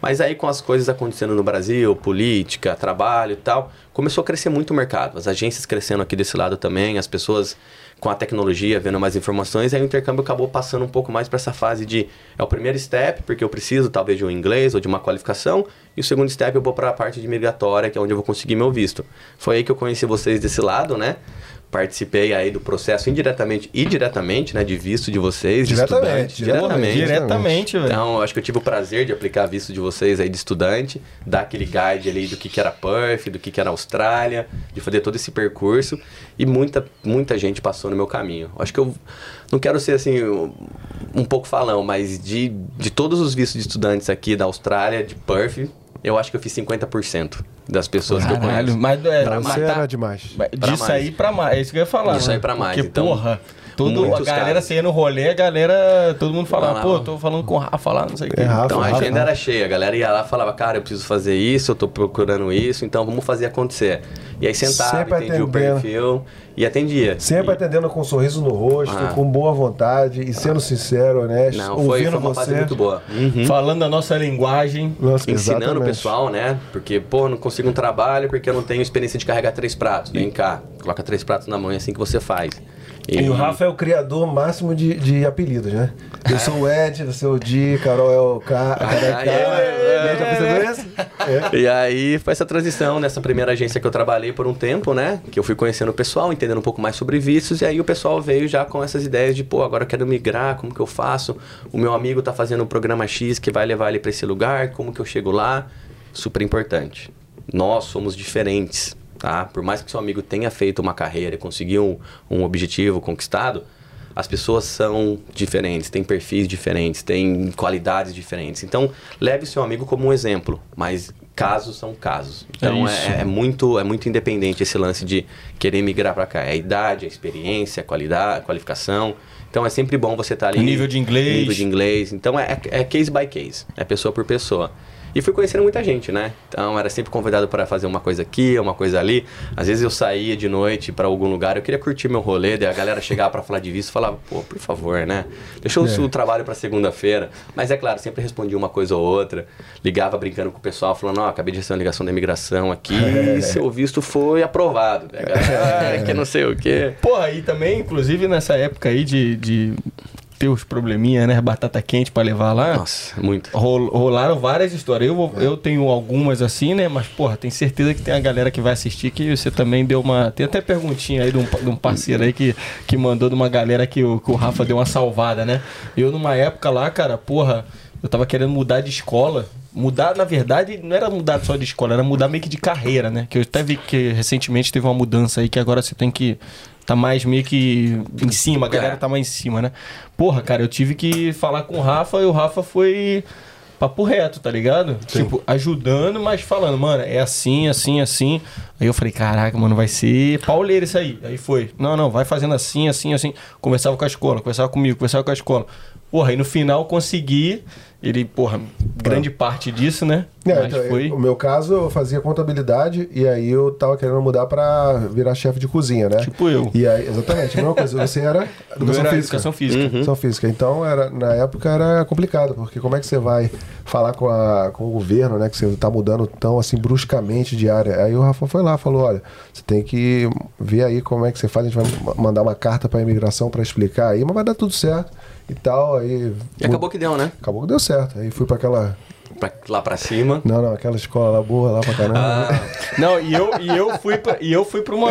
Mas aí, com as coisas acontecendo no Brasil, política, trabalho e tal, começou a crescer muito o mercado. As agências crescendo aqui desse lado também, as pessoas com a tecnologia vendo mais informações, aí o intercâmbio acabou passando um pouco mais para essa fase de é o primeiro step, porque eu preciso talvez de um inglês ou de uma qualificação, e o segundo step eu vou para a parte de migratória, que é onde eu vou conseguir meu visto. Foi aí que eu conheci vocês desse lado, né? Participei aí do processo indiretamente e diretamente, né, de visto de vocês, de Diretamente, estudante, diretamente. Diretamente, velho. então, acho que eu tive o prazer de aplicar visto de vocês aí de estudante, dar aquele guide ali do que, que era Perth, do que, que era Austrália, de fazer todo esse percurso. E muita, muita gente passou no meu caminho. Acho que eu não quero ser assim, um, um pouco falão, mas de, de todos os vistos de estudantes aqui da Austrália, de Perth, eu acho que eu fiz 50% das pessoas que eu Caralho, conheço. mas é, Pra Você matar- era demais. Disso mais. aí pra mais. É isso que eu ia falar. Disso aí né? pra mais, Porque, então, porra, todo, a galera, ia no rolê, a galera, todo mundo falava, Falava. pô, tô falando com o Rafa lá, não sei o quê. É, Rafa, Então a agenda Rafa. era cheia, a galera ia lá e falava, cara, eu preciso fazer isso, eu tô procurando isso, então vamos fazer acontecer. E aí sentava, Sempre entendia o atendendo. perfil e atendia. Sempre e, atendendo com um sorriso no rosto, Ah. com boa vontade e sendo sincero, honesto, Não, foi, ouvindo foi uma fase você. muito boa. Falando a nossa linguagem. Nossa, Ensinando o exatamente. pessoal, né? Porque, pô, não consigo um trabalho porque eu não tenho experiência de carregar três pratos. Vem cá, coloca três pratos na mão, é assim que você faz. E o Rafa é o criador máximo de, de apelidos, né? Eu sou o Ed, você é o Di, Carol é o K. Cara é Ah, K. é, *laughs* Já percebeu isso? É. E aí foi essa transição nessa primeira agência que eu trabalhei por um tempo, né? Que eu fui conhecendo o pessoal, entendendo um pouco mais sobre vistos, e aí o pessoal veio já com essas ideias de, pô, agora eu quero migrar, como que eu faço? O meu amigo tá fazendo um programa X que vai levar ele para esse lugar, como que eu chego lá? Super importante. Nós somos diferentes, tá? Por mais que seu amigo tenha feito uma carreira e conseguiu um, um objetivo conquistado, as pessoas são diferentes, têm perfis diferentes, têm qualidades diferentes. Então, leve seu amigo como um exemplo, mas casos são casos. Então, É é, é muito, é muito independente esse lance de querer migrar para cá. É a idade, a experiência, a qualidade, a qualificação. Então, é sempre bom você estar ali. O nível de inglês. Nível de inglês. Então, é, é case by case. É pessoa por pessoa. E fui conhecendo muita gente, né? Então, era sempre convidado para fazer uma coisa aqui, uma coisa ali. Às vezes eu saía de noite para algum lugar, eu queria curtir meu rolê, daí a galera chegava para falar de visto e falava, pô, por favor, né? Deixa o o trabalho para segunda-feira. Mas é claro, sempre respondia uma coisa ou outra. Ligava brincando com o pessoal, falando, ó, acabei de receber uma ligação da imigração aqui, e seu visto foi aprovado. A galera, "Ah, que não sei o quê. Porra, e também, inclusive, nessa época aí de, de ter os probleminha, né? Batata quente pra levar lá. Nossa, muito. Rol- rolaram várias histórias. Eu, vou- eu tenho algumas assim, né? Mas, porra, tenho certeza que tem a galera que vai assistir que você também deu uma. Tem até perguntinha aí de um, de um parceiro aí que, que mandou de uma galera que o, que o Rafa deu uma salvada, né? Eu, numa época lá, cara, porra, eu tava querendo mudar de escola. Mudar, na verdade, não era mudar só de escola, era mudar meio que de carreira, né? Que eu até vi que recentemente teve uma mudança aí que agora você tem que. Tá mais meio que em cima, a galera É. tá mais em cima, né? Porra, cara, eu tive que falar com o Rafa e o Rafa foi papo reto, tá ligado? Tipo, ajudando, mas falando, mano, é assim, assim, assim. Aí eu falei, caraca, mano, vai ser pauleiro isso aí. Aí foi, não, não, vai fazendo assim, assim, assim. Conversava com a escola, conversava comigo, conversava com a escola. Porra, aí no final consegui. Ele, porra, grande parte disso, né? É, mas então, foi. O meu caso, eu fazia contabilidade e aí eu tava querendo mudar pra virar chefe de cozinha, né? Tipo eu. E aí, exatamente, a mesma coisa. Você era *laughs* educação era física. educação física. Educação física. Então, era, na época era complicado, porque como é que você vai falar com, a, com o governo, né? Que você tá mudando tão assim bruscamente de área. Aí o Rafa foi lá, falou: olha, você tem que ver aí como é que você faz. A gente vai ma- mandar uma carta pra imigração pra explicar aí, mas vai dar tudo certo e tal. Aí E acabou que deu, né? Acabou que deu certo. Aí fui pra aquela pra- lá pra cima. Não, não, aquela escola lá boa, lá pra caramba. Ah, Não, e eu, e eu fui pra, e eu fui pra uma.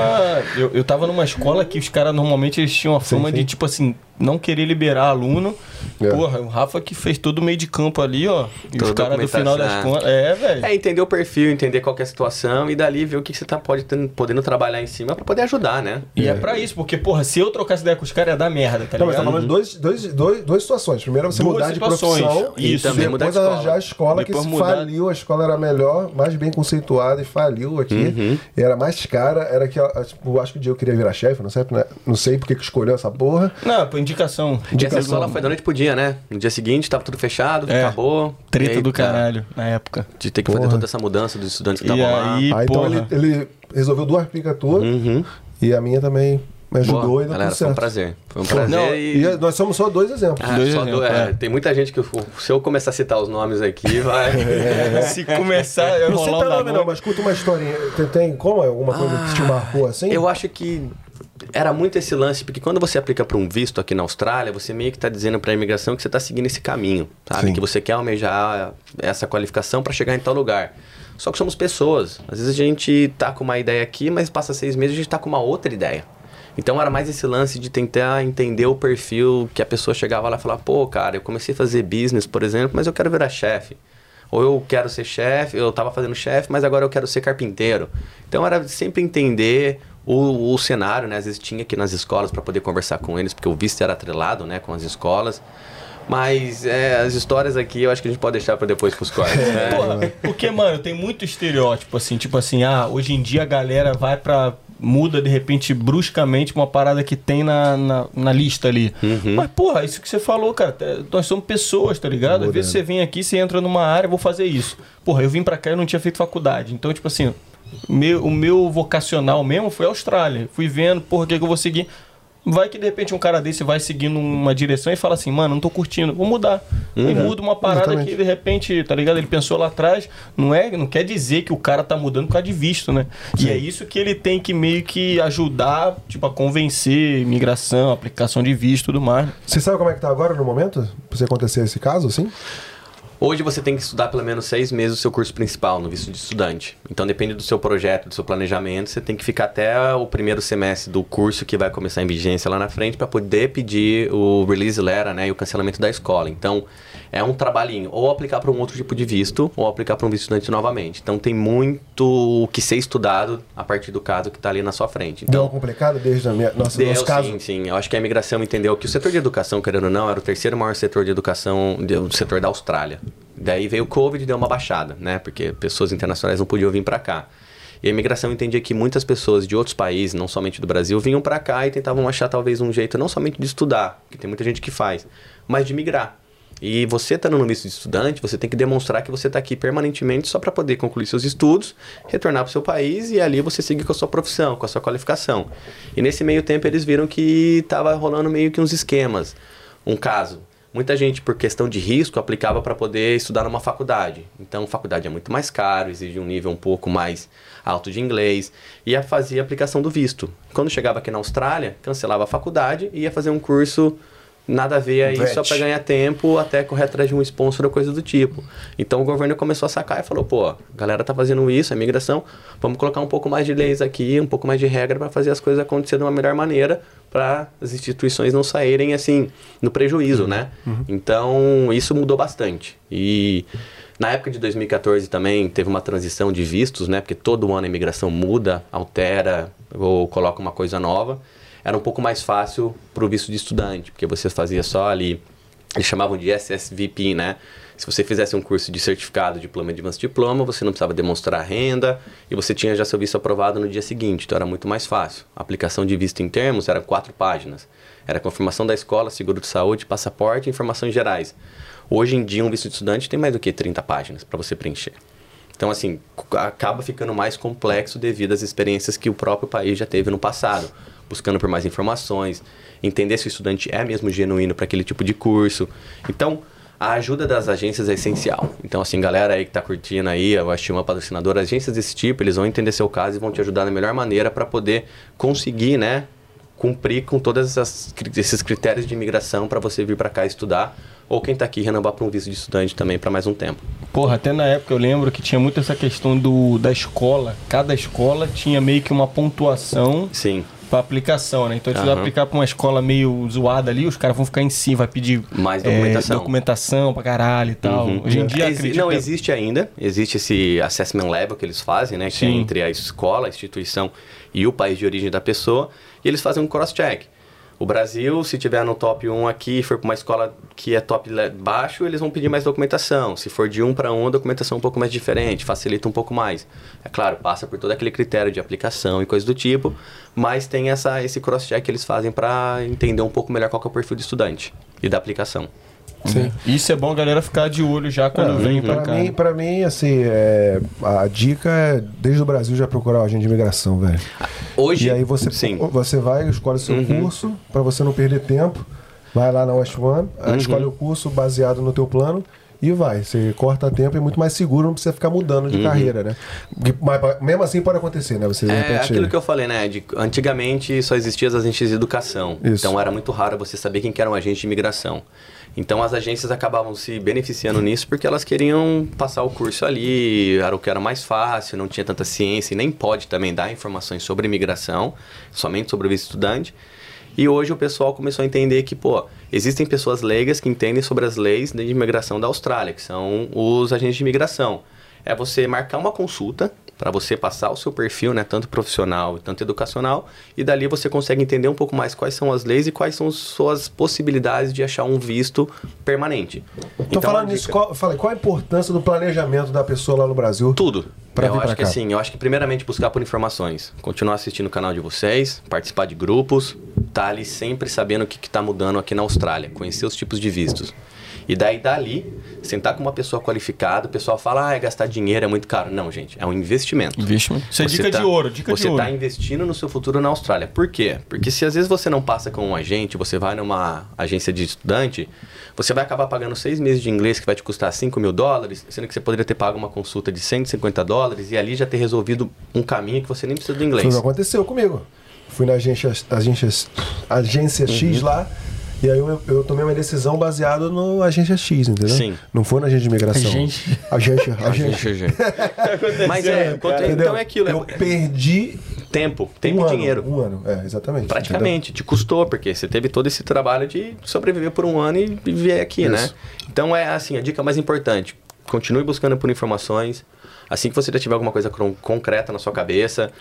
Eu, eu tava numa escola que os caras normalmente eles tinham a fama sim. de, tipo assim, não querer liberar aluno. É. Porra, o Rafa que fez todo o meio de campo ali, ó. E os Toda caras do final das contas. É, velho. É entender o perfil, entender qual que é a situação e dali ver o que, que você tá pode, podendo trabalhar em cima pra poder ajudar, né? E é pra isso, porque, porra, se eu trocasse ideia com os caras ia dar merda, tá Não, mas tá ligado? falando de dois, dois, dois, duas situações. Primeiro é você Duas mudar de profissão E e também mudar depois de escola. arranjar a escola Depois que mudar- faliu, a escola era melhor, mais bem conceituada e faliu aqui. E era mais cara, era que, tipo, eu acho que o Diego queria virar chefe, não sei, né? não sei porque que escolheu essa porra. Não, pô, indicação. E essa Indicação. escola foi da noite pro dia, né? No dia seguinte tava tudo fechado, É. acabou. Treta do Eita, caralho, na época. De ter que fazer Porra. toda essa mudança dos estudantes que estavam lá. aí, Aí então ele, ele resolveu duplicar tudo Uhum. e a minha também me ajudou Boa, e deu galera, tudo foi um prazer. Foi um prazer Não, e... E nós somos só dois exemplos. Ah, Dois só do- exemplos, é, é. Tem muita gente que, se eu começar a citar os nomes aqui, *laughs* vai. Se começar a Não um nome não, mas conta uma historinha. Tem, tem como? Alguma coisa que te marcou assim? Eu acho que era muito esse lance, porque quando você aplica para um visto aqui na Austrália, você meio que está dizendo para a imigração que você está seguindo esse caminho, sabe? Sim. Que você quer almejar essa qualificação para chegar em tal lugar. Só que somos pessoas. Às vezes a gente tá com uma ideia aqui, mas passa seis meses a gente tá com uma outra ideia. Então era mais esse lance de tentar entender o perfil que a pessoa chegava lá e falava, pô, cara, eu comecei a fazer business, por exemplo, mas eu quero virar chefe. Ou eu quero ser chefe, eu estava fazendo chefe, mas agora eu quero ser carpinteiro. Então era sempre entender o, o cenário, né? Às vezes tinha aqui nas escolas para poder conversar com eles, porque o visto era atrelado, né, com as escolas. Mas é, as histórias aqui eu acho que a gente pode deixar para depois pros cortes, *laughs* né? Porra, porque, mano, tem muito estereótipo, assim, tipo assim, ah, hoje em dia a galera vai pra. Muda de repente bruscamente uma parada que tem na, na, na lista ali. Uhum. Mas, porra, isso que você falou, cara, é, nós somos pessoas, tá ligado? Às vezes você vem aqui, você entra numa área, vou fazer isso. Porra, eu vim pra cá e eu não tinha feito faculdade. Então, tipo assim, meu, o meu vocacional mesmo foi Austrália. Fui vendo, porra, o que, que eu vou seguir. Vai que de repente um cara desse vai seguindo uma direção e fala assim, mano, não tô curtindo, vou mudar. E muda uma parada Exatamente. que de repente, tá ligado? Ele pensou lá atrás, não é, não quer dizer que o cara tá mudando por causa de visto, né? E é isso que ele tem que meio que ajudar, tipo, a convencer imigração, aplicação de visto e tudo mais. Você sabe como é que tá agora no momento? Pra você acontecer esse caso, assim? Hoje você tem que estudar pelo menos seis meses o seu curso principal no visto de estudante. Então depende do seu projeto, do seu planejamento, você tem que ficar até o primeiro semestre do curso que vai começar em vigência lá na frente para poder pedir o release letter, né, e o cancelamento da escola. Então é um trabalhinho, ou aplicar para um outro tipo de visto, ou aplicar para um visto estudante novamente. Então tem muito o que ser estudado a partir do caso que está ali na sua frente. Deu Então, uma complicada desde a minha. Nossa, Deu, nosso caso. sim, sim. Eu acho que a imigração entendeu que o setor de educação, querendo ou não, era o terceiro maior setor de educação do setor da Austrália. Daí veio o Covid e deu uma baixada, né? Porque pessoas internacionais não podiam vir para cá. E a imigração entendia que muitas pessoas de outros países, não somente do Brasil, vinham para cá e tentavam achar talvez um jeito não somente de estudar, que tem muita gente que faz, mas de migrar. E você estando no visto de estudante, você tem que demonstrar que você está aqui permanentemente só para poder concluir seus estudos, retornar para o seu país e ali você seguir com a sua profissão, com a sua qualificação. E nesse meio tempo eles viram que estava rolando meio que uns esquemas. Um caso, muita gente por questão de risco aplicava para poder estudar numa faculdade. Então, faculdade é muito mais caro, exige um nível um pouco mais alto de inglês e ia fazer a aplicação do visto. Quando chegava aqui na Austrália, cancelava a faculdade e ia fazer um curso nada a ver aí só para ganhar tempo até correr atrás de um sponsor ou coisa do tipo. Então o governo começou a sacar e falou: pô, a galera tá fazendo isso, a imigração, vamos colocar um pouco mais de leis aqui, um pouco mais de regra para fazer as coisas acontecer de uma melhor maneira para as instituições não saírem assim no prejuízo, né? Então isso mudou bastante. E na época de 2014 também teve uma transição de vistos, né? Porque todo ano a imigração muda, altera ou coloca uma coisa nova era um pouco mais fácil para o visto de estudante, porque você fazia só ali, eles chamavam de SSVP, né? Se você fizesse um curso de certificado, diploma advanced diploma, você não precisava demonstrar renda e você tinha já seu visto aprovado no dia seguinte, então era muito mais fácil. A aplicação de visto em termos era quatro páginas. Era confirmação da escola, seguro de saúde, passaporte e informações gerais. Hoje em dia, um visto de estudante tem mais do que 30 páginas para você preencher. Então, assim, acaba ficando mais complexo devido às experiências que o próprio país já teve no passado, buscando por mais informações, entender se o estudante é mesmo genuíno para aquele tipo de curso. Então, a ajuda das agências é essencial. Então, assim, galera aí que tá curtindo aí, eu acho uma patrocinadora, agências desse tipo, eles vão entender seu caso e vão te ajudar da melhor maneira para poder conseguir, né, cumprir com todos esses critérios de imigração para você vir para cá estudar, ou quem está aqui renovar para um visto de estudante também para mais um tempo. Porra, até na época eu lembro que tinha muito essa questão do, da escola. Cada escola tinha meio que uma pontuação Sim. Pra aplicação, né? Então, se você Aham. aplicar pra uma escola meio zoada ali, os caras vão ficar em cima, vai pedir Mais é, documentação. documentação pra caralho e tal. Uhum. Hoje em dia, Exi- acredito não que- existe ainda, existe esse assessment level que eles fazem, né, que é entre a escola, a instituição e o país de origem da pessoa, e eles fazem um cross-check. O Brasil, se tiver no top 1 aqui, for para uma escola que é top baixo, eles vão pedir mais documentação. Se for de 1 para 1, a documentação é um pouco mais diferente, facilita um pouco mais. É claro, passa por todo aquele critério de aplicação e coisa do tipo, mas tem essa, esse cross-check que eles fazem para entender um pouco melhor qual é o perfil do estudante e da aplicação. Sim. Isso é bom a galera ficar de olho já quando vem pra Pra cá. mim, pra mim, assim, é, a dica é, desde o Brasil, já procurar o agente de imigração, velho. Hoje, E aí você, sim. você vai, escolhe o seu Uhum. curso, pra você não perder tempo. Vai lá na West One, aí Uhum. escolhe o curso baseado no teu plano e vai. Você corta tempo e é muito mais seguro, não precisa ficar mudando de carreira, né? Mas mesmo assim pode acontecer, né? Você de Uhum. É repente. aquilo que eu falei, né? De, antigamente só existiam as agências de educação. Isso. Então era muito raro você saber quem que era um agente de imigração. Então as agências acabavam se beneficiando nisso porque elas queriam passar o curso ali, era o que era mais fácil, não tinha tanta ciência e nem pode também dar informações sobre imigração, somente sobre o visto estudante. E hoje o pessoal começou a entender que, pô, existem pessoas leigas que entendem sobre as leis de imigração da Austrália, que são os agentes de imigração. É você marcar uma consulta para você passar o seu perfil, né, tanto profissional tanto educacional, e dali você consegue entender um pouco mais quais são as leis e quais são suas possibilidades de achar um visto permanente. Então, falando a nisso, dica- qual, falei, qual a importância do planejamento da pessoa lá no Brasil? Tudo. Pra eu vir acho que cá. assim, eu acho que primeiramente buscar por informações, continuar assistindo o canal de vocês, participar de grupos, tá ali sempre sabendo o que, que tá mudando aqui na Austrália, conhecer os tipos de vistos. E daí dali, sentar com uma pessoa qualificada, o pessoal fala, ah, é gastar dinheiro, é muito caro. Não, gente, é um investimento. Investimento. Isso é dica tá- de ouro, dica você de ouro. está investindo no seu futuro na Austrália. Por quê? Porque se às vezes você não passa com um agente, você vai numa agência de estudante, você vai acabar pagando seis meses de inglês que vai te custar 5 mil dólares, sendo que você poderia ter pago uma consulta de 150 dólares e ali já ter resolvido um caminho que você nem precisa do inglês. que aconteceu comigo. Fui na agência, agência, agência Uhum. X lá. E aí eu, eu tomei uma decisão baseada no agência X, entendeu? Sim. Não foi na agência de imigração. Agente. Agência. agência. *laughs* Mas é, quanto- Entendeu? então é aquilo, Eu é perdi tempo, tempo um e ano, dinheiro. Um ano, é, exatamente. Praticamente, te custou, porque você teve todo esse trabalho de sobreviver por um ano e viver aqui, né? Isso. Então é assim, a dica mais importante, continue buscando por informações. Assim que você já tiver alguma coisa concreta na sua cabeça,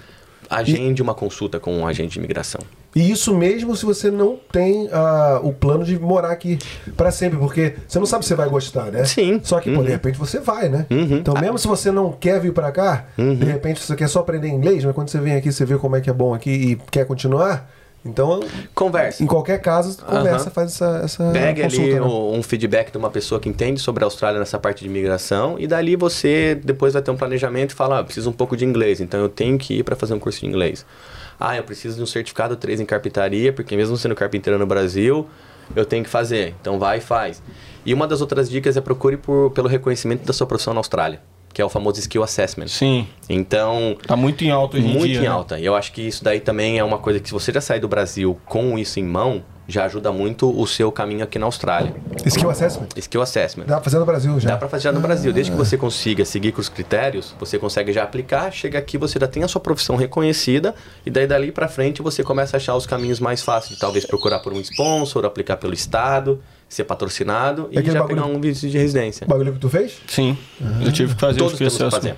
agende uma consulta com um agente de imigração. E isso mesmo se você não tem ah, o plano de morar aqui pra sempre, porque você não sabe se você vai gostar, né? Sim. Só que, pô, Uhum. de repente você vai, né? Uhum. Então, mesmo se você não quer vir pra cá, Uhum. de repente você quer só aprender inglês, mas quando você vem aqui, você vê como é que é bom aqui e quer continuar, então, Converse. em qualquer caso, conversa, Aham. faz essa, essa Pegue consulta, ali né? um feedback de uma pessoa que entende sobre a Austrália nessa parte de imigração e dali você depois vai ter um planejamento e fala, ah, preciso um pouco de inglês, então eu tenho que ir para fazer um curso de inglês. Ah, eu preciso de um certificado 3 em carpintaria, porque mesmo sendo carpinteiro no Brasil, eu tenho que fazer. Então vai e faz. E uma das outras dicas é procure por, pelo reconhecimento da sua profissão na Austrália, que é o famoso Skill Assessment. Sim. Então, Tá muito em alta hoje em muito dia. em né? alta. E eu acho que isso daí também é uma coisa que se você já sair do Brasil com isso em mão, já ajuda muito o seu caminho aqui na Austrália. Skill Assessment. Skill Assessment. Dá pra fazer no Brasil já. Dá pra fazer já no Brasil. Desde que você consiga seguir com os critérios, você consegue já aplicar, chega aqui, você já tem a sua profissão reconhecida, e daí dali pra frente você começa a achar os caminhos mais fáceis, de talvez procurar por um sponsor, aplicar pelo Estado, ser patrocinado e aquele já bagulho- pegar um visto de residência. O bagulho que tu fez? Sim. Eu tive que fazer Todos os temos que processos. fazer.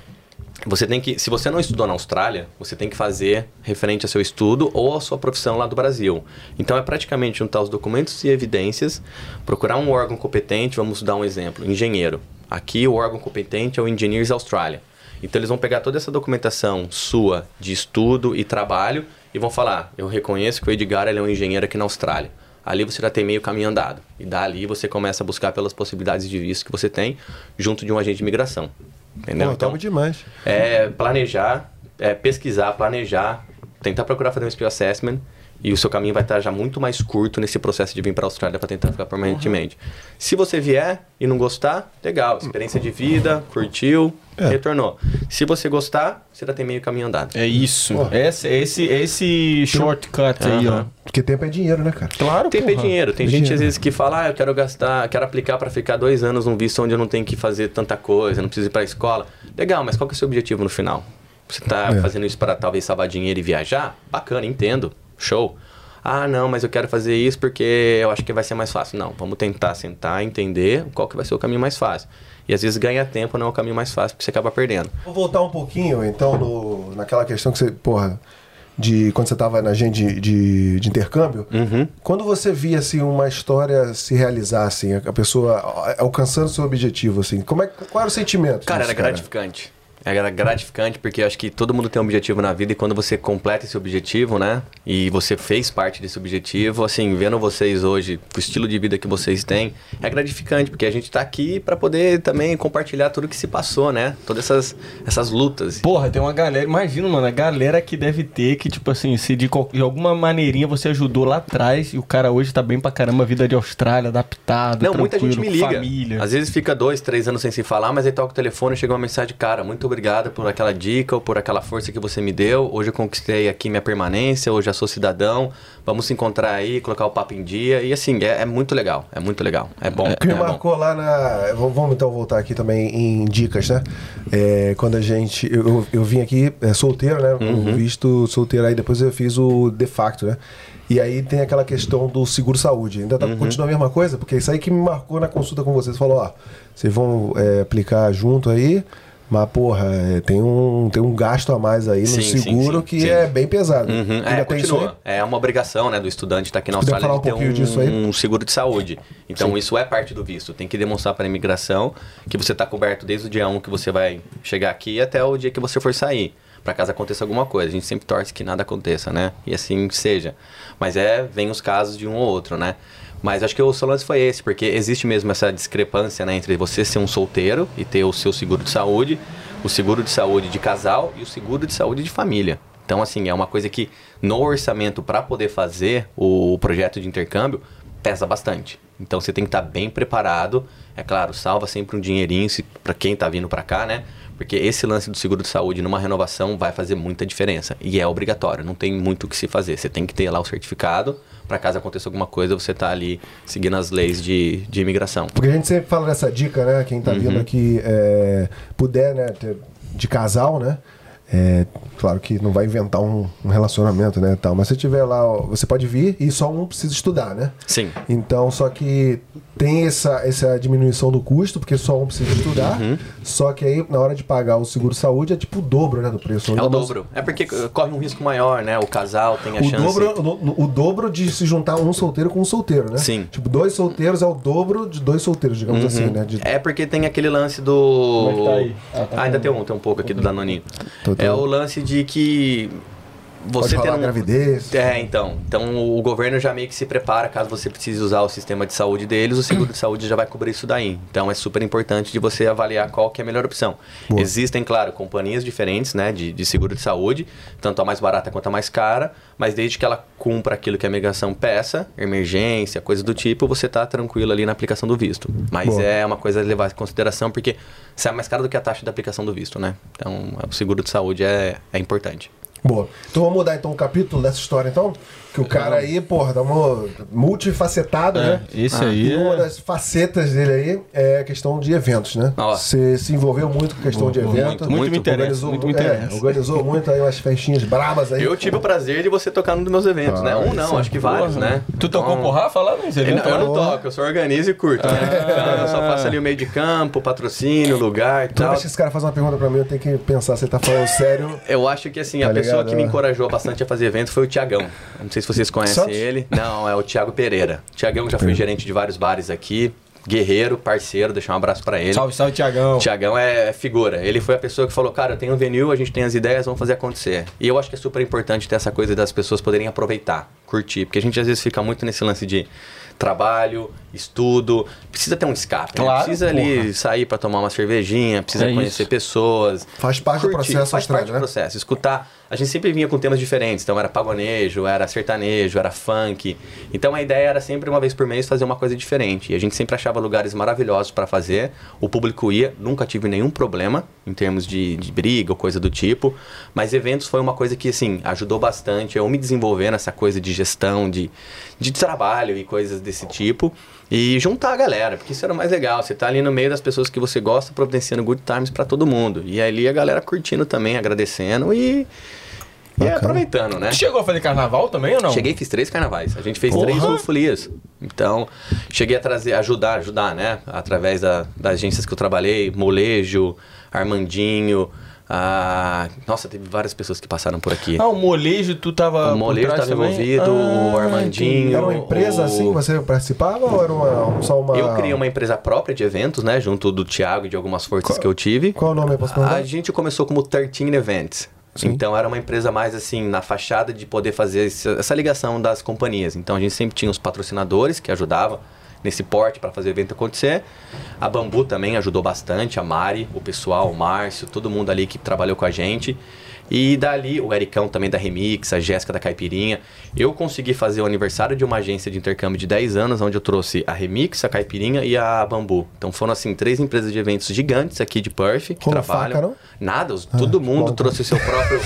Você tem que, se você não estudou na Austrália, você tem que fazer referente ao seu estudo ou à sua profissão lá do Brasil. Então é praticamente juntar os documentos e evidências, procurar um órgão competente, vamos dar um exemplo, engenheiro. Aqui o órgão competente é o Engineers Australia. Então eles vão pegar toda essa documentação sua de estudo e trabalho e vão falar: "Eu reconheço que o Edgar é um engenheiro aqui na Austrália". Ali você já tem meio caminho andado. E dali você começa a buscar pelas possibilidades de visto que você tem junto de um agente de imigração. Entendeu? Pô, top demais. É planejar, é pesquisar, planejar, tentar procurar fazer um skill assessment E o seu caminho vai estar já muito mais curto nesse processo de vir para a Austrália para tentar ficar permanentemente. Se você vier e não gostar, legal, experiência de vida, curtiu, É. retornou. Se você gostar, você já tem meio caminho andado. É isso. Porra. Esse, esse, esse shortcut aí, ó. Porque tempo é dinheiro, né, cara? Claro, Tempo é porra. dinheiro. Tem É gente dinheiro. às vezes que fala, ah, eu quero gastar, quero aplicar para ficar dois anos num visto onde eu não tenho que fazer tanta coisa, não preciso ir para a escola. Legal, mas qual que é o seu objetivo no final? Você tá É. fazendo isso para talvez salvar dinheiro e viajar? Bacana, entendo. Show. Ah, não, mas eu quero fazer isso porque eu acho que vai ser mais fácil. Não, vamos tentar sentar, entender qual que vai ser o caminho mais fácil. E às vezes ganhar tempo não é o caminho mais fácil, porque você acaba perdendo. Vou voltar um pouquinho, então, no, naquela questão que você, porra, de quando você tava na agenda de, de, de intercâmbio. Uhum. Quando você via, assim, uma história se realizar, assim, a pessoa alcançando seu objetivo, assim, como é, qual era o sentimento? Cara, disso, era gratificante. Era gratificante porque acho que todo mundo tem um objetivo na vida e quando você completa esse objetivo, né? E você fez parte desse objetivo, assim, vendo vocês hoje, o estilo de vida que vocês têm, é gratificante porque a gente tá aqui para poder também compartilhar tudo que se passou, né? Todas essas, essas lutas. Porra, tem uma galera, imagina, mano, a galera que deve ter que, tipo assim, se de, de alguma maneirinha você ajudou lá atrás e o cara hoje tá bem pra caramba, vida de Austrália, adaptado, Não, muita gente me liga. família. Às vezes fica dois, três anos sem se falar, mas aí toca o telefone e chega uma mensagem, cara, muito obrigado por aquela dica ou por aquela força que você me deu. Hoje eu conquistei aqui minha permanência, hoje já sou cidadão. Vamos se encontrar aí, colocar o papo em dia. E assim, é, é muito legal, é muito legal. É bom. O que me é bom. marcou lá na. v- Vamos então voltar aqui também em dicas, né? É, quando a gente. Eu, eu- eu vim aqui é, solteiro, né? Uhum. Visto solteiro, aí depois eu fiz o de facto, né? E aí tem aquela questão do seguro-saúde. Ainda tá, Uhum. continua a mesma coisa? Porque isso aí que me marcou na consulta com vocês. Falou, ó, vocês vão é, aplicar junto aí. Mas, porra, é, tem um, tem um gasto a mais aí no Sim, seguro sim, que sim. é bem pesado. Uhum, Ainda É, tem continua. É uma obrigação né, do estudante estar aqui na Austrália falar de ter um disso aí? um seguro de saúde. Então isso é parte do visto. Tem que demonstrar para a imigração que você está coberto desde o dia 1 que você vai chegar aqui até o dia que você for sair. Para caso aconteça alguma coisa. A gente sempre torce que nada aconteça, né? E assim seja. Mas é, vem os casos de um ou outro, né? Mas acho que o seu lance foi esse, porque existe mesmo essa discrepância né, entre você ser um solteiro e ter o seu seguro de saúde, o seguro de saúde de casal e o seguro de saúde de família. Então, assim, é uma coisa que no orçamento para poder fazer o projeto de intercâmbio pesa bastante. Então, você tem que estar bem preparado. É claro, salva sempre um dinheirinho para quem está vindo para cá, né? Porque esse lance do seguro de saúde numa renovação vai fazer muita diferença. E é obrigatório, não tem muito o que se fazer. Você tem que ter lá o certificado para caso aconteça alguma coisa, você tá ali seguindo as leis de, de imigração. Porque a gente sempre fala dessa dica, né? Quem tá Uhum. vindo aqui é, puder, né? de casal, né? É, claro que não vai inventar um, um relacionamento, né? Tal, mas se tiver lá, você pode vir e só um precisa estudar, né? Sim. Então, só que tem essa, essa diminuição do custo, porque só um precisa estudar. Uhum. Só que aí, na hora de pagar o seguro-saúde, é tipo o dobro, né? Do preço. É o dobro. É porque corre um risco maior, né? O casal tem a O chance. dobro, o, o dobro de se juntar um solteiro com um solteiro, né? Sim. Tipo, dois solteiros é o dobro de dois solteiros, digamos assim, né? De- É porque tem aquele lance do. Como é que tá aí? Ah, tá ainda bom. tem um, tem um pouco aqui do Danoninho. Tô- tô- É o lance de que você rolar ter um... gravidez. É, então. Então o governo já meio que se prepara, caso você precise usar o sistema de saúde deles, o seguro de saúde já vai cobrir isso daí. Então é super importante de você avaliar qual que é a melhor opção. Boa. Existem, claro, companhias diferentes, né, de, de seguro de saúde, tanto a mais barata quanto a mais cara, mas desde que ela cumpra aquilo que a migração peça, emergência, coisa do tipo, você tá tranquilo ali na aplicação do visto. Mas Boa. é uma coisa a levar em consideração, porque sai mais caro do que a taxa da aplicação do visto, né? Então o seguro de saúde é, é importante. Boa. Então vamos mudar então o capítulo dessa história, então? Que o cara aí, porra, tá uma multifacetado, É, né? esse Ah, aí E uma é- das facetas dele aí é a questão de eventos, né? Você se envolveu muito com a questão de Muito, evento. muito me interessa, organizou, muito me é, organizou muito aí umas festinhas brabas aí. Eu tive o prazer de você tocar num dos meus eventos, né? Ah, Um não, isso é acho que vários, Porra. né? Tu tocou Então, com o Rafa nesse evento? não, eu não Porra. toco, eu só organizo e curto, né? Então, eu só faço ali o meio de campo, patrocínio, lugar e Toda tal. vez que esse cara faz uma pergunta pra mim, eu tenho que pensar se ele tá falando sério. Eu acho que assim, a Tá pessoa ligado, que me né? encorajou bastante a fazer evento foi o Tiagão. Não sei se vocês conhecem Santos? ele. Não, é o Tiago Pereira. *laughs* Tiagão já foi gerente de vários bares aqui. Guerreiro, parceiro, deixar um abraço pra ele. Salve, salve, Tiagão. Tiagão é figura. Ele foi a pessoa que falou, cara, eu tenho um venue, a gente tem as ideias, vamos fazer acontecer. E eu acho que é super importante ter essa coisa das pessoas poderem aproveitar, curtir. Porque a gente às vezes fica muito nesse lance de trabalho, estudo, precisa ter um escape, né? Claro, precisa ali sair para tomar uma cervejinha, precisa É conhecer isso. pessoas. Faz parte do processo faz parte do né? processo. Escutar, a gente sempre vinha com temas diferentes, então era pagonejo, era sertanejo, era funk. Então a ideia era sempre uma vez por mês fazer uma coisa diferente. E a gente sempre achava lugares maravilhosos para fazer. O público ia, nunca tive nenhum problema em termos de, de briga ou coisa do tipo. Mas eventos foi uma coisa que assim ajudou bastante eu me desenvolver nessa coisa de gestão, de, de trabalho e coisas desse tipo. E juntar a galera, porque isso era o mais legal. Você tá ali no meio das pessoas que você gosta, providenciando good times para todo mundo. E ali a galera curtindo também, agradecendo e, e Bacana. aproveitando, né? Chegou a fazer carnaval também ou não? Cheguei e fiz três carnavais. A gente fez Porra! três folias. Então, cheguei a trazer, ajudar, ajudar, né? Através da, das agências que eu trabalhei, Molejo, Armandinho. Ah, nossa, teve várias pessoas que passaram por aqui. Ah, o molejo tu tava. o Molejo estava envolvido, o Ah, Armandinho. Era uma empresa o- assim, você participava ou era uma, só uma. Eu criei uma empresa própria de eventos, né? Junto do Thiago e de algumas forças que eu tive. Qual o nome? Posso perguntar? A gente começou como 13 Events. Sim. Então era uma empresa mais assim, na fachada de poder fazer essa ligação das companhias. Então a gente sempre tinha os patrocinadores que ajudavam nesse porte para fazer o evento acontecer. A Bambu também ajudou bastante, a Mari, o pessoal, o Márcio, todo mundo ali que trabalhou com a gente. E dali, o Ericão também da Remix, a Jéssica da Caipirinha. Eu consegui fazer o aniversário de uma agência de intercâmbio de 10 anos, onde eu trouxe a Remix, a Caipirinha e a Bambu. Então foram, assim, três empresas de eventos gigantes aqui de Perth, que Rolou trabalham. faca, não? Nada, os- todo mundo bom. trouxe o seu próprio,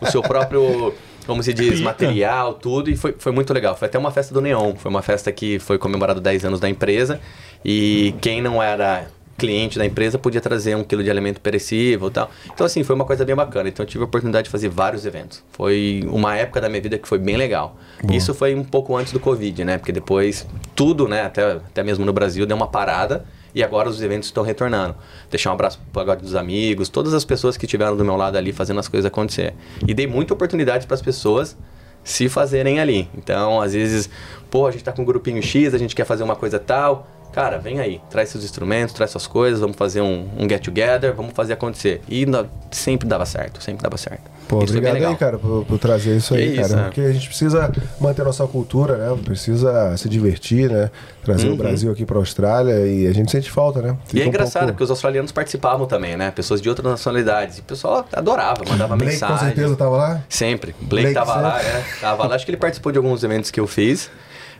o seu próprio, *laughs* como se diz, material, tudo, e foi, foi muito legal. Foi até uma festa do Neon, foi uma festa que foi comemorado 10 anos da empresa, e quem não era cliente da empresa podia trazer um quilo de alimento perecível e tal. Então, assim, foi uma coisa bem bacana. Então, eu tive a oportunidade de fazer vários eventos. Foi uma época da minha vida que foi bem legal. Isso foi um pouco antes do Covid, né? Porque depois tudo, né, até, até mesmo no Brasil, deu uma parada. E agora os eventos estão retornando. Deixar um abraço pagode dos amigos, todas as pessoas que estiveram do meu lado ali fazendo as coisas acontecer. E dei muita oportunidade para as pessoas se fazerem ali. Então, às vezes, pô, a gente tá com um grupinho X, a gente quer fazer uma coisa tal. Cara, vem aí, traz seus instrumentos, traz suas coisas, vamos fazer um, um get together, vamos fazer acontecer. E na- sempre dava certo, sempre dava certo. Pô, Isso bem obrigado legal. aí, cara, por, por trazer isso aí, isso, cara. é. Porque a gente precisa manter nossa cultura, né? Precisa se divertir, né? Trazer o Brasil aqui pra Austrália e a gente sente falta, né? Uhum. E Fica é um engraçado, pouco- porque os australianos participavam também, né? Pessoas de outras nacionalidades. E o pessoal adorava, mandava Blake mensagem. com certeza tava lá? Sempre. Blake, Blake tava lá, sempre. né? Tava lá. Acho que ele participou de alguns eventos que eu fiz.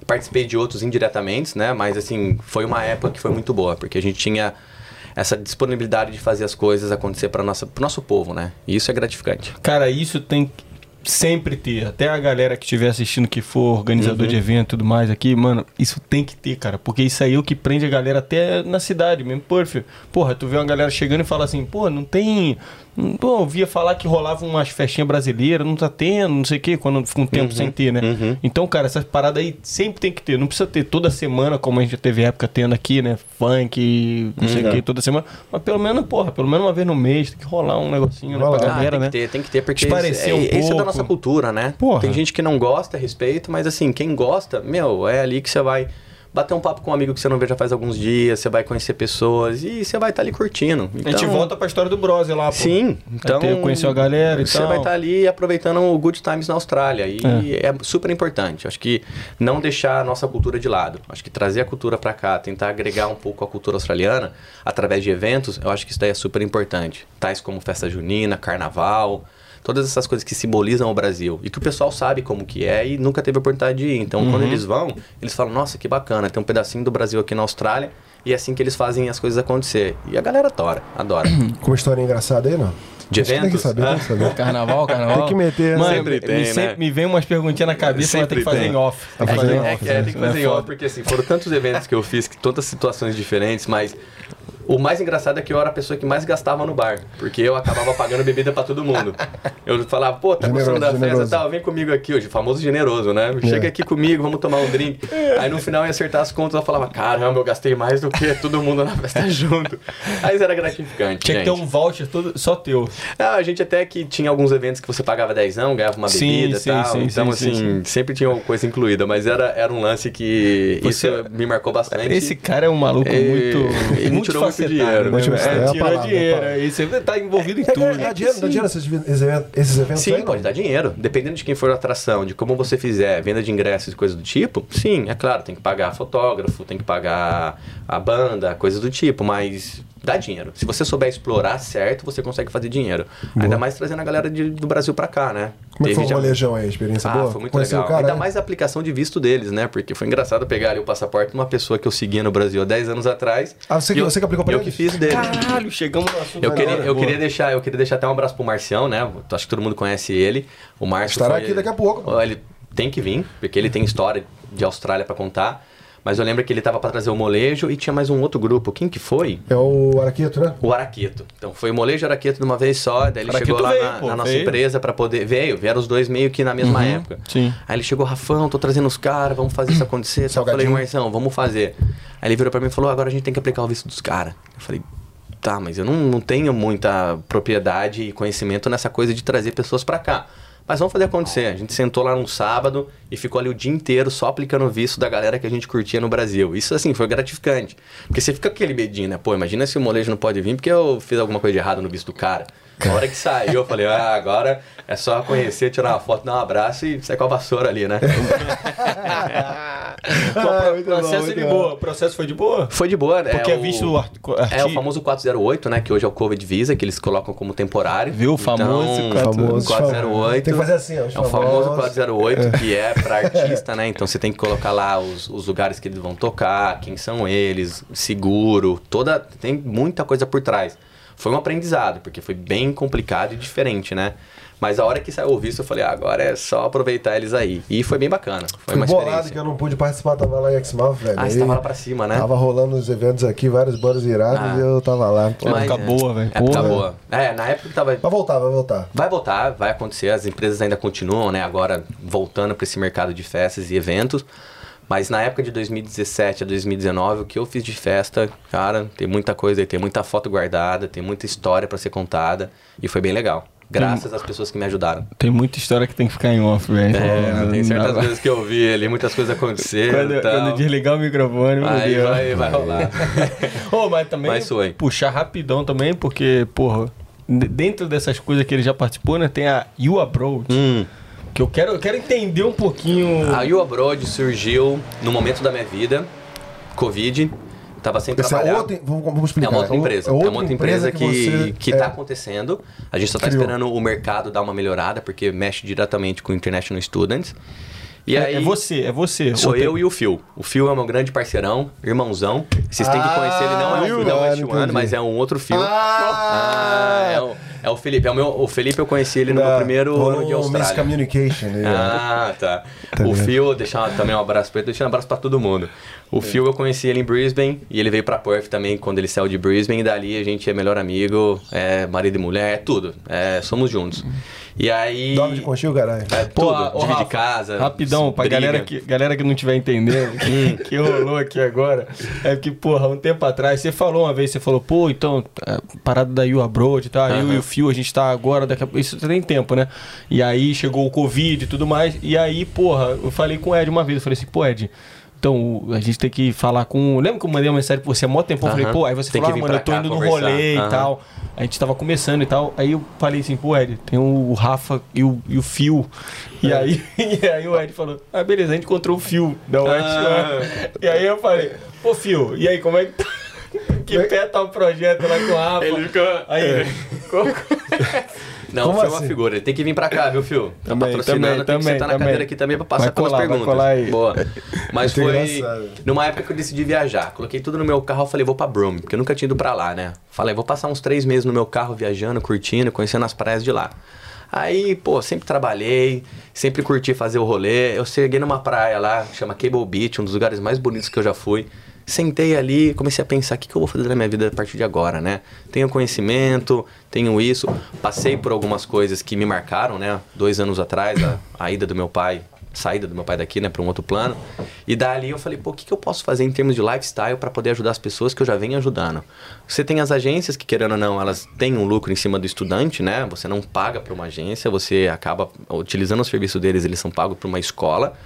Participei de outros indiretamente, né? Mas assim, foi uma época que foi muito boa, porque a gente tinha essa disponibilidade de fazer as coisas acontecer para nossa pro nosso povo, né? E isso é gratificante. Cara, isso tem que sempre ter. Até a galera que estiver assistindo, que for organizador de evento e tudo mais aqui, mano, isso tem que ter, cara. Porque isso aí é o que prende a galera até na cidade mesmo. Porra, porra, tu vê uma galera chegando e fala assim, pô, não tem. Não- Pô, eu ouvia falar que rolava umas festinhas brasileiras, não tá tendo, não sei o quê, quando fica um tempo sem ter, né? uhum. Então, cara, essas paradas aí sempre tem que ter. Não precisa ter toda semana, como a gente já teve época tendo aqui, né? Funk, não sei o quê, toda semana. Mas pelo menos, porra, pelo menos uma vez no mês tem que rolar um negocinho, né, Rolar. pra Ah, galera, tem né? que ter, tem que ter, porque Esparecer é, um isso é da nossa cultura, né? Porra. Tem gente que não gosta, respeito, mas assim, quem gosta, meu, é ali que você vai bater um papo com um amigo que você não vê já faz alguns dias, você vai conhecer pessoas e você vai estar ali curtindo. A gente Então, volta pra história do Brose lá, pô. Sim, então. ter- conheceu a galera e Você tal. vai estar ali aproveitando o Good Times na Austrália. E é. super importante. Acho que não deixar a nossa cultura de lado. Acho que trazer a cultura para cá, tentar agregar um pouco a cultura australiana através de eventos, eu acho que isso daí é super importante. Tais como festa junina, carnaval. Todas essas coisas que simbolizam o Brasil e que o pessoal sabe como que é e nunca teve a oportunidade de ir. Então, Uhum. quando eles vão, eles falam: Nossa, que bacana, tem um pedacinho do Brasil aqui na Austrália e é assim que eles fazem as coisas acontecer. E a galera adora, adora. *clears throat* Com uma história engraçada aí, não? De que Tem que eventos? saber, tem que saber. *laughs* Carnaval, carnaval. Tem que meter, né? Mano, Sempre me, tem, me né? sempre me vem umas perguntinhas na cabeça, mas tem que Sempre fazer tem. em off. É, é, off. que- é, tem que né? fazer em É off, porque assim, foram tantos eventos que eu fiz, que tantas situações diferentes, mas o mais engraçado é que eu era a pessoa que mais gastava no bar, porque eu acabava pagando bebida pra todo mundo. Eu falava, pô, tá Generoso, gostando da festa generoso. e tal, vem comigo aqui hoje, famoso generoso, né? Chega É. aqui comigo, vamos tomar um drink. Aí no final eu ia acertar as contas, eu falava, caramba, eu gastei mais do que todo mundo na festa *laughs* junto. Aí era gratificante, Tinha que ter gente. um voucher todo, só teu. Ah, a gente até que tinha alguns eventos que você pagava dezão, ganhava uma Sim, bebida e sim, tal. sim, então, sim, assim, sim, sempre tinha uma coisa incluída. Mas era, era um lance que Você- isso me marcou bastante. Esse cara é um maluco E- muito, e muito tirou muita dinheiro. né? Último É, é palavra, dinheiro. Aí você tá envolvido em É, tudo. é, dá dinheiro, dá dinheiro esses, esses eventos, esses eventos aí, Sim, não? pode dar dinheiro. Dependendo de quem for a atração, de como você fizer, venda de ingressos e coisas do tipo, sim, é claro, tem que pagar fotógrafo, tem que pagar a banda, coisas do tipo, mas dá dinheiro. Se você souber explorar certo, você consegue fazer dinheiro. Ainda mais trazendo a galera de- do Brasil pra cá, né? Como é que foi o já- molejão aí? A experiência Ah, boa? foi muito Conheceu legal. o cara, Ainda né? mais a aplicação de visto deles, né? Porque foi engraçado pegar ali o passaporte de uma pessoa que eu seguia no Brasil há 10 anos atrás. Ah, você que- E eu- você que aplicou pra Eu eles? que fiz dele. Caralho, chegamos no assunto. Eu queria, eu Boa. queria deixar, eu queria deixar até um abraço pro Marcião, né? Acho que todo mundo conhece ele. O Márcio Estará foi- aqui daqui a pouco. Ele tem que vir, porque ele tem história de Austrália pra contar. Mas eu lembro que ele tava pra trazer o molejo e tinha mais um outro grupo. Quem que foi? É o Araqueto, né? O Araqueto. Então foi o molejo e o Araqueto de uma vez só, daí ele Araqueto chegou lá veio, na, pô, na nossa veio. empresa pra poder. Veio, vieram os dois meio que na mesma Uhum, época. sim. Aí ele chegou, Rafão, tô trazendo os caras, vamos fazer isso acontecer. Só eu falei. Marção, vamos fazer. Aí ele virou pra mim e falou: agora a gente tem que aplicar o visto dos caras. Eu falei, tá, mas eu não, não tenho muita propriedade e conhecimento nessa coisa de trazer pessoas pra cá. Mas vamos fazer acontecer. A gente sentou lá num sábado e ficou ali o dia inteiro só aplicando o visto da galera que a gente curtia no Brasil. Isso, assim, foi gratificante. Porque você fica com aquele medinho, né? Pô, imagina se o molejo não pode vir porque eu fiz alguma coisa de errado no visto do cara. Na hora que saiu, eu falei, ah, agora é só conhecer, tirar uma foto, dar um abraço e sair com a vassoura ali, né? *laughs* Bom, Ah, bom, processo muito de bom. boa. O processo foi de boa? Foi de boa, né? Porque é o- visto ar- É o arti- famoso 408, né? Que hoje é o Covid Visa, que eles colocam como temporário. Viu? O famoso então, famoso 408. Tem que fazer assim, ó. É o famoso famosos. 408, que é pra artista, né? Então você tem que colocar lá os, os lugares que eles vão tocar, quem são eles, seguro, toda. Tem muita coisa por trás. Foi um aprendizado, porque foi bem complicado e diferente, né? Mas a hora que saiu o visto, eu falei, ah, agora é só aproveitar eles aí. E foi bem bacana. Foi Fui uma bolado experiência. que eu não pude participar, tava lá em Exmouth, velho. Ah, você tava lá pra cima, né? Tava rolando os eventos aqui, vários bandas irados Ah. e eu tava lá. Pô, Mas, época é, boa, velho. Época Porra. boa. É, na época que tava Vai voltar, vai voltar. Vai voltar, vai acontecer. As empresas ainda continuam, né? Agora voltando para esse mercado de festas e eventos. Mas na época de 2017 a 2019, o que eu fiz de festa, cara, tem muita coisa aí, tem muita foto guardada, tem muita história para ser contada e foi bem legal. Graças às pessoas que me ajudaram. Tem muita história que tem que ficar em off, velho. É, tem certas coisas que eu vi ali, muitas coisas aconteceram. Quando, quando desligar o microfone, meu Aí vai, vai rolar. *laughs* Ô, mas também Mas foi. puxar rapidão também, porque, porra, dentro dessas coisas que ele já participou, né, tem a You Abroad, hum. Que eu quero, eu quero entender um pouquinho. A You Abroad surgiu no momento da minha vida, Covid, tava sem Esse é trabalhar. outra, vamos, vamos É explicar. uma outra empresa. É, uma outra empresa, que, você, que é, tá acontecendo. A gente só tá criou. esperando o mercado dar uma melhorada, porque mexe diretamente com International Students. E é, aí, é você, é você. sou tem- eu e o Phil. O Phil é meu grande parceirão, irmãozão. Vocês têm que conhecer ele, não é Ah, o Phil da West. One, mas é um outro Phil. Ah! Ah, é, o, é o Felipe. É o, meu, o Felipe eu conheci ele no meu primeiro ano de Austrália. Miscommunication. Ah, tá. Tá o. Phil, deixar também um abraço pra ele, deixando um abraço pra todo mundo. O Phil eu conheci ele em Brisbane e ele veio pra Perth também quando ele saiu de Brisbane e dali a gente é melhor amigo, é marido e mulher, é tudo. É, somos juntos. E aí. Dorme de conchinho, caralho. É Pô, tudo, divide Rafa, casa. Rapidão, pra briga. galera que, galera que não tiver entendendo que, *laughs* que rolou aqui agora, é que, porra, um tempo atrás, você falou uma vez, você falou, pô, então, é, parada da You Abroad e tal, eu e o Fio, a gente tá agora, daqui a pouco, isso tem tempo, né? E aí chegou o Covid e tudo mais, e aí, porra, eu falei com o Ed uma vez, eu falei assim, pô, Ed, então a gente tem que falar com. Lembra que eu mandei uma mensagem pra você há mó tempo? Eu falei, pô, aí você Tem falou, que ah, mano, eu tô indo no rolê e Aham. tal. A gente tava começando e tal. Aí eu falei assim, pô, Ed, tem o Rafa e o, e o Fio. E aí, *laughs* e aí o Ed falou, ah, beleza, a gente encontrou o Fio da West Ah. E aí eu falei, pô, Fio, e aí, como é que tá? Que pé tá o projeto lá com o Rafa? Ele ficou- Aí, co- *laughs* Não, Como foi uma assim? figura. Ele tem que vir pra cá, viu, Phil? Tá Também, patrocinando, também, tem que também, sentar na também. cadeira aqui também pra passar Vai pelas colar, vai perguntas. colar aí. Boa. Mas *laughs* Muito foi engraçado. numa época que eu decidi viajar. Coloquei tudo no meu carro, falei, vou pra Broome, porque eu nunca tinha ido pra lá, né? Falei, vou passar uns três meses no meu carro viajando, curtindo, conhecendo as praias de lá. Aí, pô, sempre trabalhei, sempre curti fazer o rolê. Eu cheguei numa praia lá, chama Cable Beach, um dos lugares mais bonitos que eu já fui. Sentei ali, comecei a pensar, o que, que eu vou fazer na minha vida a partir de agora, né? Tenho conhecimento, tenho isso. Passei por algumas coisas que me marcaram, né? Dois anos atrás, a, a ida do meu pai, saída do meu pai daqui, né, para um outro plano. E dali eu falei, pô, o que, que eu posso fazer em termos de lifestyle para poder ajudar as pessoas que eu já venho ajudando? Você tem as agências que, querendo ou não, elas têm um lucro em cima do estudante, né? Você não paga para uma agência, você acaba utilizando o serviço deles, eles são pagos para uma escola.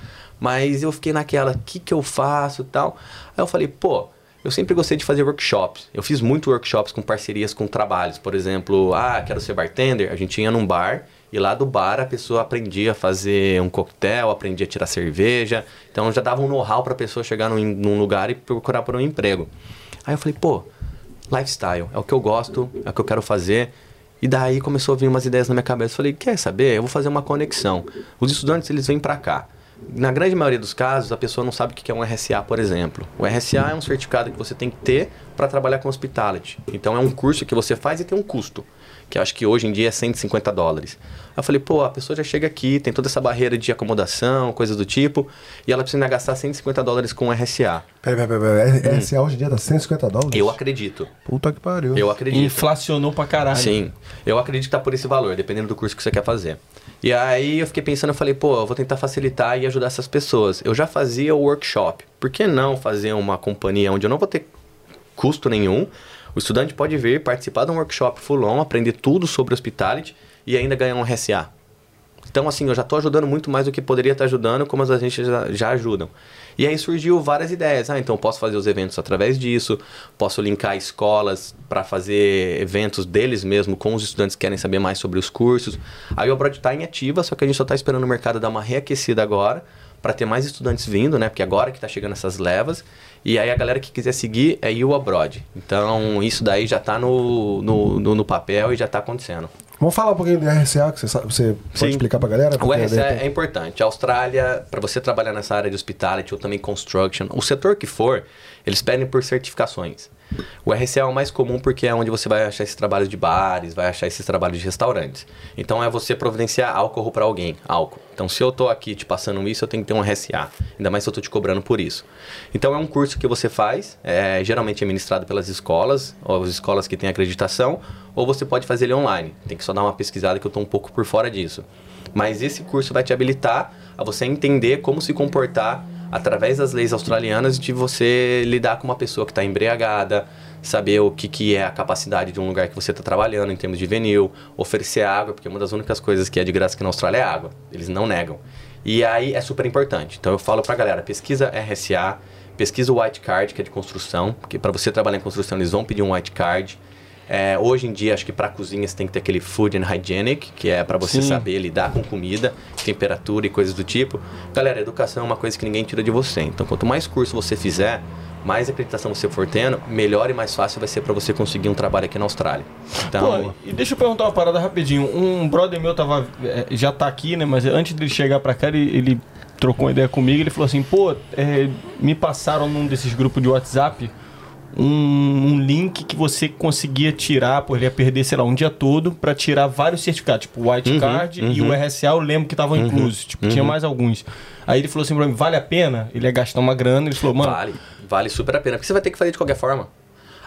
Mas eu fiquei naquela, o que, que eu faço tal. Aí eu falei, pô, eu sempre gostei de fazer workshops. Eu fiz muito workshops com parcerias com trabalhos. Por exemplo, ah, quero ser bartender. A gente ia num bar e lá do bar a pessoa aprendia a fazer um coquetel, aprendia a tirar cerveja. Então já dava um know-how para a pessoa chegar num, num lugar e procurar por um emprego. Aí eu falei, pô, lifestyle, é o que eu gosto, é o que eu quero fazer. E daí começou a vir umas ideias na minha cabeça. Falei, quer saber? Eu vou fazer uma conexão. Os estudantes, eles vêm para cá. Na grande maioria dos casos, a pessoa não sabe o que é um RSA, por exemplo. O RSA é um certificado que você tem que ter para trabalhar com hospitality. Então, é um curso que você faz e tem um custo, que eu acho que hoje em dia é 150 dólares. Aí eu falei, pô, a pessoa já chega aqui, tem toda essa barreira de acomodação, coisas do tipo, e ela precisa gastar 150 dólares com RSA. Peraí, peraí, peraí. peraí. RSA hoje em dia tá 150 dólares? Eu acredito. Puta que pariu. Eu acredito. Inflacionou pra caralho. Sim, eu acredito que tá por esse valor, dependendo do curso que você quer fazer. E aí eu fiquei pensando, eu falei, pô, eu vou tentar facilitar e ajudar essas pessoas. Eu já fazia o workshop. Por que não fazer uma companhia onde eu não vou ter custo nenhum? O estudante pode vir participar de um workshop full on, aprender tudo sobre hospitality e ainda ganhar um RSA. Então, assim, eu já estou ajudando muito mais do que poderia estar ajudando, como as agências já, já ajudam. E aí surgiu várias ideias. Ah, então posso fazer os eventos através disso, posso linkar escolas para fazer eventos deles mesmo com os estudantes que querem saber mais sobre os cursos. Aí o Abroad está em ativa, só que a gente só está esperando o mercado dar uma reaquecida agora para ter mais estudantes vindo, né? Porque agora que está chegando essas levas. E aí a galera que quiser seguir é o Abroad. Então isso daí já está no, no, no, no papel e já está acontecendo. Vamos falar um pouquinho do RSA, que você, sabe, você pode explicar pra galera? O RSA repente- é importante. A Austrália, para você trabalhar nessa área de hospitality ou também construction, o setor que for, eles pedem por certificações. O RSA é o mais comum porque é onde você vai achar esses trabalhos de bares, vai achar esses trabalhos de restaurantes. Então é você providenciar álcool para alguém, álcool. Então se eu tô aqui te passando isso, eu tenho que ter um RSA. Ainda mais se eu tô te cobrando por isso. Então é um curso que você faz, é, geralmente é pelas escolas, ou as escolas que têm acreditação, ou você pode fazer ele online. Tem que só dar uma pesquisada que eu tô um pouco por fora disso. Mas esse curso vai te habilitar a você entender como se comportar através das leis australianas de você lidar com uma pessoa que está embriagada, saber o que, que é a capacidade de um lugar que você está trabalhando em termos de venil, oferecer água, porque uma das únicas coisas que é de graça aqui na Austrália é água. Eles não negam. E aí é super importante. Então eu falo pra galera, pesquisa RSA, pesquisa o White Card, que é de construção, porque para você trabalhar em construção eles vão pedir um White Card. É, hoje em dia, acho que para cozinha você tem que ter aquele Food and Hygienic, que é para você Sim. saber lidar com comida, temperatura e coisas do tipo. Galera, educação é uma coisa que ninguém tira de você. Então, quanto mais curso você fizer, mais acreditação você for tendo, melhor e mais fácil vai ser para você conseguir um trabalho aqui na Austrália. Então, Pô, e deixa eu perguntar uma parada rapidinho. Um brother meu tava. é, já tá aqui, né? Mas antes dele chegar pra cá, ele, ele trocou uma ideia comigo. Ele falou assim: pô, é, me passaram num desses grupos de WhatsApp um, um link que você conseguia tirar, pô, ele ia perder, sei lá, um dia todo pra tirar vários certificados, tipo o White Uhum, Card e o uhum. RSA, eu lembro que estavam inclusos. Tipo, tinha mais alguns. Aí ele falou assim pra mim: vale a pena? Ele ia gastar uma grana. Ele falou, mano. vale, vale super a pena, porque você vai ter que fazer de qualquer forma.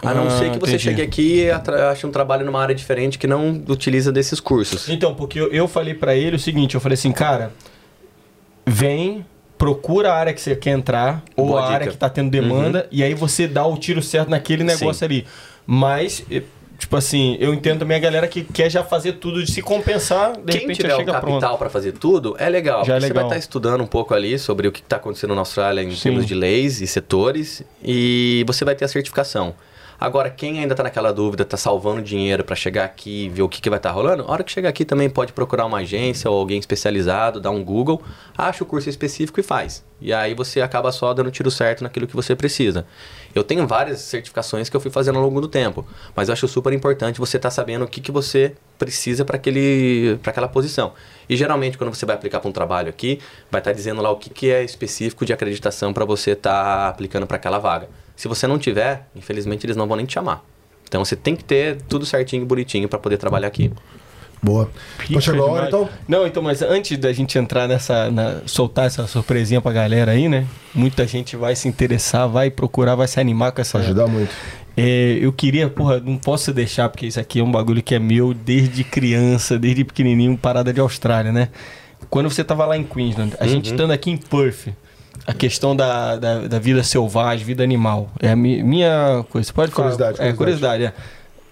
A não Ah, ser que você entendi. chegue aqui e ache um trabalho numa área diferente que não utiliza desses cursos. Então, porque eu, eu falei pra ele o seguinte, eu falei assim, cara, vem, procura a área que você quer entrar, ou Boa a dica. Uhum. área que tá tendo demanda, e aí você dá o tiro certo naquele negócio Sim. ali. Mas, tipo assim, eu entendo também a galera que quer já fazer tudo de se compensar, de Quem repente tiver chega capital para fazer tudo é legal. Já é porque Você vai legal. estar estudando um pouco ali sobre o que está acontecendo na Austrália em Sim. termos de leis e setores e você vai ter a certificação. Agora, quem ainda está naquela dúvida, está salvando dinheiro para chegar aqui e ver o que, que vai estar rolando, a hora que chegar aqui também pode procurar uma agência ou alguém especializado, dar um Google, acha o curso específico e faz. E aí você acaba só dando tiro certo naquilo que você precisa. Eu tenho várias certificações que eu fui fazendo ao longo do tempo, mas eu acho super importante você estar sabendo o que, que você precisa para aquela posição. E geralmente, quando você vai aplicar para um trabalho aqui, vai estar dizendo lá o que, que é específico de acreditação para você estar aplicando para aquela vaga. Se você não tiver, infelizmente eles não vão nem te chamar. Então você tem que ter tudo certinho e bonitinho para poder trabalhar aqui. Boa. Então chegou a hora, então? Não, então, mas antes da gente entrar nessa. na- soltar essa surpresinha pra galera aí, né? Muita gente vai se interessar, vai procurar, vai se animar com essa. Ajudar muito. É, eu queria, porra, não posso deixar, porque isso aqui é um bagulho que é meu desde criança, desde pequenininho, parada de Austrália, né? Quando você tava lá em Queensland, a gente estando aqui em Perth, a questão da, da, da vida selvagem, vida animal, é a mi- minha coisa. Pode falar? Curiosidade, É, curiosidade, é.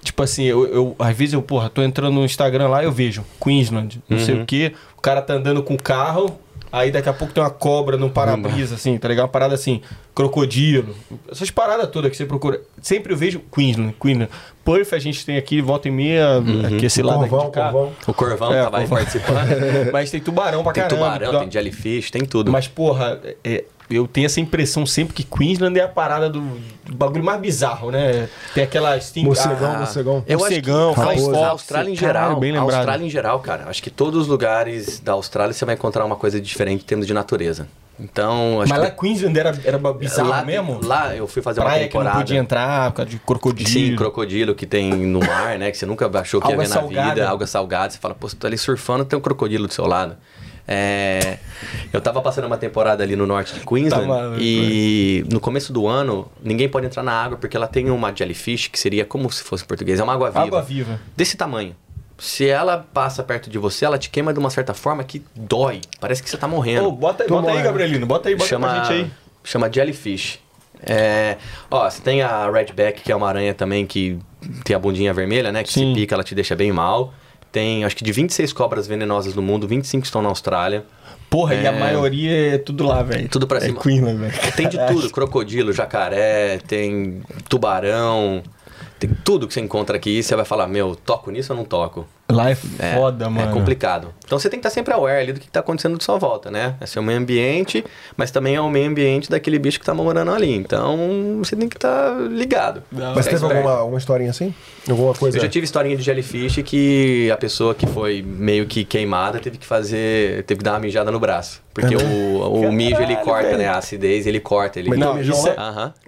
Tipo assim, eu, eu- às vezes eu, porra, tô entrando no Instagram lá eu vejo Queensland, não sei o que, o cara tá andando com o carro, aí daqui a pouco tem uma cobra no para-brisa, assim, tá ligado? Uma parada assim, crocodilo. Essas paradas todas que você procura. Sempre eu vejo Queensland, Queensland. Perth a gente tem aqui, volta e meia, aqui esse lado aqui Corvão, de cá. corvão. O Corvão É, aí Corvão. participando. *laughs* Mas tem tubarão pra Tem caramba. tubarão, tem jellyfish, tem tudo. Mas, porra, é, eu tenho essa impressão sempre que Queensland é a parada do, do bagulho mais bizarro, né? Tem aquela... Tem, Morcegão, ah, morcegão. Eu acho que Morcegão, a Flying Austrália, Austrália em caralho, geral, bem a lembrado. Austrália em geral, cara, acho que todos os lugares da Austrália você vai encontrar uma coisa diferente em termos de natureza. Então, acho Mas lá que Queensland era, era bizarro lá, mesmo? lá eu fui fazer uma Praia que não temporada. podia entrar por causa de crocodilo. Sim, crocodilo que tem no mar, né? Que você nunca achou que ia Alga ver na salgada. vida, alga salgada. Você fala, pô, você tá ali surfando, tem um crocodilo do seu lado. É, eu tava passando uma temporada ali no norte de Queensland Tá maluco, e no começo do ano ninguém pode entrar na água porque ela tem uma jellyfish que seria como se fosse em português, é uma água viva. Água viva. Desse tamanho. Se ela passa perto de você, ela te queima de uma certa forma que dói. Parece que você tá morrendo Ô, bota aí, Tô bota aí, morrendo. Gabrielino. Bota aí, bota chama, pra gente aí. chama jellyfish. É, ó, você tem a redback, que é uma aranha também que tem a bundinha vermelha, né? Que Sim. se pica, ela te deixa bem mal. Tem, acho que de 26 cobras venenosas no mundo, 25 estão na Austrália. Porra, e a É. maioria é tudo lá, velho. Tudo pra é cima. Queensland, velho. Tem de *laughs* tudo, crocodilo, jacaré, tem tubarão, tem tudo que você encontra aqui. Você vai falar, meu, toco nisso ou não toco? Lá é É, foda, mano. É complicado. Então você tem que estar sempre aware ali do que está acontecendo de sua volta, né? É seu meio ambiente, mas também é o meio ambiente daquele bicho que está morando ali. Então você tem que estar ligado. Não, Mas teve alguma, alguma historinha assim? Alguma coisa? Eu já tive historinha de jellyfish que a pessoa que foi meio que queimada teve que fazer, teve que dar uma mijada no braço. Porque É o, o mijo ele corta, velho. né? A acidez ele corta. Ele... Mas Não, mijou isso é-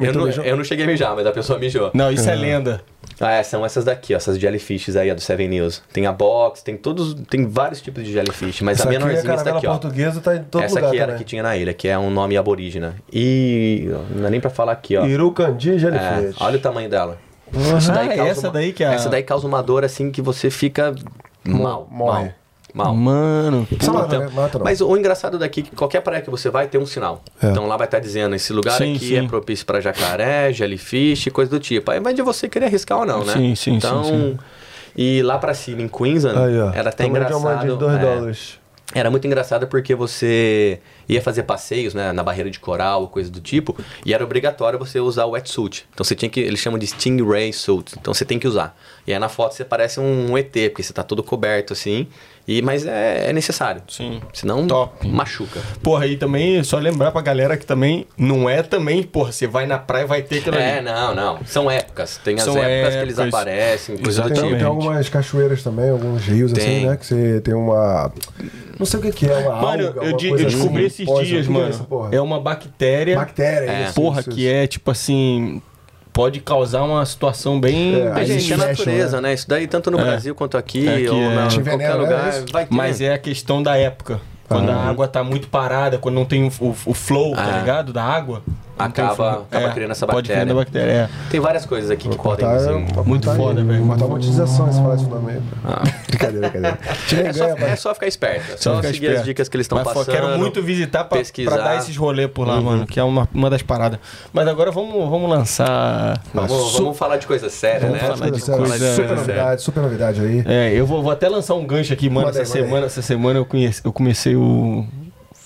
Eu, não, mijou? eu não cheguei a mijar, mas a pessoa mijou. Não, isso é lenda. Ah, é, são essas daqui, ó, essas jellyfishes aí, a do Seven News. Tem a box, tem todos, tem vários tipos de jellyfish, mas Essa a aqui é menorzinha está aqui, ó. portuguesa, tá em todo Essa lugar aqui era também. que tinha na ilha, que é um nome aborígena. E não dá nem pra falar aqui, ó. Irucandi É, jellyfish. olha o tamanho dela. Ah, é essa uma- daí que é a- Essa daí causa uma dor assim que você fica mal, morre. mal, mal. Mano, né? Mata não. Mas o engraçado daqui é que qualquer praia que você vai tem um sinal. É. Então lá vai estar dizendo, esse lugar Sim, aqui sim. é propício para jacaré, jellyfish, coisa do tipo. Aí vai de você querer arriscar ou não, né? Sim, sim, então, sim, sim. E lá pra cima, em Queensland, Aí, ó. era até moedinha engraçado. de 2 é, dólares. era muito engraçado porque você ia fazer passeios, né, na barreira de coral, coisa do tipo, e era obrigatório você usar o wetsuit. Então você tinha que, eles chamam de stingray suit. Então você tem que usar. E aí na foto você parece um ET, porque você tá todo coberto assim. E mas é, é necessário. Sim. Senão Top. machuca. Porra, e também só lembrar pra galera que também não é também, porra, você vai na praia e vai ter aquilo É, ali. não, não. São épocas. Tem as São épocas que eles épocas. aparecem, coisa do Tem, tipo. tem algumas cachoeiras também, alguns rios assim, Tem. né? Que você tem uma. Não sei o que, que é, uma Mano, alga, eu, uma di- coisa eu descobri assim. esses dias, que mano. É, porra? É uma bactéria. Bactéria, É. isso. Porra, isso, que isso. é tipo assim. Pode causar uma situação bem. É, Aí gente, é natureza, né? né? Isso daí tanto no É. Brasil quanto aqui, Aqui ou é. na, qualquer envenena, é lugar, ter. Mas é a questão da época. Quando a água tá muito parada, quando não tem o, o- o flow, tá Ah. ligado? Da água. Acaba- flow. acaba criando essa Pode criando a bactéria, é. Tem várias coisas aqui que podem assim, é- Muito foda, velho. Cortar a monetização se falar esse nome aí. Ah. Brincadeira, brincadeira. É só, é só ficar esperto. É só, Só ficar seguir esperto. as dicas que eles estão passando. quero muito visitar pra, pesquisar. pra dar esses rolês por lá, Uhum. mano, que é uma, uma das paradas. Mas agora vamos, vamos lançar. Vamos, vamos falar de coisa séria, Vamos né? falar falar de de coisa séria. coisa- Super é. novidade, super novidade aí. É, eu vou, vou até lançar um gancho aqui, mano. Manda essa semana, essa semana eu, conheci, eu comecei o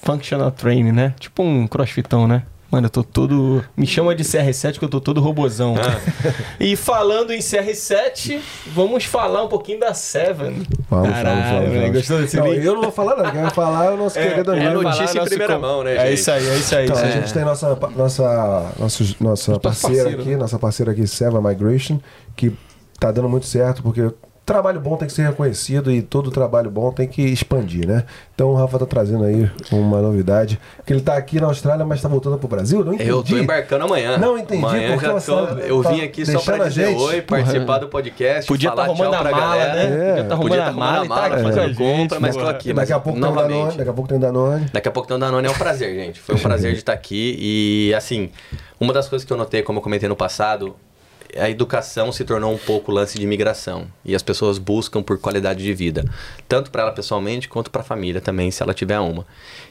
Functional Training, né? Tipo um crossfitão, né? Mano, eu tô todo. Me chama de CR7 que eu tô todo robozão. Ah. *laughs* E falando em CR7, vamos falar um pouquinho da Seven. Vamos, Caralho, vamos, vamos. Gostou desse Não, link? eu não vou falar nada, quem vai falar é o nosso querido é amigo. notícia falar em primeira com- mão, né, É gente? isso aí, é isso aí. Então, isso a aí. gente tem nossa, nossa, nossa, nossa parceira parceiro. aqui, nossa parceira aqui, Seva Migration, que tá dando muito certo, porque trabalho bom tem que ser reconhecido e todo trabalho bom tem que expandir, né? Então o Rafa tá trazendo aí uma novidade, que ele tá aqui na Austrália, mas tá voltando pro Brasil, não entendi. Eu tô embarcando amanhã. Não entendi, Amanhã porque já tô, tá- Eu vim tá aqui só pra dizer gente. oi, participar do podcast, Podia estar falar arrumando tchau a pra mala, galera. né? É. Podia estar Podia arrumando tá a mala e tá arrumando a aqui mala, a fazendo gente. compra, mas tô aqui. Daqui a pouco tem novamente. Danone, daqui a pouco tem Danone. Daqui a pouco tem um Danone, é um prazer, gente. Foi um prazer de estar aqui. E, assim, uma das coisas que eu notei, como eu comentei no passado, a educação se tornou um pouco lance de imigração. E as pessoas buscam por qualidade de vida. Tanto para ela pessoalmente, quanto para a família também, se ela tiver uma.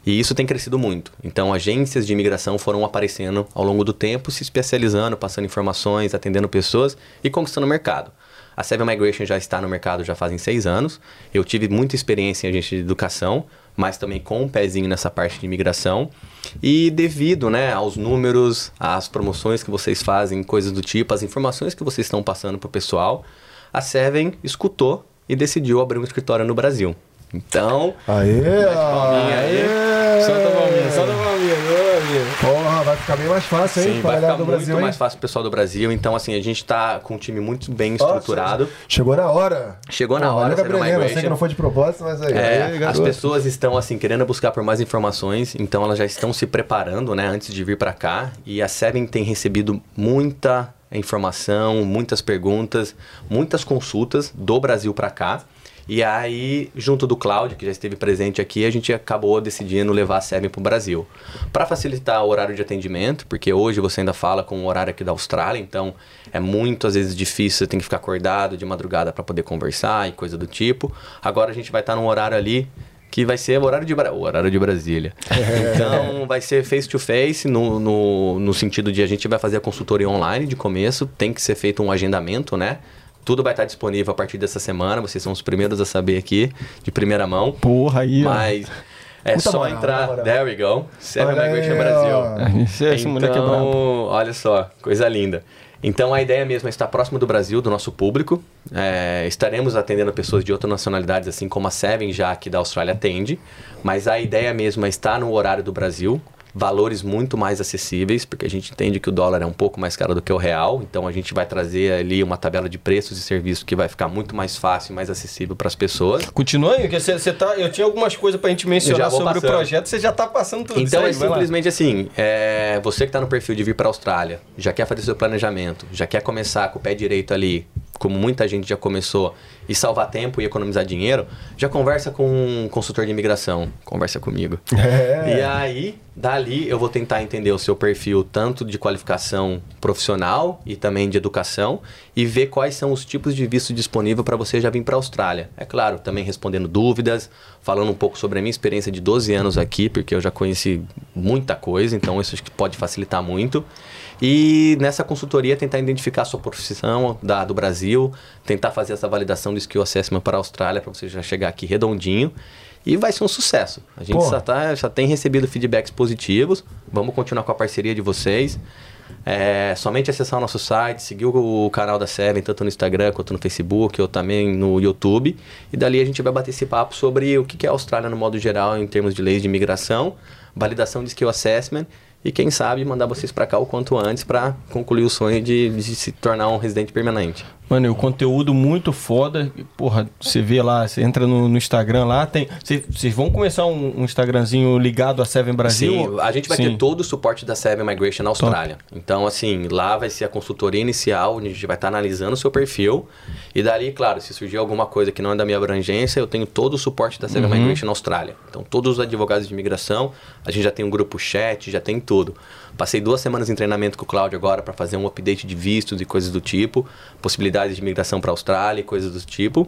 E isso tem crescido muito. Então, agências de imigração foram aparecendo ao longo do tempo, se especializando, passando informações, atendendo pessoas e conquistando o mercado. A Seven Migration já está no mercado já fazem seis anos. Eu tive muita experiência em agência de educação, mas também com um pezinho nessa parte de imigração. E devido né, aos números, às promoções que vocês fazem, coisas do tipo, as informações que vocês estão passando para o pessoal, a Seven escutou e decidiu abrir um escritório no Brasil. Então, Aê! palminha aí. aê. Solta a palminha, solta a palminha, meu amigo. Porra, vai ficar bem mais fácil, hein? Sim, vai ficar do muito Brasil, hein? mais fácil pro pessoal do Brasil. Então, assim, a gente tá com um time muito bem Ó, estruturado. Chegou na hora. Chegou na Pô, hora, valeu, Gabrielina. Eu sei que não foi de propósito, mas aí. É, aí, as pessoas estão assim querendo buscar por mais informações, então elas já estão se preparando, né, antes de vir para cá. E a Seven tem recebido muita informação, muitas perguntas, muitas consultas do Brasil para cá. E aí, junto do Cláudio, que já esteve presente aqui, a gente acabou decidindo levar a Seven para o Brasil. Para facilitar o horário de atendimento, porque hoje você ainda fala com o horário aqui da Austrália, então é muito às vezes difícil, você tem que ficar acordado de madrugada para poder conversar e coisa do tipo. Agora a gente vai estar num horário ali que vai ser o horário de, Bra- o horário de Brasília. *laughs* Então vai ser face to face, no, no, no sentido de a gente vai fazer a consultoria online de começo, tem que ser feito um agendamento, né? Tudo vai estar disponível a partir dessa semana, vocês são os primeiros a saber aqui, de primeira mão. Porra, aí. Mas é só moral, entrar. moral. There we go. Seven aí, Migration. Brasil. *laughs* Esse, esse moleque é. Então, olha só, coisa linda. Então a ideia mesmo é estar próximo do Brasil, do nosso público. É, estaremos atendendo pessoas de outras nacionalidades, assim como a Seven já aqui da Austrália atende. Mas a ideia mesmo é estar no horário do Brasil. Valores muito mais acessíveis, porque a gente entende que o dólar é um pouco mais caro do que o real. Então a gente vai trazer ali uma tabela de preços e serviços que vai ficar muito mais fácil e mais acessível para as pessoas. Continua aí, porque você, você tá. Eu tinha algumas coisas pra gente Eu mencionar sobre o passando. projeto, você já tá passando tudo. Então é simplesmente assim, é, você que está no perfil de vir para a Austrália, já quer fazer seu planejamento, já quer começar com o pé direito ali, como muita gente já começou, e salvar tempo e economizar dinheiro, já conversa com um consultor de imigração, conversa comigo. É. E aí, dali eu vou tentar entender o seu perfil tanto de qualificação profissional e também de educação e ver quais são os tipos de visto disponível para você já vir para a Austrália. É claro, também respondendo dúvidas, falando um pouco sobre a minha experiência de 12 anos aqui, porque eu já conheci muita coisa, então isso acho que pode facilitar muito. E nessa consultoria tentar identificar a sua profissão da, do Brasil, tentar fazer essa validação do skill assessment para a Austrália para você já chegar aqui redondinho. E vai ser um sucesso. A gente já, tá, já tem recebido feedbacks positivos. Vamos continuar com a parceria de vocês. É, somente acessar o nosso site, seguir o canal da Seven, tanto no Instagram quanto no Facebook, ou também no YouTube. E dali a gente vai bater esse papo sobre o que que é a Austrália no modo geral, em termos de leis de imigração, validação de skill assessment e quem sabe mandar vocês para cá o quanto antes para concluir o sonho de, de se tornar um residente permanente. Mano, o conteúdo muito foda. Porra, você vê lá, você entra no, no Instagram lá, tem. cê- Vocês vão começar um, um Instagramzinho ligado a Seven Brasil? Sim, a gente vai Sim. ter todo o suporte da Seven Migration na Austrália. Então, assim, lá vai ser a consultoria inicial, onde a gente vai estar analisando o seu perfil. E dali, claro, se surgir alguma coisa que não é da minha abrangência, eu tenho todo o suporte da Seven Uhum. Migration na Austrália. Então, todos os advogados de imigração, a gente já tem um grupo chat, já tem tudo. Passei duas semanas em treinamento com o Cláudio agora para fazer um update de vistos e coisas do tipo, possibilidades de imigração para a Austrália e coisas do tipo.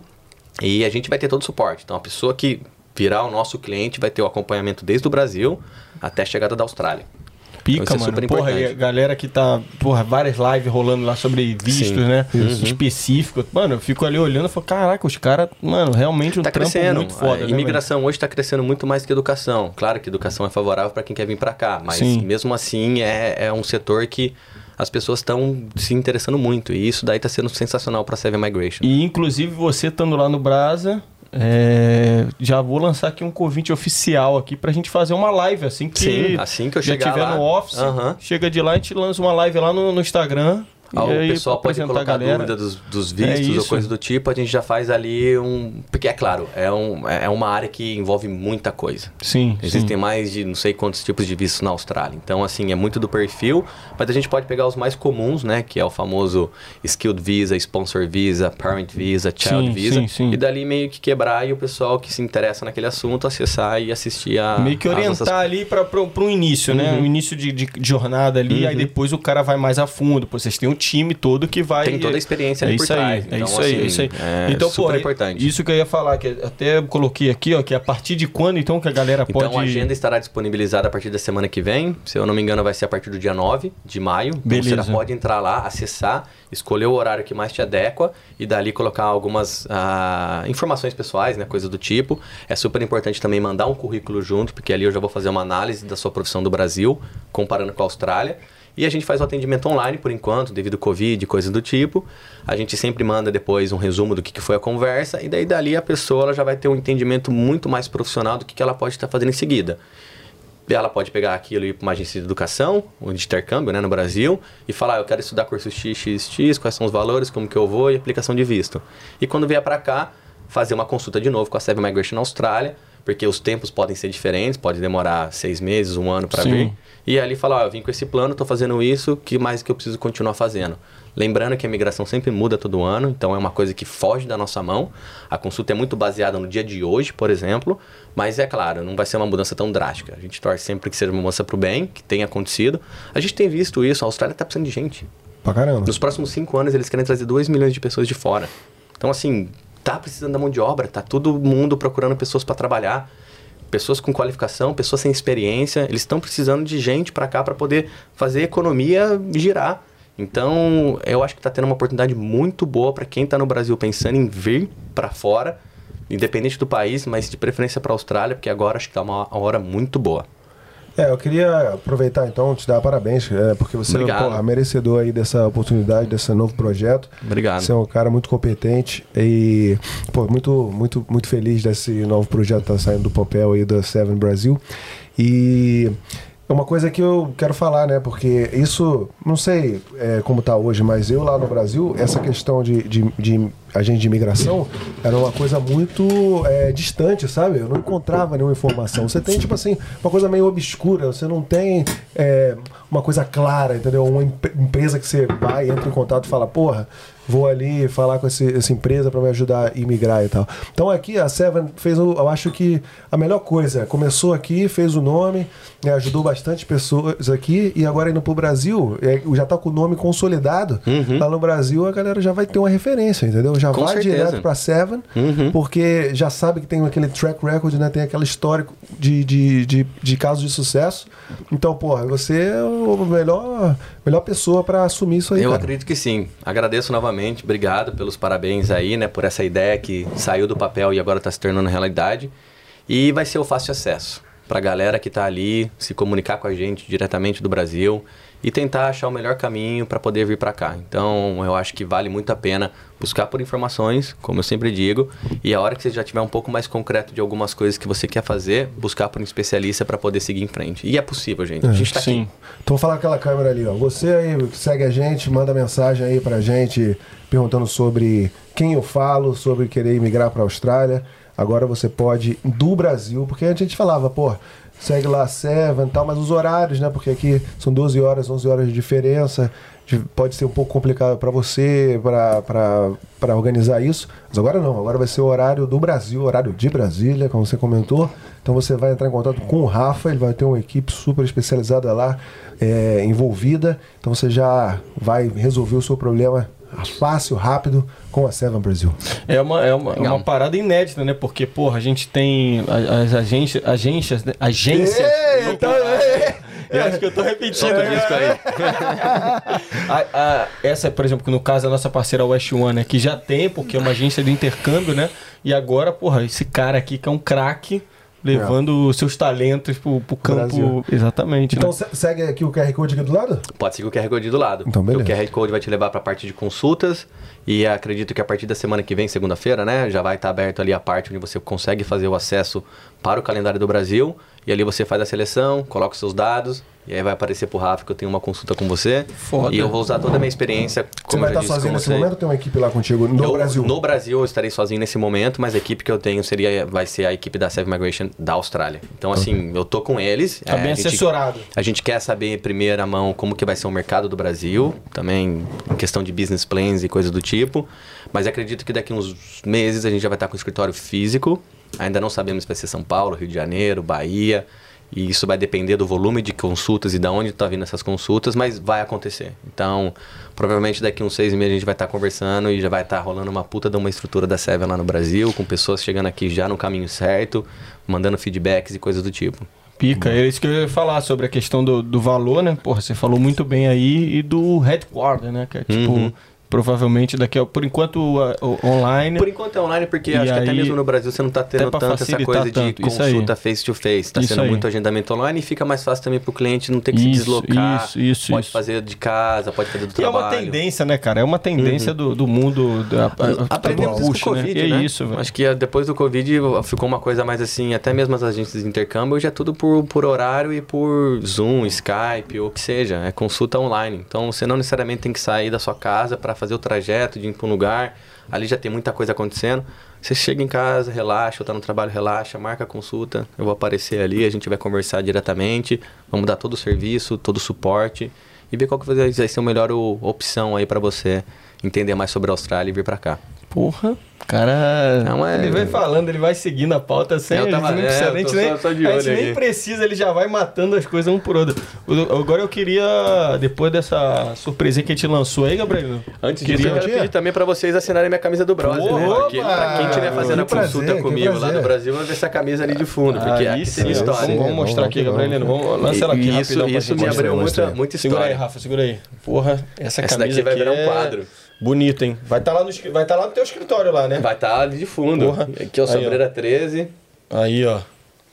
E a gente vai ter todo o suporte. Então, a pessoa que virar o nosso cliente vai ter o acompanhamento desde o Brasil até a chegada da Austrália. Pica, Então, é mano. super porra, e a galera que tá. Porra, várias lives rolando lá sobre vistos, Sim. Uhum. né? Específico. Mano, eu fico ali olhando e falo, caraca, os caras, mano, realmente um Tá crescendo. muito foda. a né, imigração hoje está crescendo muito mais que educação. Claro que educação é favorável para quem quer vir para cá, mas Sim. mesmo assim é, é um setor que as pessoas estão se interessando muito. E isso daí está sendo sensacional para a Seven Migration. E inclusive você estando lá no Brasa. é, já vou lançar aqui um convite oficial aqui pra gente fazer uma live assim que Sim, assim que eu já chegar tiver lá. no office, chega de lá a gente lança uma live lá no, no Instagram. Ah, o pessoal pode colocar galera. dúvida dos, dos É vistos ou isso. coisa do tipo, a gente já faz ali um. Porque é claro, é, um, é uma área que envolve muita coisa. Sim, Existem sim. mais de não sei quantos tipos de vistos na Austrália. Então, assim, é muito do perfil, mas a gente pode pegar os mais comuns, né? Que é o famoso Skilled Visa, Sponsor Visa, Parent Visa, Child Sim, Visa. sim, sim. E dali meio que quebrar e o pessoal que se interessa naquele assunto acessar e assistir a. Meio que orientar nossas- ali para um início, né? Uhum. Um início de, de- de jornada ali, aí depois o cara vai mais a fundo. Pô, vocês têm um time todo que vai. Tem toda a experiência é ali por isso aí, trás. É Então, isso aí, assim, é isso aí. é então, super pô, importante. Isso que eu ia falar, que até coloquei aqui, ó, que a partir de quando então que a galera Então pode. a agenda estará disponibilizada a partir da semana que vem. Se eu não me engano, vai ser a partir do dia 9 de maio. Então Beleza. você já pode entrar lá, acessar, escolher o horário que mais te adequa e dali colocar algumas ah, informações pessoais, né? Coisas do tipo. É super importante também mandar um currículo junto, porque ali eu já vou fazer uma análise da sua profissão do Brasil, comparando com a Austrália. E a gente faz o atendimento online por enquanto, devido ao Covid e coisas do tipo. A gente sempre manda depois um resumo do que que foi a conversa, e daí dali a pessoa ela já vai ter um entendimento muito mais profissional do que que ela pode estar fazendo em seguida. Ela pode pegar aquilo e ir para uma agência de educação, ou de intercâmbio né, no Brasil, e falar, "Ah, eu quero estudar curso X, X, X, quais são os valores, como que eu vou e aplicação de visto. E quando vier para cá, fazer uma consulta de novo com a Seven Migration Austrália, porque os tempos podem ser diferentes, pode demorar seis meses, um ano para vir. E ali falar, eu vim com esse plano, estou fazendo isso, que mais que eu preciso continuar fazendo? Lembrando que a migração sempre muda todo ano, então é uma coisa que foge da nossa mão. A consulta é muito baseada no dia de hoje, por exemplo, mas é claro, não vai ser uma mudança tão drástica. A gente torce sempre que seja uma mudança para o bem, que tenha acontecido. A gente tem visto isso, a Austrália está precisando de gente. Pra caramba. Nos próximos cinco anos, eles querem trazer 2 milhões de pessoas de fora. Então, assim, tá precisando da mão de obra, tá todo mundo procurando pessoas para trabalhar. Pessoas com qualificação, pessoas sem experiência, eles estão precisando de gente para cá para poder fazer a economia girar. Então, eu acho que está tendo uma oportunidade muito boa para quem está no Brasil pensando em vir para fora, independente do país, mas de preferência para a Austrália, porque agora acho que está uma hora muito boa. É, eu queria aproveitar então, te dar parabéns, é, porque você é porra, merecedor aí dessa oportunidade, desse novo projeto. Obrigado. Você é um cara muito competente e, pô, muito, muito, muito feliz desse novo projeto que tá saindo do papel aí da Seven Brasil. E é uma coisa que eu quero falar, né? Porque isso, não sei é, como tá hoje, mas eu lá no Brasil, essa questão de, de, de agente de imigração era uma coisa muito é, distante, sabe? Eu não encontrava nenhuma informação. Você tem, tipo assim, uma coisa meio obscura, você não tem é, uma coisa clara, entendeu? Uma empre- empresa que você vai, entra em contato e fala, porra, vou ali falar com esse- essa empresa para me ajudar a imigrar e tal. Então aqui a Seven fez, o- eu acho que a melhor coisa. Começou aqui, fez o nome, né, ajudou bastante pessoas aqui e agora indo pro Brasil, é, já tá com o nome consolidado. Lá no Brasil a galera já vai ter uma referência, entendeu? Já Uhum. Com vai certeza. direto pra Seven, Uhum. porque já sabe que tem aquele track record, né? Tem aquele histórico de, de, de, de casos de sucesso. Então, porra, você é o melhor, melhor pessoa para assumir isso aí. Eu cara. acredito que sim. Agradeço novamente, obrigado pelos parabéns aí, né, por essa ideia que saiu do papel e agora está se tornando realidade. E vai ser o fácil acesso para a galera que está ali se comunicar com a gente diretamente do Brasil e tentar achar o melhor caminho para poder vir para cá. Então, eu acho que vale muito a pena buscar por informações, como eu sempre digo, e a hora que você já tiver um pouco mais concreto de algumas coisas que você quer fazer, buscar por um especialista para poder seguir em frente. E é possível, gente. A gente está aqui. Então vou falar com aquela câmera ali, ó. Você aí que segue a gente, manda mensagem aí pra gente perguntando sobre quem eu falo, sobre querer migrar pra Austrália. Agora você pode do Brasil, porque a gente falava, pô, segue lá Seven e tal, mas os horários, né? Porque aqui são 12 horas, 11 horas de diferença. de- Pode ser um pouco complicado pra você, pra organizar isso. Mas agora não, agora vai ser o horário do Brasil, horário de Brasília, como você comentou. Então você vai entrar em contato com o Rafa, ele vai ter uma equipe super especializada lá, é, envolvida. Então você já vai resolver o seu problema fácil, rápido com a Seven Brasil. É uma, é uma, é uma parada inédita, né? Porque, porra, a gente tem a- as agências, agências, né? agências. Ei, então. Eu acho que eu tô repetindo Solta o disco aí. *laughs* A- a- essa, por exemplo, que no caso a nossa parceira West One, né, que já tem, porque é uma agência de intercâmbio, né? E agora, porra, esse cara aqui que é um craque, levando os seus talentos pro, pro campo. Brasil. Exatamente. Então né? se- segue aqui o QR Code aqui do lado? Pode seguir o QR Code do lado. Então, beleza. O QR Code vai te levar para a parte de consultas e acredito que a partir da semana que vem, segunda-feira, né, já vai estar aberto ali a parte onde você consegue fazer o acesso para o calendário do Brasil e ali você faz a seleção, coloca os seus dados e aí vai aparecer pro Rafa que eu tenho uma consulta com você. Foda. E eu vou usar toda a minha experiência, Você como vai eu já estar disse sozinho nesse você. momento ou tem uma equipe lá contigo no Eu- Brasil? No Brasil eu estarei sozinho nesse momento, mas a equipe que eu tenho seria vai ser a equipe da Seven Migration da Austrália. Então assim, eu tô com eles. Tá é, bem a gente- assessorado. a gente quer saber em primeira mão como que vai ser o mercado do Brasil, também em questão de business plans e coisas do tipo. Mas acredito que daqui uns meses a gente já vai estar com o escritório físico. Ainda não sabemos se vai ser São Paulo, Rio de Janeiro, Bahia. E isso vai depender do volume de consultas e de onde está vindo essas consultas, mas vai acontecer. Então, provavelmente daqui uns seis meses a gente vai estar conversando e já vai estar rolando uma puta de uma estrutura da Seven lá no Brasil, com pessoas chegando aqui já no caminho certo, mandando feedbacks e coisas do tipo. Pica, é isso que eu ia falar sobre a questão do, do valor, né? Porra, você falou muito bem aí e do headquarter, né? Que é tipo, Uhum. Provavelmente daqui a, por enquanto a- o- online. Por enquanto é online, porque E acho que até aí, mesmo no Brasil você não tá tendo tanto essa coisa tanto, de aí. consulta face to face. Tá Isso sendo aí. muito agendamento online e fica mais fácil também pro cliente não ter que se Isso, deslocar. isso, isso, pode isso. fazer de casa, pode fazer do E é trabalho. uma tendência, né, cara? É uma tendência do, do mundo. Da, a- Aprendemos do push, o Covid, né? né? É isso, velho. Acho que ah, depois do Covid ficou uma coisa mais assim, até mesmo as agências de intercâmbio já é tudo por, por horário e por Zoom, Skype, ou o que seja. É consulta online. Então você não necessariamente tem que sair da sua casa para fazer o trajeto de ir para um lugar. Ali já tem muita coisa acontecendo. Você chega em casa, relaxa, ou tá no trabalho, relaxa, marca a consulta. Eu vou aparecer ali, a gente vai conversar diretamente, vamos dar todo o serviço, todo o suporte e ver qual que vai ser a melhor opção aí para você entender mais sobre a Austrália e vir para cá. Porra, o cara. Não é- Ele vai falando, ele vai seguindo a pauta sem. Eu a tava- gente não é, a gente nem, só- só de a gente nem aqui. precisa, ele já vai matando as coisas um por outro. Agora eu queria, depois dessa surpresinha que a gente lançou aí, Gabriel. Antes disso, Queria- eu quero pedir também pra vocês assinarem minha camisa do Brose, né? Opa! Porque pra quem estiver fazendo a prazer, consulta que comigo lá prazer. no Brasil, vai ver essa camisa ali de fundo, porque aqui sim, tem história. vamos, vamos Vamos, mostrar aqui, vamos, Gabrielino. vamos. Vamos, lança ela aqui E isso, rapidão pra isso me abriu muita, muita Segura aí, história. Rafa, segura aí. Porra, essa Essa camisa daqui vai aqui virar um é quadro. Bonita, hein? Vai estar lá, no, vai tá lá no teu escritório lá, né? Vai estar ali de fundo. Porra. Aqui é o. Sobreira 13. Aí, ó.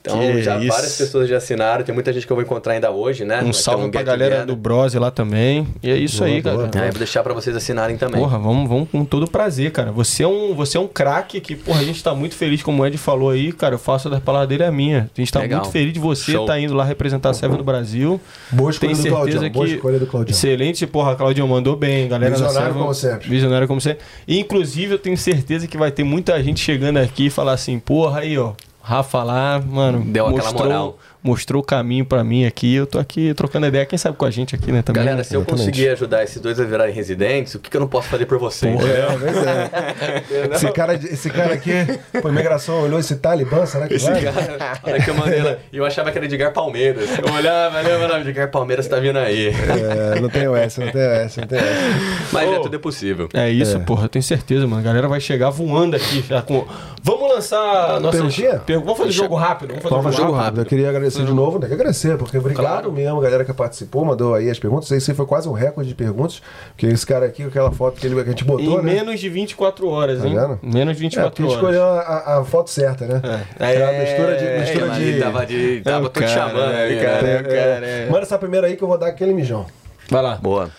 Então Que já isso. várias pessoas já assinaram. Tem muita gente que eu vou encontrar ainda hoje, né? Um salve pra get galera together. do Brose lá também. E é isso Boa, aí, boa, cara. É, eu vou deixar pra vocês assinarem também. Porra, vamos, vamos com todo prazer, cara. Você é um, você é um craque que, porra, a gente tá muito feliz, como o Ed falou aí, cara. Eu faço das palavras dele a minha. A gente tá Legal. muito feliz de você Show. tá indo lá representar a Seven no Brasil. Boa escolha Tenho do Claudião. certeza Boa que. escolha do Claudião. Excelente, porra, Claudião mandou bem, galera. da Visionário Seven- como sempre. Visionário como sempre. E, inclusive, eu tenho certeza que vai ter muita gente chegando aqui e falar assim, porra, aí, ó. Rafa lá, mano, Deu aquela moral. Mostrou o caminho pra mim aqui. Eu tô aqui trocando ideia. Quem sabe com a gente aqui, né? Também. Galera, né? se eu Exatamente. conseguir ajudar esses dois a virarem residentes, o que, que eu não posso fazer por vocês? É, pois é. *laughs* esse, cara, esse cara aqui, pô, imigração olhou esse Talibã, será que Esse vai? cara, a hora que eu mandei lá, eu achava que era Edgar Palmeiras. Eu olhava, né, mano, Edgar Palmeiras tá vindo aí. É, não tenho essa, não tenho essa, não tenho essa. Mas é Ô. tudo é possível. É isso, É. porra, eu tenho certeza, mano. A galera vai chegar voando aqui. Já com... Vamos lançar nossa. Perguntinha? Vamos fazer jogo rápido. Vamos fazer Vamos jogo jogo rápido. rápido. Eu queria agradecer de novo, tem que agradecer, porque obrigado Claro. mesmo, galera que participou, mandou aí as perguntas. Esse foi quase um recorde de perguntas, porque esse cara aqui, aquela foto que, ele, que a gente botou, Em né? menos de 24 horas, Tá hein? vendo? Menos de É, 24 porque horas. escolheu a, a- a foto certa, né? É. É, uma mistura de. Mistura É, de... tava, de, tava É todo cara, chamando né, ali, cara? né? É, cara, é. Manda essa primeira aí que eu vou dar aquele mijão. Vai lá. Boa.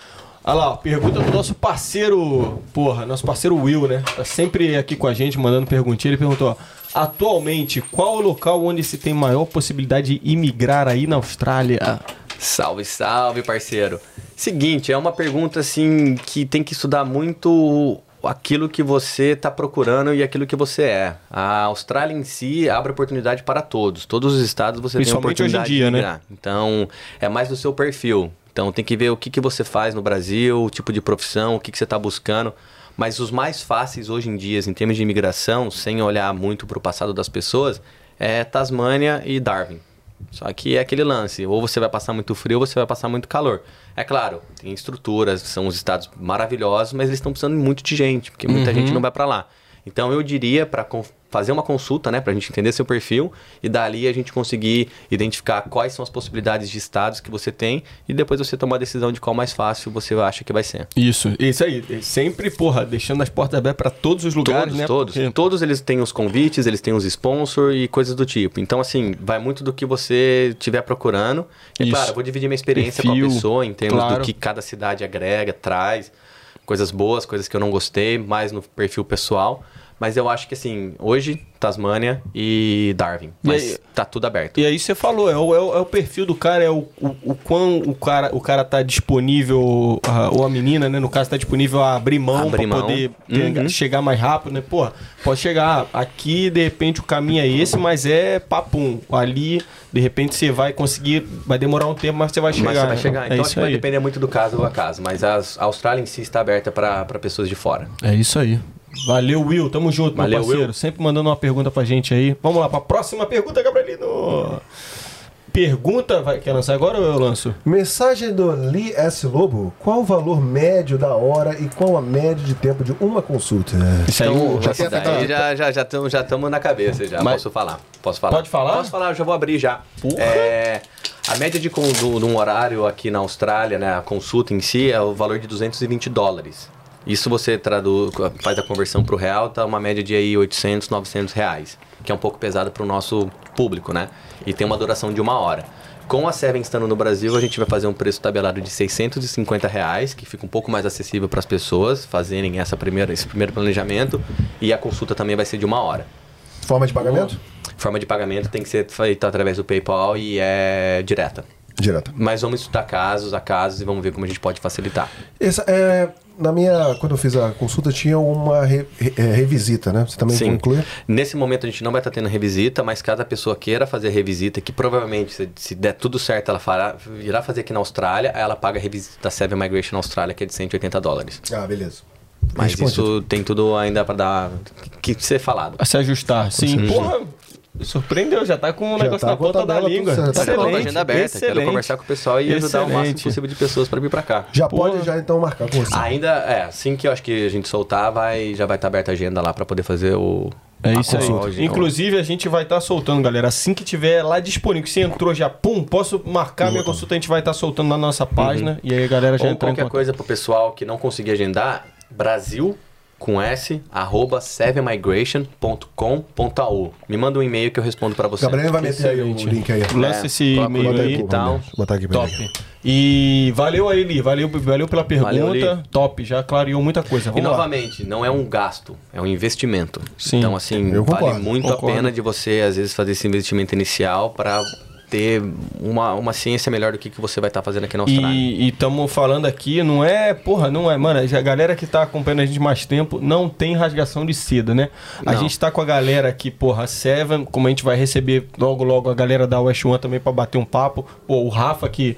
Olha lá, ó, pergunta do nosso parceiro, porra, nosso parceiro Will, né? Tá sempre aqui com a gente, mandando perguntinha. Ele perguntou, ó, atualmente, qual o local onde se tem maior possibilidade de imigrar aí na Austrália? Salve, salve, parceiro. Seguinte, é uma pergunta assim que tem que estudar muito aquilo que você está procurando e aquilo que você é. A Austrália em si abre oportunidade para todos. Todos os estados você tem Principalmente hoje em oportunidade dia, de né? migrar. Então, é mais do seu perfil. Então, tem que ver o que, que você faz no Brasil, o tipo de profissão, o que, que você está buscando. Mas os mais fáceis hoje em dia, em termos de imigração, sem olhar muito para o passado das pessoas, é Tasmânia e Darwin. Só que é aquele lance, ou você vai passar muito frio ou você vai passar muito calor. É claro, tem estruturas, são os estados maravilhosos, mas eles estão precisando muito de gente, porque muita gente não vai para lá. Então eu diria para fazer uma consulta, né, pra gente entender seu perfil e dali a gente conseguir identificar quais são as possibilidades de estados que você tem e depois você tomar a decisão de qual mais fácil você acha que vai ser. Isso, isso aí. Sempre, porra, deixando as portas abertas pra todos os lugares, Todos, né? todos. Porque- Todos eles têm os convites, eles têm os sponsors e coisas do tipo. Então, assim, vai muito do que você estiver procurando. E, Isso. claro, eu vou dividir minha experiência Perfil, com a pessoa em termos claro. do que cada cidade agrega, traz. Coisas boas, coisas que eu não gostei, mais no perfil pessoal. Mas eu acho que, assim, hoje, Tasmânia e Darwin. E Mas aí- tá tudo aberto. E aí você falou, é o, é o- é o perfil do cara, é o, o, o quão o cara, o cara tá disponível, ah, ou a menina, né, no caso, tá disponível a abrir mão Abrir pra mão. poder ter- Uhum. chegar mais rápido, né? Pô, pode chegar aqui, de repente o caminho é esse, mas é papum. Ali, de repente você vai conseguir, vai demorar um tempo, mas você vai chegar. Mas você vai né? chegar. É Então, acho isso que vai depender muito do caso a caso. Mas as- a Austrália em si está aberta para pessoas de fora. É isso aí. Valeu, Will. Tamo junto, Valeu, meu parceiro. Will. Sempre mandando uma pergunta pra gente aí. Vamos lá, pra próxima pergunta, Gabrielino. Pergunta, vai, quer lançar agora ou eu lanço? Mensagem do Lee S. Lobo. Qual o valor médio da hora e qual a média de tempo de uma consulta? Isso aí, Então, o- já daí já já já estamos já tamo na cabeça já. Mas- Posso falar? Posso falar? Pode falar? Posso falar, eu já vou abrir já. Porra. É, a média de, do- de um horário aqui na Austrália, né, a consulta em si, é o valor de 220 dólares. Isso você traduz, faz a conversão para o real, tá uma média de aí 800, 900 reais, que é um pouco pesado para o nosso público, né? E tem uma duração de uma hora. Com a Seven estando no Brasil, a gente vai fazer um preço tabelado de 650 reais, que fica um pouco mais acessível para as pessoas fazerem essa primeira, esse primeiro planejamento. E a consulta também vai ser de uma hora. Forma de pagamento? Forma de pagamento tem que ser feita através do PayPal e é direta. Direta. Mas vamos estudar casos a casos e vamos ver como a gente pode facilitar. Essa, é, na minha, quando eu fiz a consulta, tinha uma re- re- é, revisita, né? Você também vai incluir? Nesse momento a gente não vai estar tendo revisita, mas caso a pessoa queira fazer revisita, que provavelmente, se, se der tudo certo, ela fará, irá fazer aqui na Austrália, aí ela paga a revisita da Seven Migration Austrália, que é de 180 dólares. Ah, beleza. Mas Respondido. isso tem tudo ainda para dar que ser falado. A se ajustar. Sim, porra, surpreendeu, já tá com o Já negócio tá na ponta da tabela língua. Tá com a Excelente, agenda aberta, quero excelente. conversar com o pessoal e ajudar o máximo Excelente. possível de pessoas para vir para cá. Já Pô. pode já então marcar com você. Ainda, é, assim que eu acho que a gente soltar, vai, já vai estar aberta a agenda lá para poder fazer o. É isso aí. Inclusive, a gente vai estar soltando, galera. Assim que tiver lá disponível, que você entrou já, pum, posso marcar minha consulta, a gente vai estar soltando na nossa página. E aí a galera já Ou entra qualquer coisa pro pessoal que não conseguir agendar, Brasil com S, arroba sevenmigration.com.au. Me manda um e-mail que eu respondo para você. Gabriel vai meter aí o link aí. Lança É, esse e-mail link aí e tal. Vou botar aqui. Top. E valeu aí, Li. Valeu, valeu pela pergunta. Valeu, Li. Top, já clareou muita coisa. E Vamos lá. novamente, não é um gasto, é um investimento. Sim. Então, assim, Eu vale concordo, muito concordo. a pena de você, às vezes, fazer esse investimento inicial para ter uma, uma ciência melhor do que, que você vai estar fazendo aqui na Austrália. E estamos falando aqui, não é, porra, não é, mano, a galera que tá acompanhando a gente mais tempo não tem rasgação de seda, né? A Não. gente tá com a galera aqui, porra, Seven, como a gente vai receber logo logo a galera da West One também pra bater um papo. Pô, o Rafa que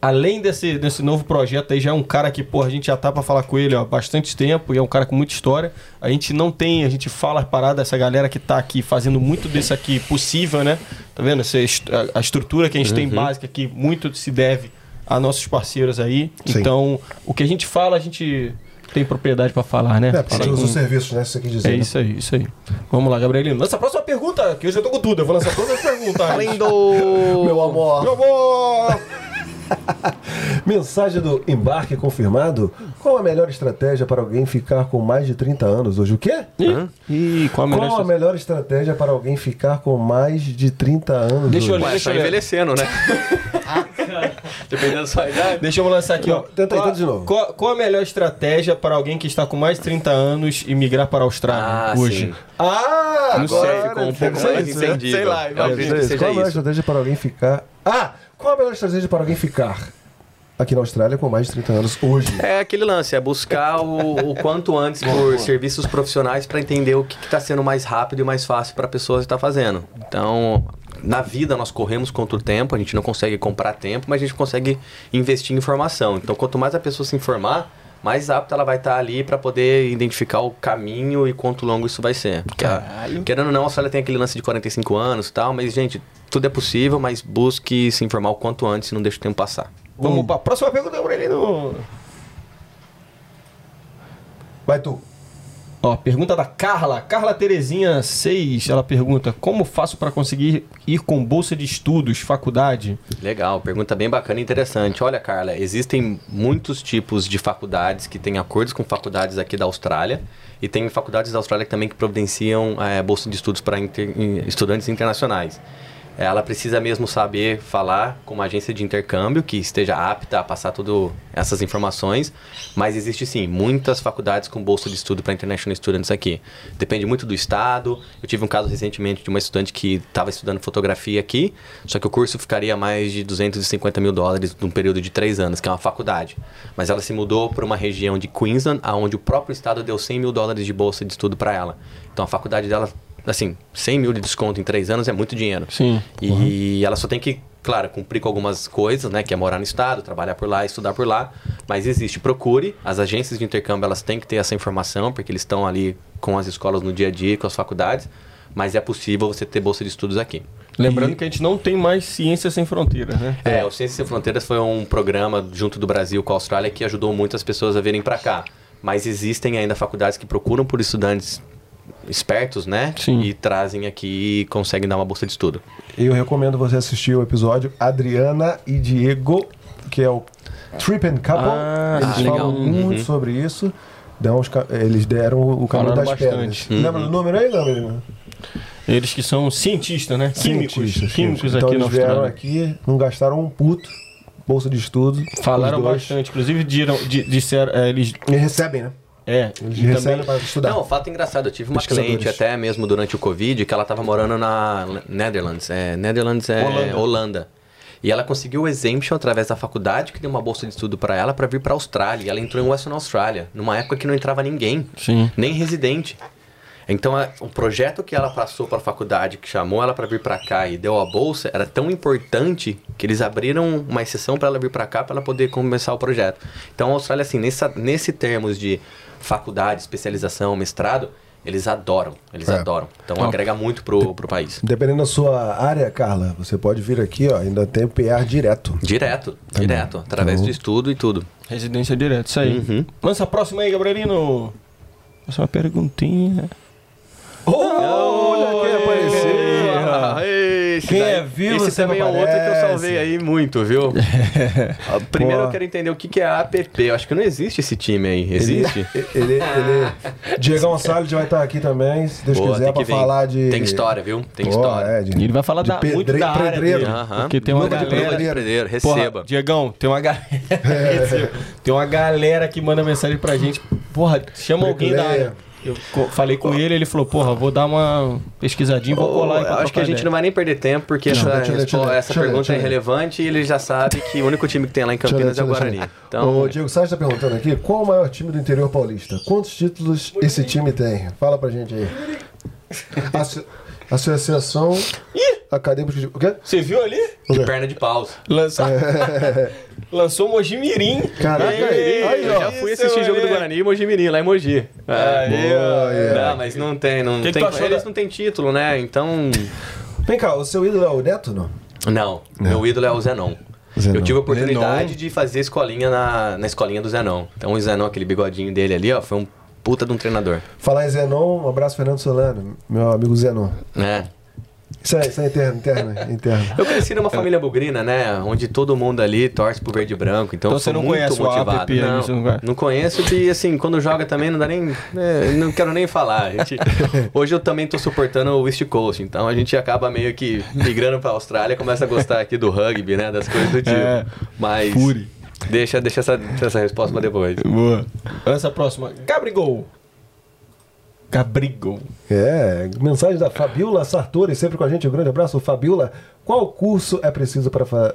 além desse, desse novo projeto aí já é um cara que, porra, a gente já tá pra falar com ele ó, há bastante tempo e é um cara com muita história. A gente não tem, a gente fala as paradas, essa galera que tá aqui fazendo muito disso aqui possível, né? Tá vendo? Essa, est- a, estrutura que a gente tem básica aqui, muito se deve a nossos parceiros aí. Sim. Então, o que a gente fala, a gente tem propriedade pra falar, né? É, porque você usa com- os serviços, né? Você quer dizer. é né? isso aí, isso aí. Vamos lá, Gabrielino. Lança a próxima pergunta, que hoje eu tô com tudo. Eu vou lançar todas as perguntas. Lindo! *laughs* Meu amor. Meu amor! *laughs* Mensagem do embarque confirmado. Qual a melhor estratégia para alguém ficar com mais de 30 anos hoje? O quê? Ih, Ih, qual a melhor Qual a estação? melhor estratégia para alguém ficar com mais de 30 anos? Deixa eu hoje? olhar. Ué, só eu ler. envelhecendo, né? *laughs* Dependendo da sua idade. Deixa eu lançar aqui, ó. Não, tenta aí, qual, tenta de novo. Qual, qual a melhor estratégia para alguém que está com mais de 30 anos e migrar para a Austrália Ah, hoje? sim. Ah, Não agora sei, ficou um pouco mais isso, entendível. Sei lá, Eu acredito que Qual seja a melhor isso. estratégia para alguém ficar. Ah! Qual a melhor estratégia para alguém ficar aqui na Austrália com mais de 30 anos hoje? É aquele lance, é buscar o, o quanto antes por serviços profissionais para entender o que está sendo mais rápido e mais fácil para a pessoa estar fazendo. Então, na vida nós corremos contra o tempo, a gente não consegue comprar tempo, mas a gente consegue investir em informação. Então, quanto mais a pessoa se informar, mais apta ela vai estar ali para poder identificar o caminho e quanto longo isso vai ser. Porque, a- Caralho. querendo ou não, a Austrália tem aquele lance de 45 anos e tal, mas, gente, tudo é possível, mas busque se informar o quanto antes e não deixe o tempo passar. Vamos para a próxima pergunta, Gabrielino. Vai tu. Ó, pergunta da Carla. Carla Terezinha 6. Ela pergunta: Como faço para conseguir ir com bolsa de estudos, faculdade? Legal, pergunta bem bacana e interessante. Olha, Carla, existem muitos tipos de faculdades que têm acordos com faculdades aqui da Austrália e tem faculdades da Austrália também que providenciam eh, bolsa de estudos para inter- in- estudantes internacionais. Ela precisa mesmo saber falar com uma agência de intercâmbio que esteja apta a passar todas essas informações, mas existe sim muitas faculdades com bolsa de estudo para international students aqui. Depende muito do estado. Eu tive um caso recentemente de uma estudante que estava estudando fotografia aqui, só que o curso ficaria mais de 250 mil dólares num período de três anos, que é uma faculdade. Mas ela se mudou para uma região de Queensland, aonde o próprio estado deu 100 mil dólares de bolsa de estudo para ela. Então a faculdade dela, assim, 100 mil de desconto em três anos é muito dinheiro. Sim. E ela só tem que, claro, cumprir com algumas coisas, né? Que é morar no estado, trabalhar por lá, estudar por lá. Mas existe, procure. As agências de intercâmbio, elas têm que ter essa informação, porque eles estão ali com as escolas no dia a dia, com as faculdades. Mas é possível você ter bolsa de estudos aqui. Lembrando E- que a gente não tem mais Ciência Sem Fronteiras, né? É, o Ciências Sem Fronteiras foi um programa junto do Brasil com a Austrália que ajudou muitas pessoas a virem para cá. Mas existem ainda faculdades que procuram por estudantes espertos, né? Sim. E trazem aqui e conseguem dar uma bolsa de estudo. Eu recomendo você assistir o episódio Adriana e Diego, que é o Trip and Couple. Ah, eles legal. falam muito sobre isso. Dão os eles deram o caminho Falaram das bastante. pedras. Lembra do número aí, Lembra? Eles que são cientistas, né? Químicos. Cientistas, Químicos então aqui na eles vieram Austrália. aqui, não gastaram um puto, bolsa de estudo. Falaram bastante. Inclusive, diram, di- disseram. é, eles. E recebem, né? É, e também, para estudar. Não, fato engraçado, eu tive uma cliente até mesmo durante o Covid que ela estava morando na Netherlands. É, Netherlands é Holanda. Holanda. E ela conseguiu o exemption através da faculdade, que deu uma bolsa de estudo para ela, para vir para a Austrália. E ela entrou em Western Austrália, numa época que não entrava ninguém, Sim. nem residente. Então, a- o projeto que ela passou para a faculdade, que chamou ela para vir para cá e deu a bolsa, era tão importante que eles abriram uma exceção para ela vir para cá para ela poder começar o projeto. Então, a Austrália, assim, nessa, nesse termos de faculdade, especialização, mestrado, eles adoram, eles É. adoram. Então, agrega muito pro, pro país. Dependendo da sua área, Carla, você pode vir aqui, ó, ainda tem PR direto. Direto, Também. direto, através Então- do estudo e tudo. Residência direta, isso aí. Uhum. Lança a próxima aí, Gabrielino. É uma perguntinha. Olha quem apareceu! Esse Quem daí- é vivo Esse também é um outro que eu salvei aí muito, viu? *laughs* Ah, Primeiro Pô. eu quero entender o que que é a APP. Eu acho que não existe esse time aí. Existe? *laughs* Ele, ele, ele- Diegão Salles vai estar aqui também, se Deus Boa, quiser, pra vir. falar de. Tem história, viu? Tem Pô, história. é, de- E ele vai falar de da, muito pedre- da área pedreiro. dele. Aham. Porque tem uma Luva galera... De pedreiro, Porra, receba. Diegão, tem uma galera. Receba. *laughs* tem uma galera que manda mensagem pra gente. Porra, chama alguém da área. Eu falei com ele, ele falou, porra, vou dar uma pesquisadinha e vou colar Eu acho que a gente ideia. não vai nem perder tempo, porque eu essa, deixa deixa essa deixa pergunta é irrelevante e ele já sabe que o único time que tem lá em Campinas é o Guarani. Então, O Diego Salles está perguntando aqui qual o maior time do interior paulista? Quantos títulos esse time tem? Fala pra gente aí. Asso- Associação Acadêmica de. O quê? Você viu ali? de perna de paus. *laughs* Lançou, Lançou o Mojimirim. Caraca, aí, aí, eu já fui Isso, assistir jogo do. Guarani em Mojimirim, lá em Mogi. Aí, ó, é. Não, mas não tem, não Que que tem. tu achou eles da- não têm título, né? Então. Vem cá, o seu ídolo é o Neto, não? Não, meu ídolo é o Zenon. Zenon. Eu tive a oportunidade Zenon. de fazer escolinha na, na escolinha do Zenon. Então o Zenon, aquele bigodinho dele ali, ó, foi um puta de um treinador. Falar em Zenon, um abraço, Fernando Solano, meu amigo Zenon. né? Isso é, isso é interno, interno, *laughs* interno. Eu cresci numa família bugrina, né? Onde todo mundo ali torce pro verde e branco. Então, Então eu você não muito conhece o motivado. APP ali, não, não conhece? não conheço e assim, quando joga também não dá nem. é, não quero nem falar. A gente- *laughs* hoje eu também tô suportando o East Coast, então a gente acaba meio que migrando pra Austrália, começa a gostar aqui do rugby, né? Das coisas do tipo. É, Mas. Fure. Deixa, deixa essa, essa resposta pra depois. Boa. Lança a próxima. Gabrigol. Gabrigol. É, mensagem da Fabiola Sartori, sempre com a gente. Um grande abraço, Fabiola. Qual curso é preciso para fa...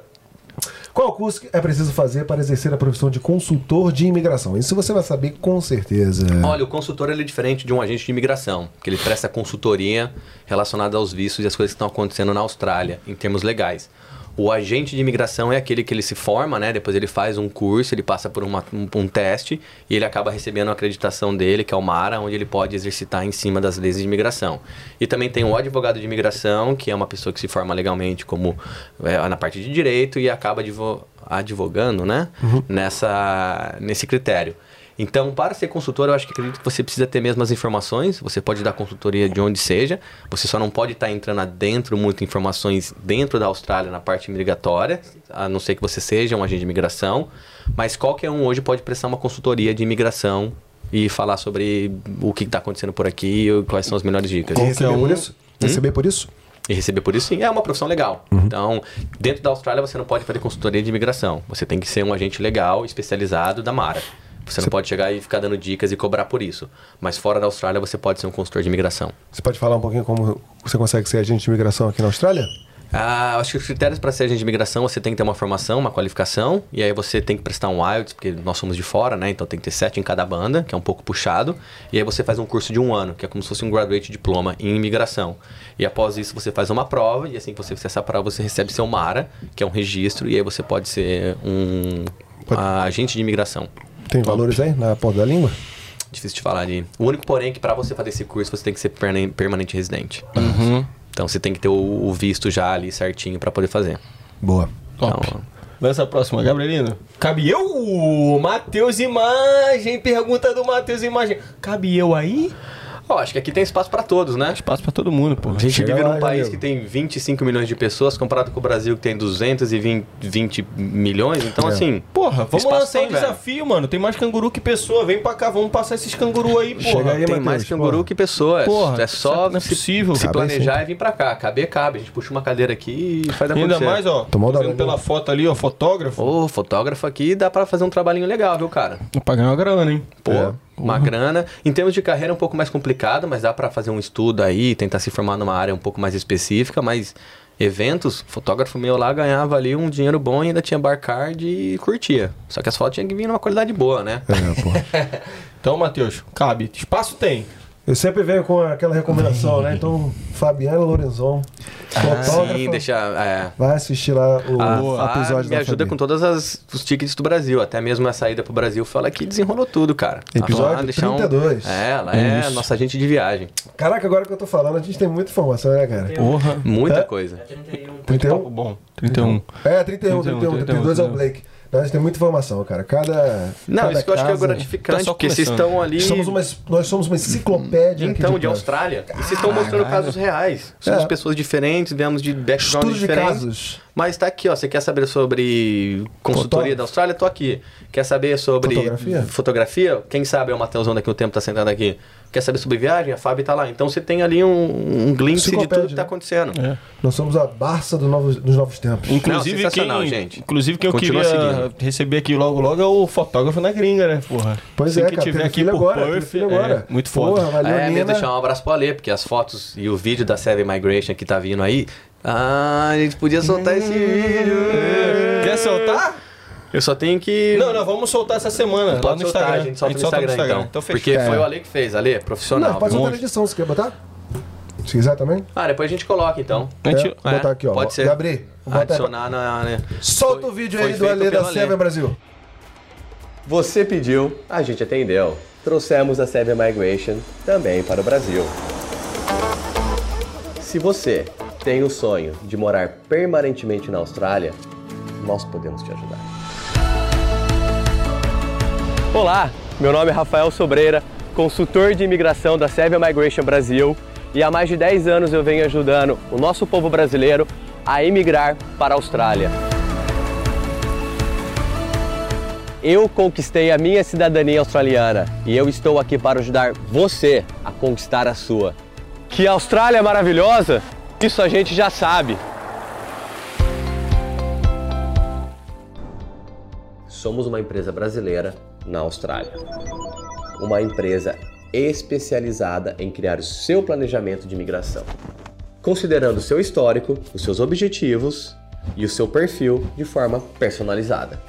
Qual curso é preciso fazer para exercer a profissão de consultor de imigração? Isso você vai saber com certeza. Olha, o consultor ele é diferente de um agente de imigração, que ele presta consultoria relacionada aos vistos e as coisas que estão acontecendo na Austrália, em termos legais. O agente de imigração é aquele que ele se forma, né? Depois ele faz um curso, ele passa por uma- um, um teste e ele acaba recebendo a acreditação dele, que é o MARA, onde ele pode exercitar em cima das leis de imigração. E também tem o advogado de imigração, que é uma pessoa que se forma legalmente como é, na parte de direito e acaba advo- advogando, né? Nessa, nesse critério. Então, para ser consultor, eu acho que acredito que você precisa ter mesmo as informações. Você pode dar consultoria de onde seja. Você só não pode estar entrando adentro muito informações dentro da Austrália na parte migratória, a não ser que você seja um agente de imigração. Mas qualquer um hoje pode prestar uma consultoria de imigração e falar sobre o que está acontecendo por aqui e quais são as melhores dicas. E receber um- por isso? Receber por isso? E receber por isso, sim, é uma profissão legal. Então, dentro da Austrália, você não pode fazer consultoria de imigração. Você tem que ser um agente legal, especializado da Mara. Você não pode chegar e ficar dando dicas e cobrar por isso. Mas fora da Austrália, você pode ser um consultor de imigração. Você pode falar um pouquinho como você consegue ser agente de imigração aqui na Austrália? Ah, acho que os critérios para ser agente de imigração, você tem que ter uma formação, uma qualificação, e aí você tem que prestar um IELTS, porque nós somos de fora, né? Então tem que ter sete em cada banda, que é um pouco puxado. E aí você faz um curso de um ano, que é como se fosse um graduate diploma em imigração. E após isso você faz uma prova, e assim que você fizer essa prova, você recebe seu MARA, que é um registro, e aí você pode ser um ah, agente de imigração. Tem valores aí na ponta da língua? Difícil de falar de. O único, porém, é que para você fazer esse curso, você tem que ser permanente residente. Uhum. Então você tem que ter o, o visto já ali certinho pra poder fazer. Boa. Top. Então, Lança a próxima, Gabrielino. Cabe eu? Matheus Imagem. Pergunta do Matheus Imagem. Cabe eu aí? Ó, acho que aqui tem espaço pra todos, né? Espaço pra todo mundo, pô. A gente Chega vive lá, num país que tem 25 milhões de pessoas, comparado com o Brasil que tem 220 20 milhões. Então, É. assim. Porra, vamos lançar tem, um velho. desafio, mano. Tem mais canguru que pessoa. Vem pra cá, vamos passar esses canguru aí, porra. Chega aí, Tem Matheus, mais canguru porra. que pessoas. Porra, é só não é se, possível. se Cabe planejar e vir pra cá. Caber, cabe. A gente puxa uma cadeira aqui e faz acontecer. Ainda mais, ó. Tomou tô da vendo hora, pela foto ali, ó, fotógrafo. Ô, fotógrafo aqui dá pra fazer um trabalhinho legal, viu, cara? Vou pagar uma grana, hein? Pô, É. uma grana. Em termos de carreira é um pouco mais complicado, mas dá pra fazer um estudo aí, tentar se formar numa área um pouco mais específica, mas eventos, fotógrafo meu lá ganhava ali um dinheiro bom e ainda tinha bar card e curtia. Só que as fotos tinham que vir numa qualidade boa, né? É, pô. *laughs* Então, Matheus, cabe. Espaço tem. Eu sempre venho com aquela recomendação, né? *laughs* Então, Fabiana Lorenzon, fotógrafa, Sim, deixa. É, vai assistir lá o a Fá episódio me da ajuda Fabi. com todos os tickets do Brasil, até mesmo a saída pro Brasil, fala que desenrolou tudo, cara. Episódio Ela deixa 32. É, ela é Isso. nossa agente de viagem. Caraca, agora que eu tô falando, a gente tem muita informação, né, cara? Porra. Muita É? coisa. 31. 31? Papo bom. 31. É, 31, 31, 31, 32 é o Blake. Gente tem muita informação, cara. Cada. Não, cada isso que eu acho que é gratificante, Tá só porque vocês estão ali. Somos uma, nós somos uma enciclopédia. aqui Então, de Perth. Austrália. E vocês estão mostrando casos reais. Somos É. pessoas diferentes, viemos de backgrounds Estudo de diferentes. casos. Mas tá aqui, ó. Você quer saber sobre consultoria Fotógrafo. da Austrália? Tô aqui. Quer saber sobre Fotografia? fotografia? Quem sabe é o Matheusão daqui o tempo tá sentado aqui. Quer saber sobre viagem? A Fábio tá lá. Então você tem ali um, um glimpse de tudo que tá né? acontecendo. É. Nós somos a Barça do novos- dos novos tempos. Inclusive, sensacional, quem, gente. inclusive quem eu Continua queria seguindo. receber aqui logo logo é o fotógrafo na gringa, né, porra? Pois Assim é, que cara. tiver aqui por agora. Perth, filho é, agora. muito foda. Porra, valeu, é, mesmo Nina. deixar um abraço pro Ale, porque as fotos e o vídeo da Seven Migration que tá vindo aí. Ah, a gente podia soltar esse vídeo. Quer soltar? Eu só tenho que. Não, não, vamos soltar essa semana lá Pode no soltar, Instagram. a gente solta no Instagram, então. fechou. Porque foi o Ale que fez, Ale, profissional. Não, pode soltar na edição, você quer botar? Se quiser também? Ah, depois a gente coloca então. A gente- É, vou botar aqui, ó. Pode ser. Gabriel, bota- Adicionar na. né? Solta Foi- o vídeo aí do Ale da. Seven Brasil. Você pediu, a gente atendeu. Trouxemos a Seven Migration também para o Brasil. Se você tem o sonho de morar permanentemente na Austrália, nós podemos te ajudar. Olá, meu nome é Rafael Sobreira, consultor de imigração da Seven Migration Brasil, e há mais de 10 anos eu venho ajudando o nosso povo brasileiro a emigrar para a Austrália. Eu conquistei a minha cidadania australiana e eu estou aqui para ajudar você a conquistar a sua. Que a Austrália é maravilhosa? Isso a gente já sabe. Somos uma empresa brasileira na Austrália. Uma empresa especializada em criar o seu planejamento de imigração, considerando o seu histórico, os seus objetivos e o seu perfil de forma personalizada.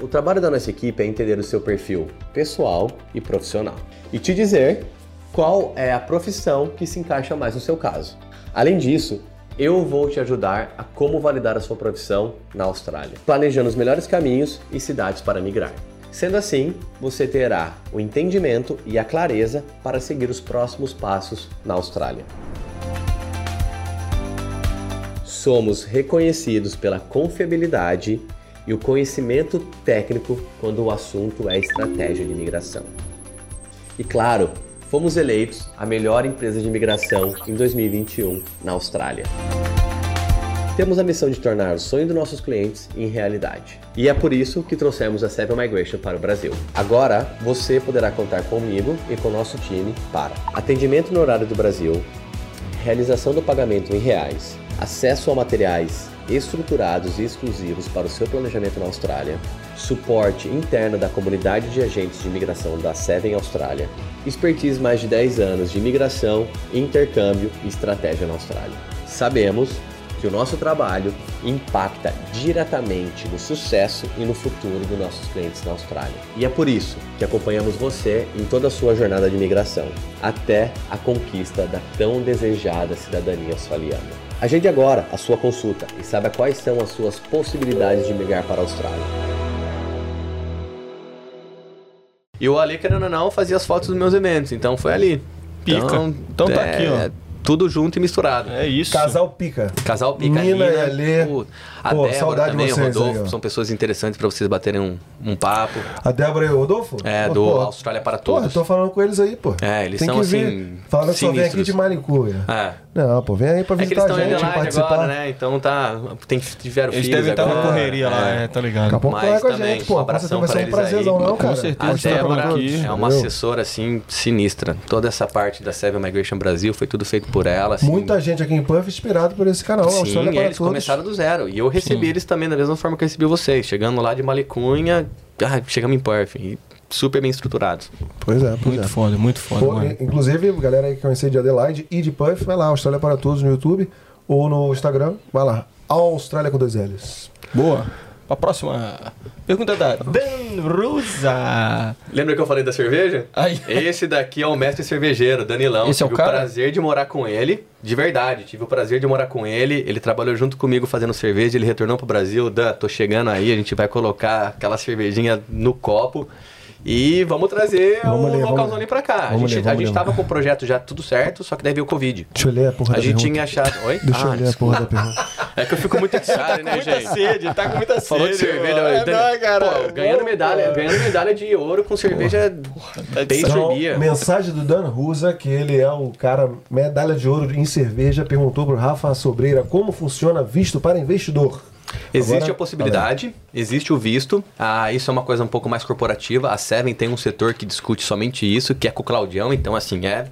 O trabalho da nossa equipe é entender o seu perfil pessoal e profissional e te dizer qual é a profissão que se encaixa mais no seu caso. Além disso, eu vou te ajudar a como validar a sua profissão na Austrália, planejando os melhores caminhos e cidades para migrar. Sendo assim, você terá o entendimento e a clareza para seguir os próximos passos na Austrália. Somos reconhecidos pela confiabilidade e o conhecimento técnico quando o assunto é estratégia de imigração. E claro, fomos eleitos a melhor empresa de imigração em 2021 na Austrália. Temos a missão de tornar o sonho dos nossos clientes em realidade. E é por isso que trouxemos a Seven Migration para o Brasil. Agora, você poderá contar comigo e com o nosso time para atendimento no horário do Brasil, realização do pagamento em reais, acesso a materiais estruturados e exclusivos para o seu planejamento na Austrália, suporte interno da comunidade de agentes de imigração da Seven Austrália, expertise mais de 10 anos de imigração, intercâmbio e estratégia na Austrália. Sabemos que o nosso trabalho impacta diretamente no sucesso e no futuro dos nossos clientes na Austrália. E é por isso que acompanhamos você em toda a sua jornada de imigração, até a conquista da tão desejada cidadania australiana. Agende agora a sua consulta e saiba quais são as suas possibilidades de migrar para a Austrália. E o Ale, querendo ou não, fazia as fotos dos meus eventos, então foi ali. Pica. Então tá aqui, ó. tudo junto e misturado. É isso. Casal pica. Casal Pica Nina Nina, e Alê. pô, a Pô, Débora saudade de também, o vocês aí, Rodolfo, ó. são pessoas interessantes pra vocês baterem um, um papo. A Débora e o Rodolfo? É, Pô, do pô, Austrália para Pô, eu Todos. tô falando com eles aí, pô. É, eles Tem são, que vir. assim, Falando que só vem aqui de Manicure. É. Não, pô, vem aí pra É que visitar eles estão a gente, Adelaide participar. agora, né? Então tá. Tem, tiveram Eles filhos devem estar na correria lá, é, tá ligado? Daqui a pouco Mas vai com a também, gente, pô. um abração certeza vai ser um pra eles prazerzão, aí. não, Com certeza. A Eles estão Débora aqui, é uma assessora, assim, sinistra. Toda essa parte da Seven Migration Brasil foi tudo feito por ela, assim. Muita gente aqui em Puff inspirado por esse canal. Sim, Austrália para eles todos. começaram do zero. E eu recebi eles também da mesma forma que eu recebi vocês. Chegando lá de Malicunha, ah, chegamos em Perth. E super bem estruturados. Pois é, pois Muito é. foda, muito foda, Pô, inclusive, galera aí que conheceu de Adelaide e de Puff, vai lá, Austrália para Todos no YouTube ou no Instagram. Vai lá, Austrália com dois L's. Boa. Pra próxima pergunta da Dan Rusa. Lembra que eu falei da cerveja? Aí. Esse daqui é o mestre cervejeiro, Danilão. Esse é o tive cara? o prazer de morar com ele, de verdade. Tive o prazer de morar com ele. Ele trabalhou junto comigo fazendo cerveja. Ele retornou pro Brasil. Dan, tô chegando aí. A gente vai colocar aquela cervejinha no copo. E vamos trazer Vamos o ler, localzão ali pra cá. Vamos a gente, ler, a gente ler. tava com o projeto já tudo certo, só que daí veio o Covid. Deixa eu ler a porra A da gente pergunta. tinha achado. Oi? Deixa eu Ah, ler a porra da pergunta. É que eu fico muito excitado, né, Muita gente? sede, tá com muita Falou de sede. cerveja, mano. né? É nóis, cara. Pô, ganhando medalha, ganhando medalha de ouro com cerveja pastry Então, beer. mensagem do Dan Rusa, que ele é o cara medalha de ouro em cerveja, perguntou pro Rafa Sobreira como funciona visto para investidor. Existe Agora, a possibilidade, existe o visto. Ah, isso é uma coisa um pouco mais corporativa. A Seven tem um setor que discute somente isso, que é com o Claudião. Então, assim, é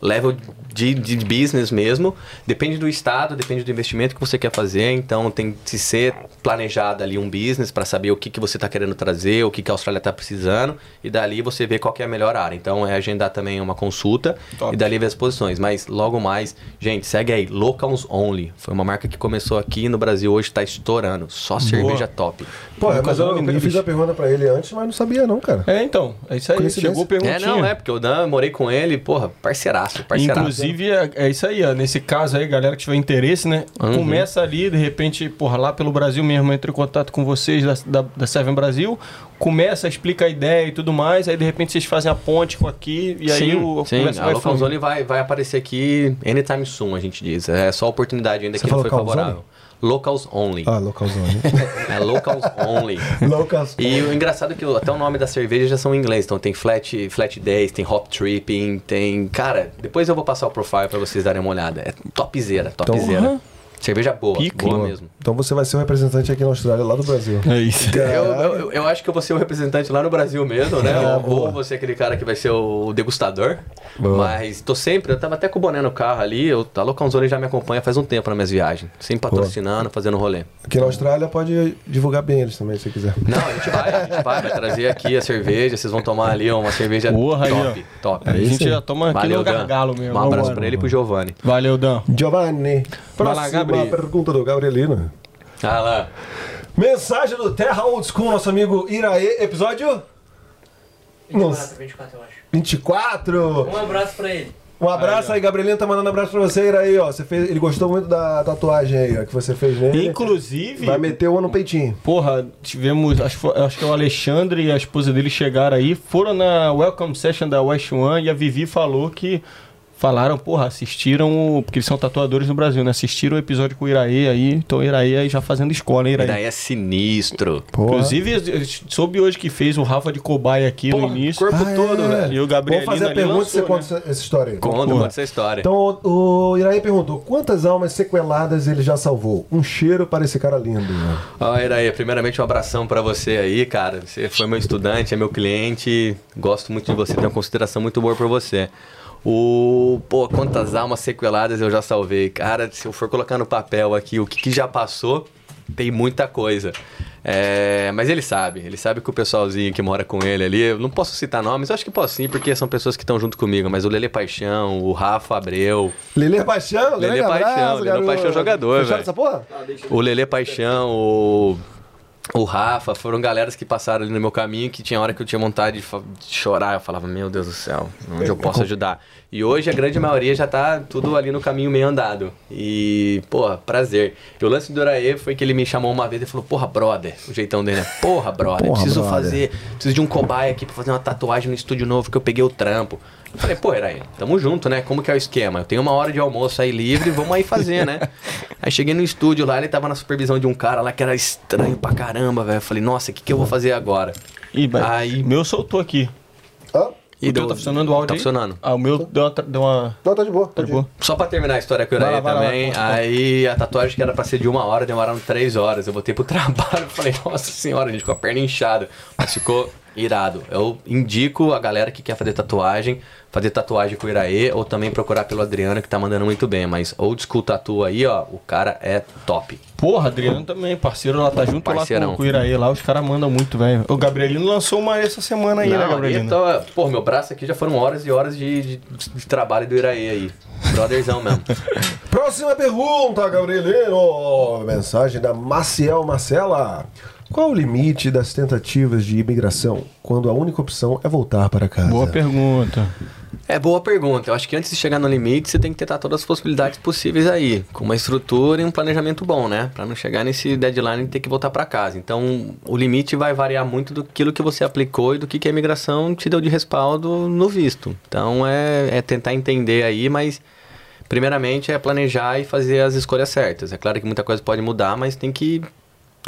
level de, de business mesmo. Depende do estado, depende do investimento que você quer fazer. Então, tem que ser planejado ali um business para saber o que, que você está querendo trazer, o que, que a Austrália está precisando. E dali você vê qual que é a melhor área. Então, é agendar também uma consulta Top. e dali ver as posições. Mas logo mais, gente, segue aí. Locals Only. Foi uma marca que começou aqui no Brasil hoje, está estourando. Só cerveja top. Pô, Vamos mas eu, eu níveis. fiz a pergunta pra ele antes, mas não sabia não, cara. É, então. É isso aí. Chegou perguntinha. É, não, é, porque o Dan, morei com ele, porra, parceiraço, parceiraço. Inclusive, é, é isso aí, ó. Nesse caso aí, galera que tiver interesse, né? Uhum. Começa ali, de repente, porra, lá pelo Brasil mesmo, entra em contato com vocês da, da, da Seven Brasil, começa, explica a ideia e tudo mais, aí de repente vocês fazem a ponte com aqui, e aí sim, o a sim, a vai vai, vai aparecer aqui anytime soon, a gente diz. É só oportunidade ainda Você que não falou foi Calzone? Locals Only. Ah, localzão. *laughs* É Locals Only. Locals. E o engraçado é que até o nome da cerveja já são em inglês. Então tem flat, flat days, tem hop tripping, tem. Cara, depois eu vou passar o profile pra vocês darem uma olhada. É topzera, topzera. Então, Cerveja boa, Pica, boa Boa. mesmo. Então você vai ser o representante aqui na Austrália, lá do Brasil. É isso. Eu, eu, eu acho que eu vou ser o representante lá no Brasil mesmo, né? É, ou, boa. ou vou ser aquele cara que vai ser o degustador. Boa. Mas tô sempre, eu tava até com o boné no carro ali, eu, a Locanzone já me acompanha faz um tempo nas minhas viagens. Sempre patrocinando, fazendo rolê. Aqui na Austrália pode divulgar bem eles também, se quiser. Não, a gente vai, a gente vai, vai trazer aqui a cerveja, vocês vão tomar ali uma cerveja Porra, aí, top, top. a gente já toma aqui Valeu, no Dan. gargalo mesmo. Um abraço pra ele e pro Giovanni. Valeu, Dan. Giovanni. Vai Gabriel. pergunta do Gabrielino. Ah lá. Mensagem do Terra Old School, nosso amigo Iraê, episódio 24, 24, eu acho. 24. Um abraço pra ele. Um abraço aí, Gabrielino tá mandando um abraço pra você, Iraí, ó. Você fez, ele gostou muito da tatuagem aí, ó, que você fez nele. Inclusive, Vai meter uma no peitinho. porra, tivemos, acho, acho que o Alexandre e a esposa dele chegaram aí, foram na Welcome Session da West One e a Vivi falou que falaram, porra, assistiram, o- porque eles são tatuadores no Brasil, né? Assistiram o episódio com o Iraê aí, então o Iraê aí já fazendo escola, hein, Iraê? daí é sinistro. Porra. Inclusive, eu soube hoje que fez o Rafa de cobaia aqui Porra, no início. corpo Ah, todo, é. velho. E o Gabriel Vamos fazer a pergunta e você conta essa, essa história aí. Conta, conta essa história. Então, o, o Iraí perguntou: quantas almas sequeladas ele já salvou? Um cheiro para esse cara lindo. né? Ó, Iraí, primeiramente um abração pra você aí, cara. Você foi meu estudante, é meu cliente. Gosto muito de você, tenho uma consideração muito boa por você. O. Pô, quantas almas sequeladas eu já salvei. Cara, se eu for colocar no papel aqui o que, que já passou, tem muita coisa. É, mas ele sabe, ele sabe que o pessoalzinho que mora com ele ali, eu não posso citar nomes, eu acho que posso sim, porque são pessoas que estão junto comigo, mas o Lele Paixão, o Rafa Abreu, Lelê Paixão, Lelê grande Paixão, garoto. Paixão jogador, Fecharam velho. essa porra? o Lele Paixão, o, o Rafa, foram galeras que passaram ali no meu caminho que tinha hora que eu tinha vontade de, de chorar. Eu falava, meu Deus do céu, onde eu posso ajudar? E hoje a grande maioria já tá tudo ali no caminho meio andado. E, porra, prazer. E o lance do Doraê foi que ele me chamou uma vez e falou, porra, brother. O jeitão dele, né? Porra, brother, Porra, preciso brother. fazer. Preciso de um cobaia aqui pra fazer uma tatuagem no estúdio novo que eu peguei o trampo. Eu falei, pô, Iraí, tamo junto, né? Como que é o esquema? Eu tenho uma hora de almoço aí livre, vamos aí fazer, né? *laughs* aí cheguei no estúdio lá, ele tava na supervisão de um cara lá que era estranho pra caramba, velho. Eu falei, nossa, o que, que eu vou fazer agora? Ih. Aí- Meu soltou aqui. Hã? o teu tá funcionando o áudio Tá aí? funcionando. Ah, o meu deu uma... Deu uma... Não, tá de boa. Tá pode de boa. Só pra terminar a história com o lá, também, lá. aí a tatuagem que era pra ser de uma hora, demoraram três horas. Eu voltei pro *laughs* trabalho e falei, nossa senhora, a gente com a perna inchada. Mas ficou irado. Eu indico a galera que quer fazer tatuagem, fazer tatuagem com o Iraê, ou também procurar pelo Adriano, que tá mandando muito bem. Mas Old School Tattoo aí, ó, o cara é top. Porra, Adriano também, parceiro lá, tá junto Parceirão. lá com, com o Iraí lá, os caras mandam muito, velho. O Gabrielino lançou uma essa semana aí, né, Não, Gabrielino? então, pô, meu braço aqui já foram horas e horas de, de- de trabalho do Iraê aí. Brotherzão mesmo. Próxima pergunta, Gabrielino. Mensagem da Maciel Marcela. Qual o limite das tentativas de imigração quando a única opção é voltar para casa? Boa pergunta. É boa pergunta. Eu acho que antes de chegar no limite, você tem que tentar todas as possibilidades possíveis aí, com uma estrutura e um planejamento bom, né? Pra não chegar nesse deadline e ter que voltar pra casa. Então, o limite vai variar muito do que que você aplicou e do que que a imigração te deu de respaldo no visto. Então, é, é tentar entender aí, mas primeiramente é planejar e fazer as escolhas certas. É claro que muita coisa pode mudar, mas tem que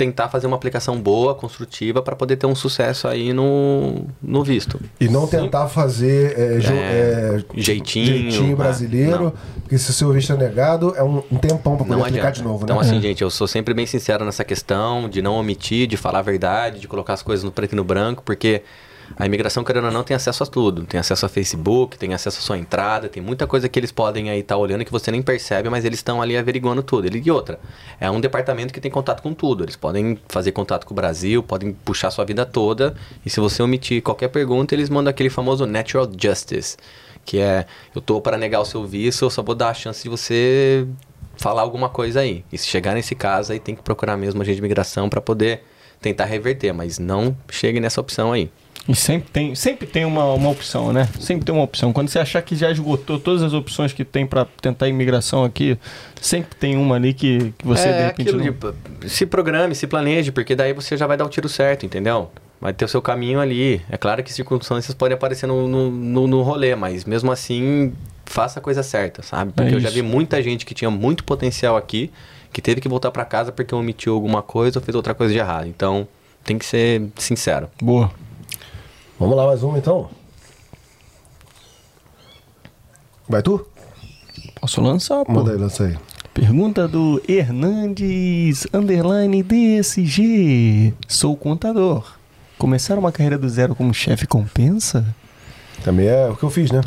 tentar fazer uma aplicação boa, construtiva, para poder ter um sucesso aí no, no visto. E não tentar fazer é, jo- É, é, jeitinho, jeitinho ah, brasileiro, não. porque se o seu visto é negado, é um, um tempão para poder Não aplicar adianta. de novo, então, né? assim, gente, eu sou sempre bem sincero nessa questão de não omitir, de falar a verdade, de colocar as coisas no preto e no branco, porque a imigração, querendo ou não, tem acesso a tudo. Tem acesso a Facebook, tem acesso à sua entrada, tem muita coisa que eles podem aí estar olhando que você nem percebe, mas eles estão ali averiguando tudo. E outra, é um departamento que tem contato com tudo. Eles podem fazer contato com o Brasil, podem puxar sua vida toda, e se você omitir qualquer pergunta, eles mandam aquele famoso Natural Justice, que é, eu tô para negar o seu visto, eu só vou dar a chance de você falar alguma coisa aí. E se chegar nesse caso aí, tem que procurar mesmo agente de imigração para poder tentar reverter, mas não chegue nessa opção aí. E sempre tem, sempre tem uma, uma opção, né? Sempre tem uma opção. Quando você achar que já esgotou todas as opções que tem pra tentar imigração aqui, sempre tem uma ali que, que você de é repente aquilo não... de se programe, se planeje, porque daí você já vai dar o tiro certo, entendeu? Vai ter o seu caminho ali. É claro que circunstâncias podem aparecer no, no, no, no rolê, mas mesmo assim, faça a coisa certa, sabe? Porque É eu já vi muita gente que tinha muito potencial aqui, que teve que voltar pra casa porque omitiu alguma coisa ou fez outra coisa de errado. Então, tem que ser sincero. Boa. Vamos lá, mais uma então. Vai tu? Posso lançar, pô? Manda aí, lança aí. Pergunta do Hernandes Underline DSG. Sou contador. Começar uma carreira do zero como chefe compensa? Também é o que eu fiz, né?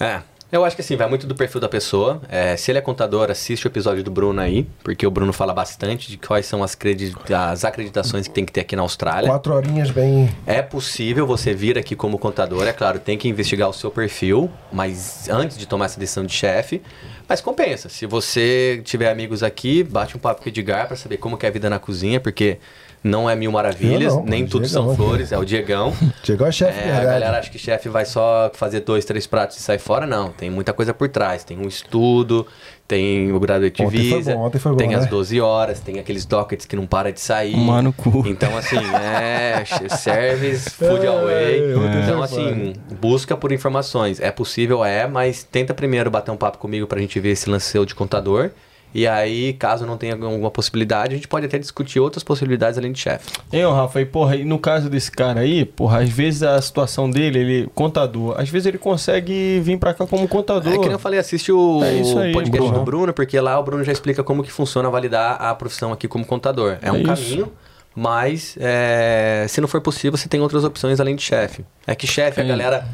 É. Eu acho que assim, vai muito do perfil da pessoa. É, se ele é contador, assiste o episódio do Bruno aí, porque o Bruno fala bastante de quais são as, credi- as acreditações que tem que ter aqui na Austrália. Quatro horinhas bem. É possível você vir aqui como contador, é claro, tem que investigar o seu perfil, mas antes de tomar essa decisão de chefe, mas compensa. Se você tiver amigos aqui, bate um papo com o Edgar para saber como é a vida na cozinha, porque não é mil maravilhas, não, nem tudo Diegão são aqui. flores, é o Diegão. *laughs* Chegou a chefe, É, a galera acha que chefe vai só fazer dois, três pratos e sair fora. Não, tem muita coisa por trás. Tem um estudo, tem o graduate Ontem foi visa, bom, ontem foi bom, tem as né? 12 horas, tem aqueles dockets que não para de sair. Tomar no cu. Então, assim, *laughs* é service, food É, away. ontem Então, assim, busca por informações. É possível, é, mas tenta primeiro bater um papo comigo pra gente ver esse lance seu de contador. E aí, caso não tenha alguma possibilidade, a gente pode até discutir outras possibilidades além de chefe. Ô Rafa, e porra, e no caso desse cara aí, porra, às vezes a situação dele, ele, contador, às vezes ele consegue vir pra cá como contador. É que nem eu falei, assiste o É aí, podcast Bruno. do Bruno, porque lá o Bruno já explica como que funciona validar a profissão aqui como contador. É, É um isso. caminho, mas é, se não for possível, você tem outras opções além de chefe. É que chefe, a É. galera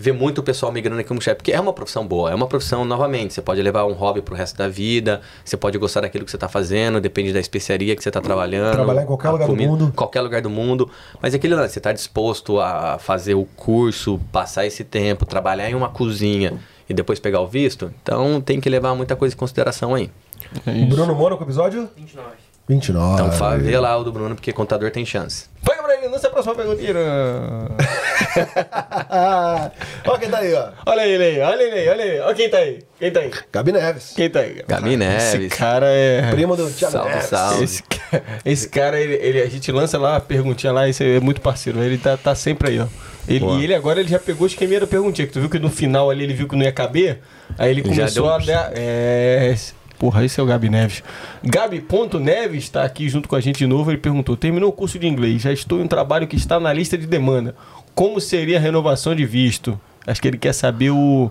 vê muito o pessoal migrando aqui como chefe, porque é uma profissão boa, é uma profissão, novamente, você pode levar um hobby pro resto da vida, você pode gostar daquilo que você tá fazendo, depende da especiaria que você tá trabalhando. Trabalhar em qualquer lugar do mundo. Qualquer lugar do mundo. Mas é aquele lance, você tá disposto a fazer o curso, passar esse tempo, trabalhar em uma cozinha e depois pegar o visto? Então tem que levar muita coisa em consideração aí. É. Bruno Mônaco, episódio 29. 29. Então fa- vê lá o do Bruno, porque contador tem chance. Foi, Gabrielino! lança a próxima pergunta. Olha *laughs* quem tá aí, ó. Olha ele aí, olha ele aí, olha ele aí. Olha quem tá aí. Quem tá aí? Gabi Neves. Quem tá aí? Gabi Neves. Esse cara é. Primo do Thiago Salve, Neves. salve. Esse cara, esse cara, ele, ele- a gente lança lá a perguntinha lá, esse é muito parceiro. Ele tá, tá sempre aí, ó. Ele, Boa. e ele agora ele já pegou o esqueminha da perguntinha, que tu viu que no final ali ele viu que não ia caber, aí ele Já começou deu um- a dar. É. Porra, esse é o Gabi Neves. Gabi.neves está aqui junto com a gente de novo. Ele perguntou: terminou o curso de inglês, já estou em um trabalho que está na lista de demanda. Como seria a renovação de visto? Acho que ele quer saber o.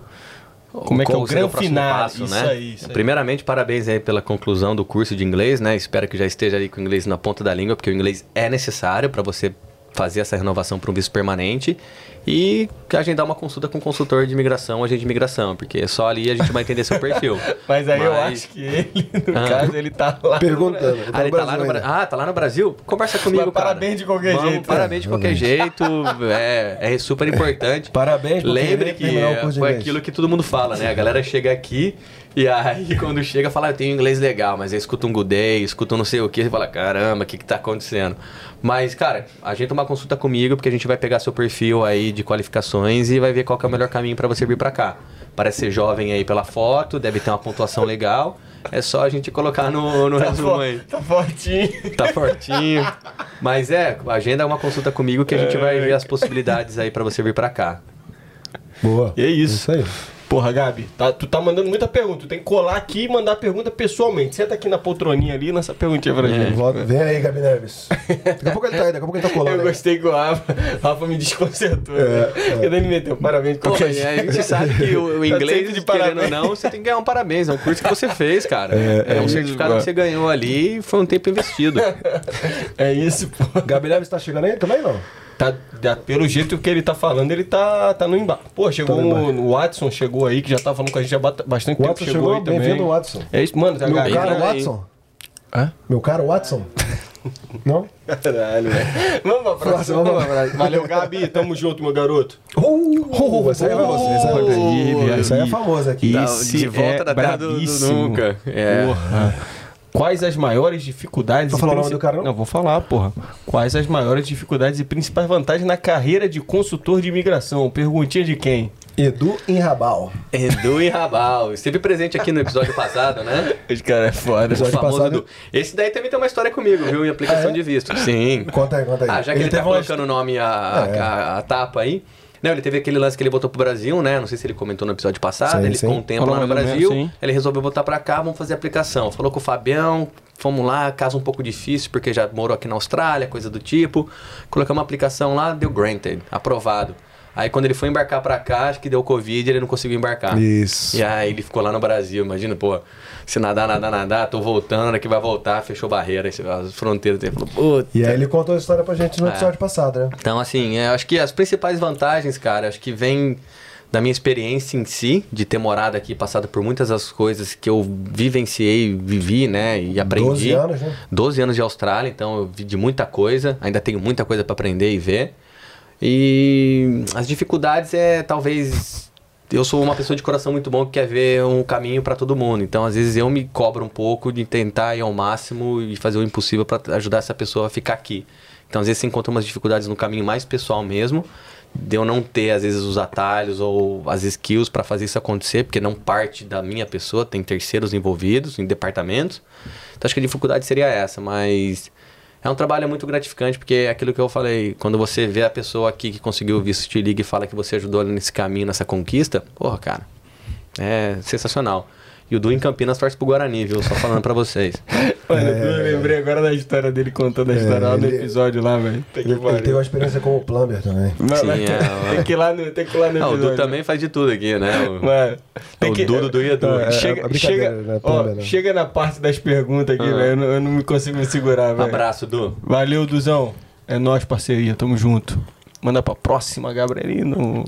Como é que é o grande final? passo, isso né? aí, isso aí. Primeiramente, parabéns aí pela conclusão do curso de inglês, né? Espero que já esteja ali com o inglês na ponta da língua, porque o inglês é necessário para você fazer essa renovação para um visto permanente e que agendar uma consulta com um consultor de imigração, agente de imigração, porque só ali a gente vai entender seu perfil. *laughs* Mas aí eu Mas- acho que ele, no Ah. caso, ele tá lá. Perguntando. Ele Ah, ele tá lá no ah, tá lá no Brasil? Conversa comigo, Mas cara. parabéns de qualquer Vamos, jeito. Parabéns de qualquer jeito. É, é super importante. Parabéns Lembre que o é, de foi aquilo que todo mundo fala, né? A galera chega aqui e aí *laughs* quando chega fala, "Ah, eu tenho inglês legal, mas aí escuta um good day, escuta um não sei o que, e fala, caramba, o que que tá acontecendo? Mas, cara, a gente uma consulta comigo, porque a gente vai pegar seu perfil aí de qualificações e vai ver qual que é o melhor caminho para você vir para cá. Parece ser jovem aí pela foto, deve ter uma pontuação legal. É só a gente colocar no, no resumo aí. Tá fortinho. Tá fortinho. Mas é, agenda uma consulta comigo que a gente vai ver as possibilidades aí pra você vir pra cá. Boa. E é isso. Isso aí. Porra, Gabi, tá- tu tá mandando muita pergunta. Tu tem que colar aqui e mandar a pergunta pessoalmente. Senta aqui na poltroninha ali e lança a perguntinha pra gente. Volta- Vem aí, Gabi Neves. Daqui a pouco ele tá aí, daqui a pouco ele tá colando. Eu aí. gostei que o Rafa, Rafa me desconcertou. É, né? é. Porque daí ele meteu parabéns de Pô, qualquer a gente sabe que o, o Tá inglês, sempre de querendo ou parabéns. não, você tem que ganhar um parabéns. É um curso que você fez, cara. É, um isso, certificado mano. que você ganhou ali e foi um tempo investido. *laughs* É isso, pô. Gabi Neves tá chegando aí também, não? Tá, já- pelo jeito que ele tá falando, ele tá, tá no embate. Pô, chegou Tá o, Watson, chegou aí, que já tá falando com a gente há bastante O tempo. Watson chegou, chegou, aí também. bem-vindo, Watson. É isso, mano, tá Meu galera. caro aí. Watson. Hã? Meu caro Watson. *laughs* Não? Caralho, velho. *laughs* Vamos pra próxima. Vamos Vamos pra... Valeu, Gabi. Tamo junto, meu garoto. Uh, é pra você. Esse aí, é pra você. Esse aí é famoso aqui. Tá, Esse de volta é da terra do- do nunca. É. Porra. Quais as maiores dificuldades... E falar o nome do cara, não? Não, vou falar, porra. Quais as maiores dificuldades e principais vantagens na carreira de consultor de imigração? Perguntinha de quem? Edu Enrabal. Edu e Rabal. Esteve presente aqui no episódio passado, né? *laughs* Esse cara é foda. O famoso passado- Edu. Esse daí também tem uma história comigo, viu? Em aplicação Ah, é? de visto. Sim. Conta aí, conta aí. Ah, já que ele, tá teve uma colocando o nome, a, É. a, a tapa aí. Não, ele teve aquele lance que ele botou pro Brasil, né? Não sei se ele comentou no episódio passado. Sim, ele ficou um tempo Falou lá no Brasil. sim. ele resolveu voltar pra cá, vamos fazer a aplicação. Falou com o Fabião, fomos lá, caso um pouco difícil, porque já morou aqui na Austrália, coisa do tipo. Colocamos uma aplicação lá, deu granted, aprovado. Aí quando ele foi embarcar pra cá, acho que deu Covid ele não conseguiu embarcar. Isso. E aí ele ficou lá no Brasil, imagina, pô, se nadar, nadar, nadar, tô voltando, que vai voltar, fechou barreira, as fronteiras dele falou, puta. E aí ele contou a história pra gente no É. episódio passado, né? Então, assim, é, acho que as principais vantagens, cara, acho que vem da minha experiência em si, de ter morado aqui, passado por muitas das coisas que eu vivenciei, vivi, né, e aprendi. 12 anos, né? 12 anos de Austrália, então eu vi de muita coisa, ainda tenho muita coisa para aprender e ver. E as dificuldades é talvez eu sou uma pessoa de coração muito bom que quer ver um caminho para todo mundo. Então, às vezes eu me cobro um pouco de tentar ir ao máximo e fazer o impossível para ajudar essa pessoa a ficar aqui. Então, às vezes você encontra umas dificuldades no caminho mais pessoal mesmo, de eu não ter às vezes os atalhos ou as skills para fazer isso acontecer, porque não parte da minha pessoa, tem terceiros envolvidos em departamentos. Então, acho que a dificuldade seria essa, mas é um trabalho muito gratificante, porque é aquilo que eu falei, quando você vê a pessoa aqui que conseguiu o visto te liga e fala que você ajudou nesse caminho, nessa conquista, porra, cara, é sensacional. E o Du em Campinas torce pro Guarani, viu? Só falando pra vocês. *laughs* Mano, eu lembrei agora da história dele contando a história lá no ele- episódio lá, velho. Tem Ele, ele teve uma experiência como plumber também. Mano, Sim, é, *laughs* tem que ir lá no, tem que ir lá no Não, o episódio. Du também faz de tudo aqui, né? O- Mano, tem o que... Dudu do Edu. É, é chega, chega, né? ó, Plumber, né? chega na parte das perguntas aqui, Ah. velho. Eu, não- eu não me consigo me segurar, Um velho. abraço, Du. Valeu, Duzão. É nóis, parceria. Tamo junto. Manda pra próxima, Gabrielino.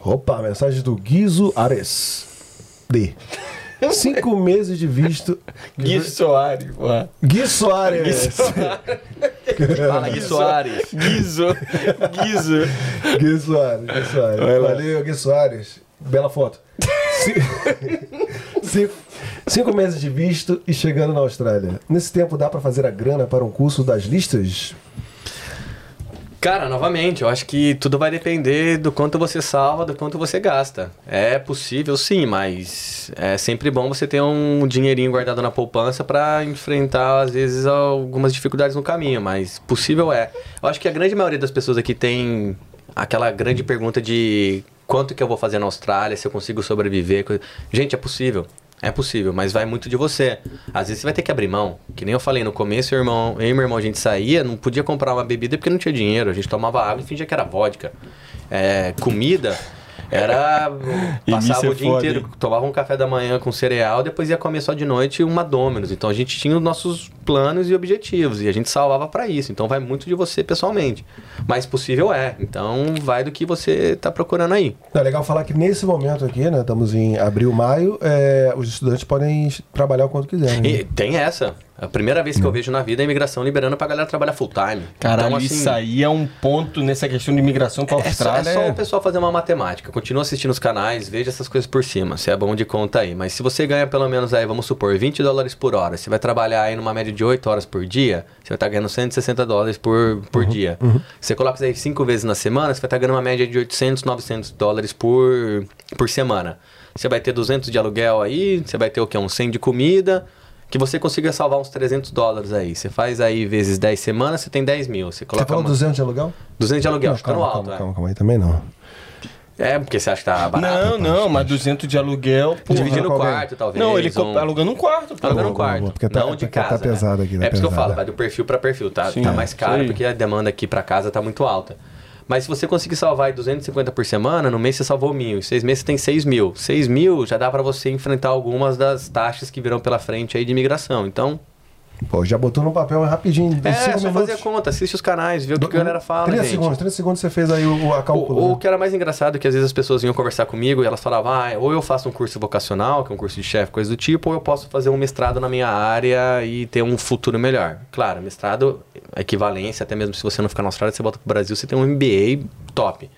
Opa, mensagem do Guizo Ares. D. Cinco meses de visto. Gui Soares, porra. Gui Soares. Gui *laughs* Fala, Gui Soares. Guizo. Guizo. Gui Soares. Gui Soares. Valeu, Gui Soares. Bela foto. Ci- *laughs* cinco, cinco meses de visto e chegando na Austrália. Nesse tempo dá pra fazer a grana para um curso das listas? Cara, novamente, eu acho que tudo vai depender do quanto você salva, do quanto você gasta. É possível sim, mas é sempre bom você ter um dinheirinho guardado na poupança para enfrentar, às vezes, algumas dificuldades no caminho, mas possível é. Eu acho que a grande maioria das pessoas aqui tem aquela grande pergunta de quanto que eu vou fazer na Austrália, se eu consigo sobreviver. Gente, é possível. É possível, mas vai muito de você. Às vezes você vai ter que abrir mão. Que nem eu falei no começo, eu, irmão, eu e meu irmão, a gente saía, não podia comprar uma bebida porque não tinha dinheiro. A gente tomava água e fingia que era vodka. É, comida. Era. Passava Início o é dia foda, inteiro, hein? tomava um café da manhã com cereal, depois ia comer só de noite uma Domino's. Então a gente tinha os nossos planos e objetivos e a gente salvava para isso. Então vai muito de você pessoalmente. Mas possível é. Então vai do que você tá procurando aí. É legal falar que nesse momento aqui, né? Estamos em abril, maio, é, os estudantes podem trabalhar o quanto quiserem. né? E tem essa. A primeira vez que eu vejo na vida é a imigração liberando pra galera trabalhar full time. Caralho, então, assim, isso aí é um ponto nessa questão de imigração pra É só, Austrália. é só o pessoal fazer uma matemática. Continua assistindo os canais, veja essas coisas por cima. Se é bom de conta aí. Mas se você ganha pelo menos aí, vamos supor, 20 dólares por hora. Você vai trabalhar aí numa média de 8 horas por dia, você vai estar ganhando 160 dólares por, por dia. Você coloca isso aí 5 vezes na semana, você vai estar ganhando uma média de 800, 900 dólares por, por semana. Você vai ter 200 de aluguel aí, você vai ter o quê? Um 100 de comida. Que você consiga salvar uns 300 dólares aí. Você faz aí vezes 10 semanas, você tem 10 mil. Você Você coloca falou uma- 200 de aluguel? 200 de aluguel, Não, ficando calma, alto, calma, é. calma, calma aí também não. É, porque você acha que tá barato. Não, não, mas 200 de aluguel, pô. Dividindo o com alguém. quarto, talvez. Não, ele um... alugando um quarto, pô. Tá alugando um quarto. boa, porque tá- não de porque tá casa. pesado aqui, né? tá É por isso que eu pesado. falo, vai do perfil para perfil, tá? Sim, tá mais caro porque a demanda aqui para casa tá muito alta. Mas se você conseguir salvar aí 250 por semana, no mês você salvou mil. Em seis meses você tem 6 mil. 6 mil já dá para você enfrentar algumas das taxas que virão pela frente aí de imigração. Então, Pô, já botou no papel rapidinho. é, cinco só minutos. fazer a conta, assiste os canais, vê o que, a galera fala, 30 gente. segundos, 30 segundos você fez aí o, o a cálculo. O, o né? que era mais engraçado é que às vezes as pessoas vinham conversar comigo e elas falavam, ah, ou eu faço um curso vocacional, que é um curso de chefe, coisa do tipo, ou eu posso fazer um mestrado na minha área e ter um futuro melhor. Claro, mestrado, equivalência, até mesmo se você não ficar na Austrália, você volta pro Brasil, você tem um MBA top.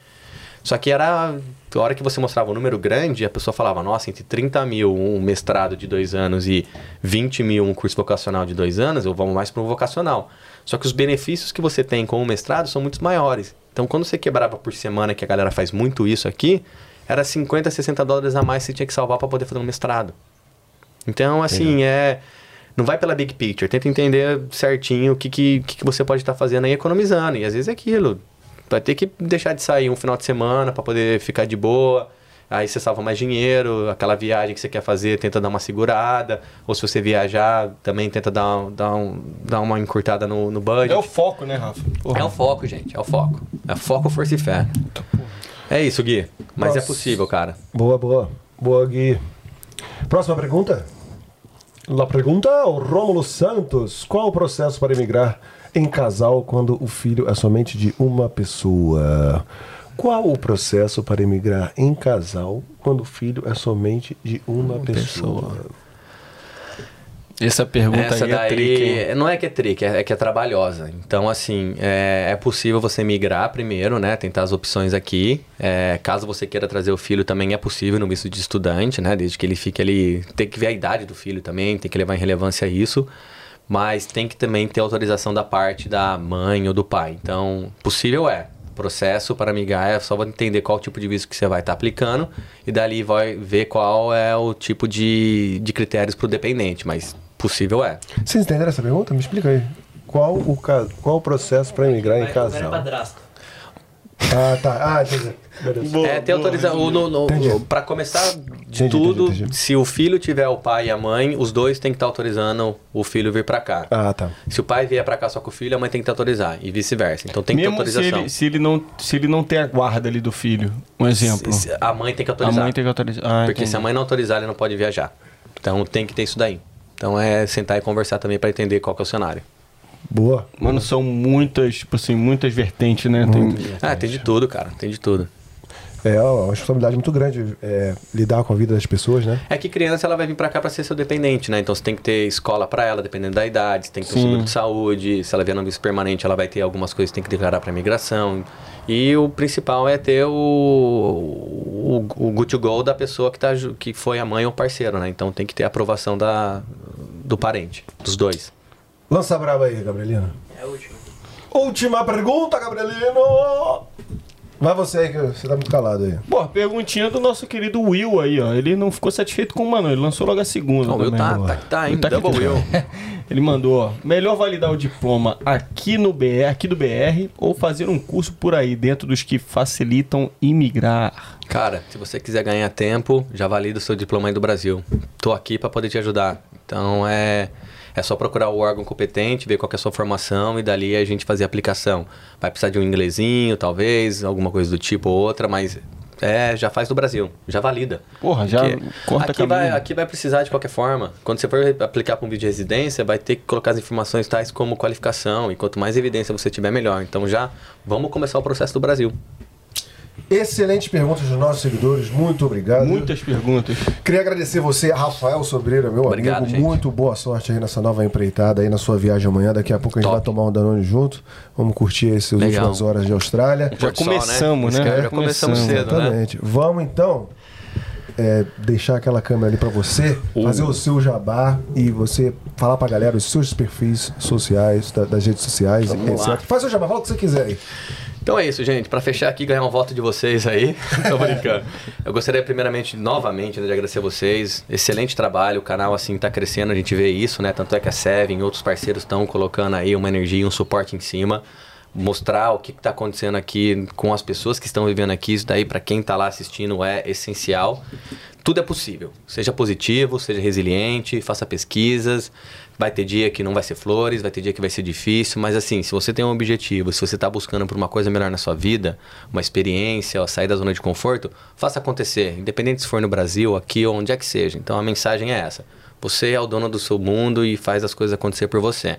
Só que era. A hora que você mostrava um número grande, a pessoa falava, nossa, entre 30 mil um mestrado de dois anos e 20 mil um curso vocacional de dois anos, eu vou mais para um vocacional. Só que os benefícios que você tem com o mestrado são muito maiores. Então, quando você quebrava por semana, que a galera faz muito isso aqui, era 50, 60 dólares a mais que você tinha que salvar para poder fazer um mestrado. Então, assim, é. Não vai pela big picture, tenta entender certinho o que, que, que que você pode estar fazendo aí economizando. E às vezes é aquilo. Vai ter que deixar de sair um final de semana para poder ficar de boa. Aí você salva mais dinheiro, aquela viagem que você quer fazer, tenta dar uma segurada. Ou se você viajar, também tenta dar, um- dar, um, dar uma encurtada no, no budget. É o foco, né, Rafa? Porra. É o foco, gente, é o foco. É foco, força e fé. É isso, Gui. Mas é Nossa. possível, cara. Boa, boa. Boa, Gui. Próxima pergunta. La pergunta ao Rômulo Santos. Qual o processo para emigrar em casal quando o filho é somente de uma pessoa? Qual o processo para emigrar em casal quando o filho é somente de uma, pessoa? Essa pergunta Essa aí é daí trick, hein? não é que é trick, é, é que é trabalhosa. Então, assim, é, é possível você migrar primeiro, né? Tentar as opções aqui. É, caso você queira trazer o filho, também é possível no visto de estudante, né? Desde que ele fique ali. Tem que ver a idade do filho também, tem que levar em relevância isso. Mas tem que também ter autorização da parte da mãe ou do pai. Então, possível é. Processo para migrar é só você entender qual tipo de visto que você vai estar aplicando e dali vai ver qual é o tipo de, de critérios para o dependente. Mas possível é. Vocês entenderam essa pergunta? Me explica aí. Qual o. Qual o processo para emigrar em casal? padrasto. Ah, tá. Ah, entendi. Beleza. é ter autorização. Para começar de Entendi, tudo, entendi, entendi. se o filho tiver o pai e a mãe, os dois têm que estar autorizando o filho vir para cá. Ah, tá. Se o pai vier para cá só com o filho, a mãe tem que autorizar. E vice-versa. Então tem que ter Mesmo se autorização. ele, se, ele não, se ele não tem a guarda ali do filho, um exemplo. Se- se- A mãe tem que A autorizar. mãe tem que autorizar. Ah, Porque entendi. se a mãe não autorizar, ele não pode viajar. Então tem que ter isso daí. Então é sentar e conversar também para entender qual que é o cenário. Boa. Mano, são muitas, tipo assim, muitas vertentes, né? Tem- Ah, tem de tudo, cara. Tem de tudo. É uma responsabilidade muito grande é, lidar com a vida das pessoas, né? É que criança ela vai vir pra cá pra ser seu dependente, né? Então você tem que ter escola pra ela, dependendo da idade, você tem que ter um Sim. seguro de saúde, se ela vier no visto permanente, ela vai ter algumas coisas que tem que declarar pra imigração. E o principal é ter o, o, o good to go da pessoa que, tá, que foi a mãe ou parceiro, né? Então tem que ter a aprovação da, do parente, dos dois. Lança braba aí, Gabrielina. É a última. Última pergunta, Gabrielino. Vai você aí, que você tá muito calado aí. Pô, perguntinha do nosso querido Will aí, ó. Ele não ficou satisfeito com o Mano, ele lançou logo a segunda. Não, o Will tá, tá, tá, hein? Tá Double tá. Will. *laughs* Ele mandou, ó. Melhor validar o diploma aqui no BR, aqui do BR, ou fazer um curso por aí, dentro dos que facilitam imigrar. Cara, se você quiser ganhar tempo, já valida o seu diploma aí do Brasil. Tô aqui para poder te ajudar. Então é é só procurar o órgão competente, ver qual é a sua formação e dali a gente fazer a aplicação. Vai precisar de um inglesinho, talvez, alguma coisa do tipo ou outra, mas é, já faz do Brasil, já valida. Porra, já Porque corta aqui vai, aqui vai precisar de qualquer forma. Quando você for aplicar para um vídeo de residência, vai ter que colocar as informações tais como qualificação. E quanto mais evidência você tiver, melhor. Então já vamos começar o processo do Brasil. Excelentes perguntas dos nossos seguidores, muito obrigado. Muitas perguntas. Queria agradecer você, Rafael Sobreira, meu Obrigado, amigo. gente. Muito boa sorte aí nessa nova empreitada, aí na sua viagem amanhã. Daqui a pouco a gente Top. vai tomar um Danone junto. Vamos curtir essas Legal. últimas horas de Austrália. Já né? começamos, né? Cara Já começamos cedo, né? Exatamente. Vamos então é, deixar aquela câmera ali pra você, fazer o seu jabá e você falar pra galera os seus perfis sociais, da- das redes sociais, etc. lá. Faz o jabá, fala o que você quiser aí. Então é isso, gente. Pra fechar aqui, ganhar um voto de vocês aí. *laughs* Tô brincando. Eu gostaria, primeiramente, novamente, né, de agradecer vocês. Excelente trabalho. O canal, assim, tá crescendo. A gente vê isso, né? Tanto é que a Seven e outros parceiros estão colocando aí uma energia e um suporte em cima. Mostrar o que, que tá acontecendo aqui com as pessoas que estão vivendo aqui. Isso daí, pra quem tá lá assistindo, é essencial. Tudo é possível. Seja positivo, seja resiliente, faça pesquisas. Vai ter dia que não vai ser flores, vai ter dia que vai ser difícil, mas assim, se você tem um objetivo, se você está buscando por uma coisa melhor na sua vida, uma experiência, sair da zona de conforto, faça acontecer, independente se for no Brasil, aqui ou onde é que seja. Então a mensagem é essa: você é o dono do seu mundo e faz as coisas acontecer por você.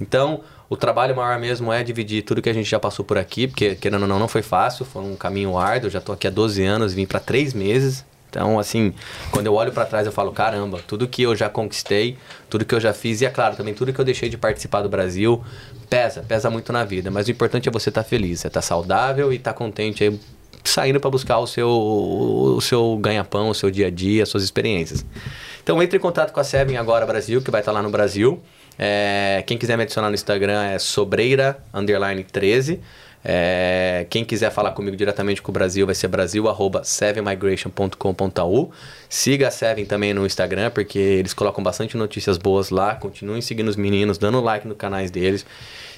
Então, o trabalho maior mesmo é dividir tudo que a gente já passou por aqui, porque querendo ou não, não foi fácil, foi um caminho árduo. Já estou aqui há 12 anos, vim para 3 meses. Então, assim, quando eu olho para trás, eu falo: caramba, tudo que eu já conquistei, tudo que eu já fiz, e é claro, também tudo que eu deixei de participar do Brasil, pesa, pesa muito na vida. Mas o importante é você estar feliz, é estar saudável e estar contente aí, saindo para buscar o seu, o seu ganha-pão, o seu dia a dia, as suas experiências. Então, entre em contato com a Seven Agora Brasil, que vai estar lá no Brasil. É, quem quiser me adicionar no Instagram é sobreira, underline 13. É, quem quiser falar comigo diretamente com o Brasil vai ser brasil, arroba sevenmigration.com.au. Siga a Seven também no Instagram, porque eles colocam bastante notícias boas lá. Continuem seguindo os meninos, dando like nos canais deles.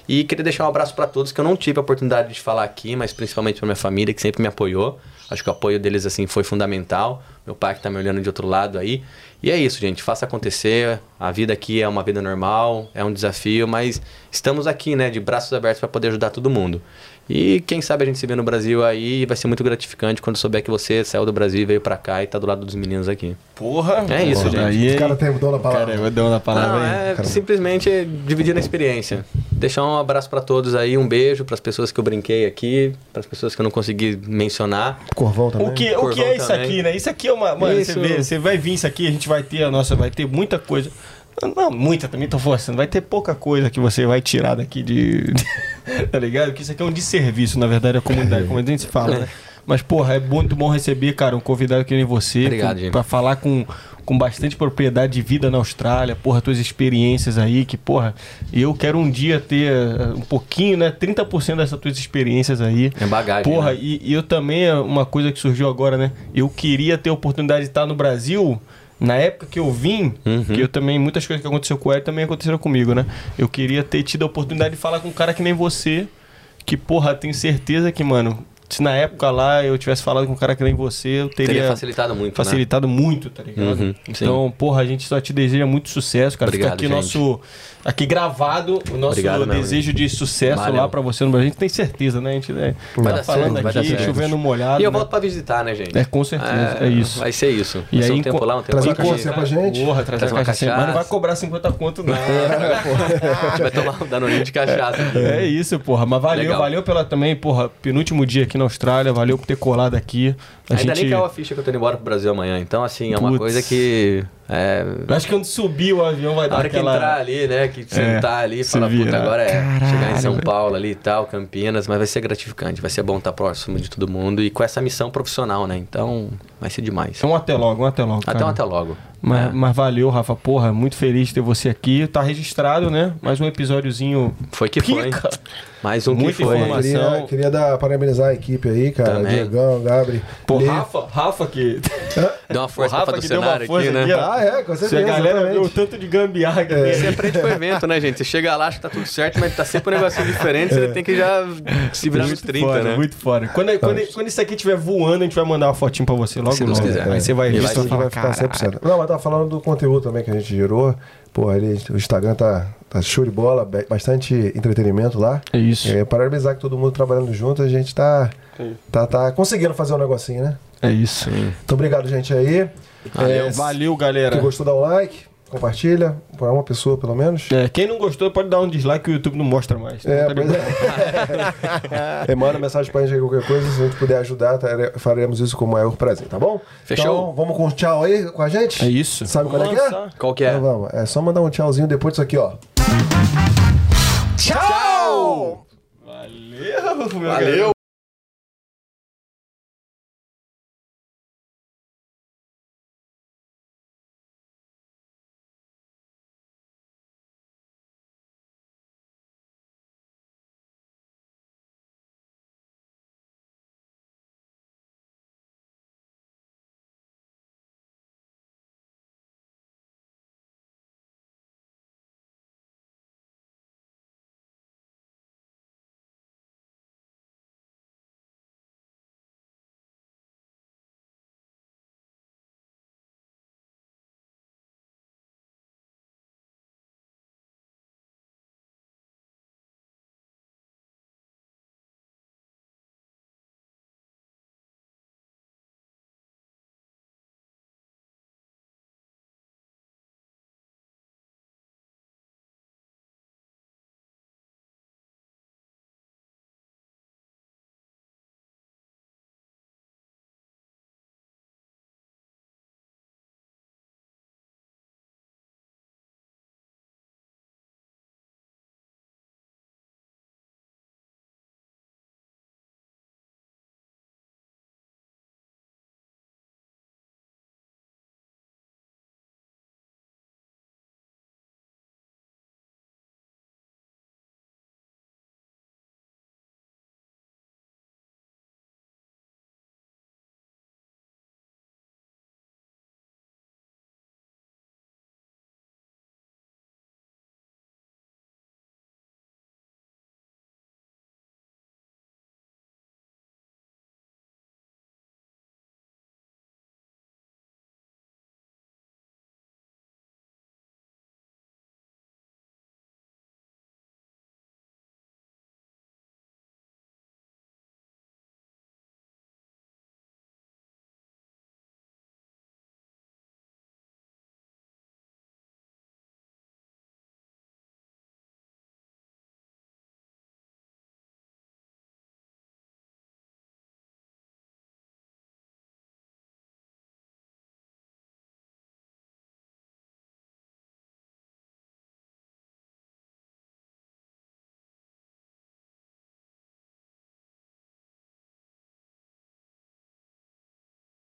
E queria deixar um abraço para todos que eu não tive a oportunidade de falar aqui, mas principalmente para minha família que sempre me apoiou. Acho que o apoio deles assim foi fundamental. Meu pai que tá me olhando de outro lado aí. E é isso, gente, faça acontecer. A vida aqui é uma vida normal, é um desafio, mas estamos aqui, né, de braços abertos para poder ajudar todo mundo. E quem sabe a gente se vê no Brasil aí, vai ser muito gratificante quando souber que você saiu do Brasil e veio para cá e tá do lado dos meninos aqui. Porra. É isso, Porra, gente. Aí, Os caras têm o dono da palavra. Cara, eu dou na palavra Não, aí. é simplesmente dividir a experiência. Deixar um abraço para todos aí, um beijo para as pessoas que eu brinquei aqui, para as pessoas que eu não consegui mencionar. Corvão também. O que, o que é isso também. aqui, né? Isso aqui é uma. Mano, Isso. você, vê, você vai vir isso aqui, a gente vai ter a nossa, vai ter muita coisa. Não, muita também tô forçando. Vai ter pouca coisa que você vai tirar daqui de. *laughs* tá ligado? Que isso aqui é um desserviço, na verdade, a comunidade, como a gente fala, né? Mas, porra, é muito bom receber, cara, um convidado que nem você. Obrigado. Pra falar com, com bastante propriedade de vida na Austrália, porra, tuas experiências aí, que, porra, eu quero um dia ter eh, um pouquinho, né? 30% dessas tuas experiências aí. É bagagem. Porra, né? e, e eu também, é uma coisa que surgiu agora, né? Eu queria ter a oportunidade de estar no Brasil. Na época que eu vim, Uhum. que eu também, muitas coisas que aconteceu com ele também aconteceram comigo, né? Eu queria ter tido a oportunidade de falar com um cara que nem você, que, porra, tenho certeza que, mano, se na época lá eu tivesse falado com um cara que nem você, eu teria, Teria facilitado muito, né? facilitado muito, tá ligado? Uhum, então, porra, a gente só te deseja muito sucesso, cara. Obrigado, Fica aqui gente. nosso aqui gravado o nosso Obrigado desejo de sucesso Valeu. lá pra você no Brasil. A gente tem certeza, né? A gente né, Vai tá falando certo, aqui, chovendo molhado. E eu né? volto pra visitar, né, gente? É, com certeza, é isso. Vai ser isso. E Vai aí, um tempo lá, um tempo Trazer lá. uma cachaça pra gente. Porra, trazer Traz uma cachaça. Mas não vai cobrar 50 conto, não. A *laughs* gente vai tomar um danoninho de cachaça. É isso, porra. Mas valeu, valeu pela também, porra, penúltimo dia aqui na Austrália. Valeu por ter colado aqui. A Ainda gente... nem caiu a ficha que eu tô indo embora pro Brasil amanhã. Então, assim, é uma coisa que É, Eu acho que quando subir o avião vai a dar hora que aquela... entrar ali, né? Que sentar ali e se falar, puta, agora é Caralho, chegar em São velho. Paulo ali e tal, Campinas, mas vai ser gratificante, vai ser bom estar próximo de todo mundo e com essa missão profissional, né? Então, vai ser demais. Um até logo, um até logo. Até cara. um até logo. Mas, É. mas valeu, Rafa. Porra, muito feliz de ter você aqui. Tá registrado, né? Mais um episódiozinho Foi que foi. pica. Mais um que Muita foi. informação. Queria, queria dar, parabenizar a equipe aí, cara. Também. Diegão, Gabri. Pô, Lê. Rafa, Rafa que... Deu uma força Rafa pra que deu uma patrocinar força aqui, né? aqui. Ah, é, com Se a certeza. galera exatamente. viu o tanto de gambiarra que tem. Você aprende com o evento, né, gente? Você chega lá, acha que tá tudo certo, mas tá sempre um negócio diferente, você tem que já se virar nos Muito 30, foda, né? muito foda. Quando, quando, quando isso aqui estiver voando, a gente vai mandar uma fotinho pra você logo Se Deus logo. quiser. Aí você vai E ver vai Isso vai aqui falar, vai ficar "Caralho". 100%. Não, mas tá falando do conteúdo também que a gente gerou. Pô, ali, o Instagram tá, tá show de bola, bastante entretenimento lá. É isso. É, parabenizar que todo mundo trabalhando junto, a gente tá, tá, tá conseguindo fazer um negocinho, né? É isso. Muito obrigado, gente aí. Valeu. É, Valeu, galera. Quem gostou, dá um like, compartilha, para uma pessoa pelo menos. É, quem não gostou pode dar um dislike que o YouTube não mostra mais. É, Tá pois boa. é. É, *laughs* Manda mensagem pra gente aí, qualquer coisa. Se a gente puder ajudar, tare- faremos isso com o maior prazer, tá bom? Fechou. Então, vamos com um tchau aí com a gente? É isso. Sabe qual é que é? Qual que é? Então vamos. É só mandar um tchauzinho depois disso aqui, ó. Tchau! Valeu, meu Valeu!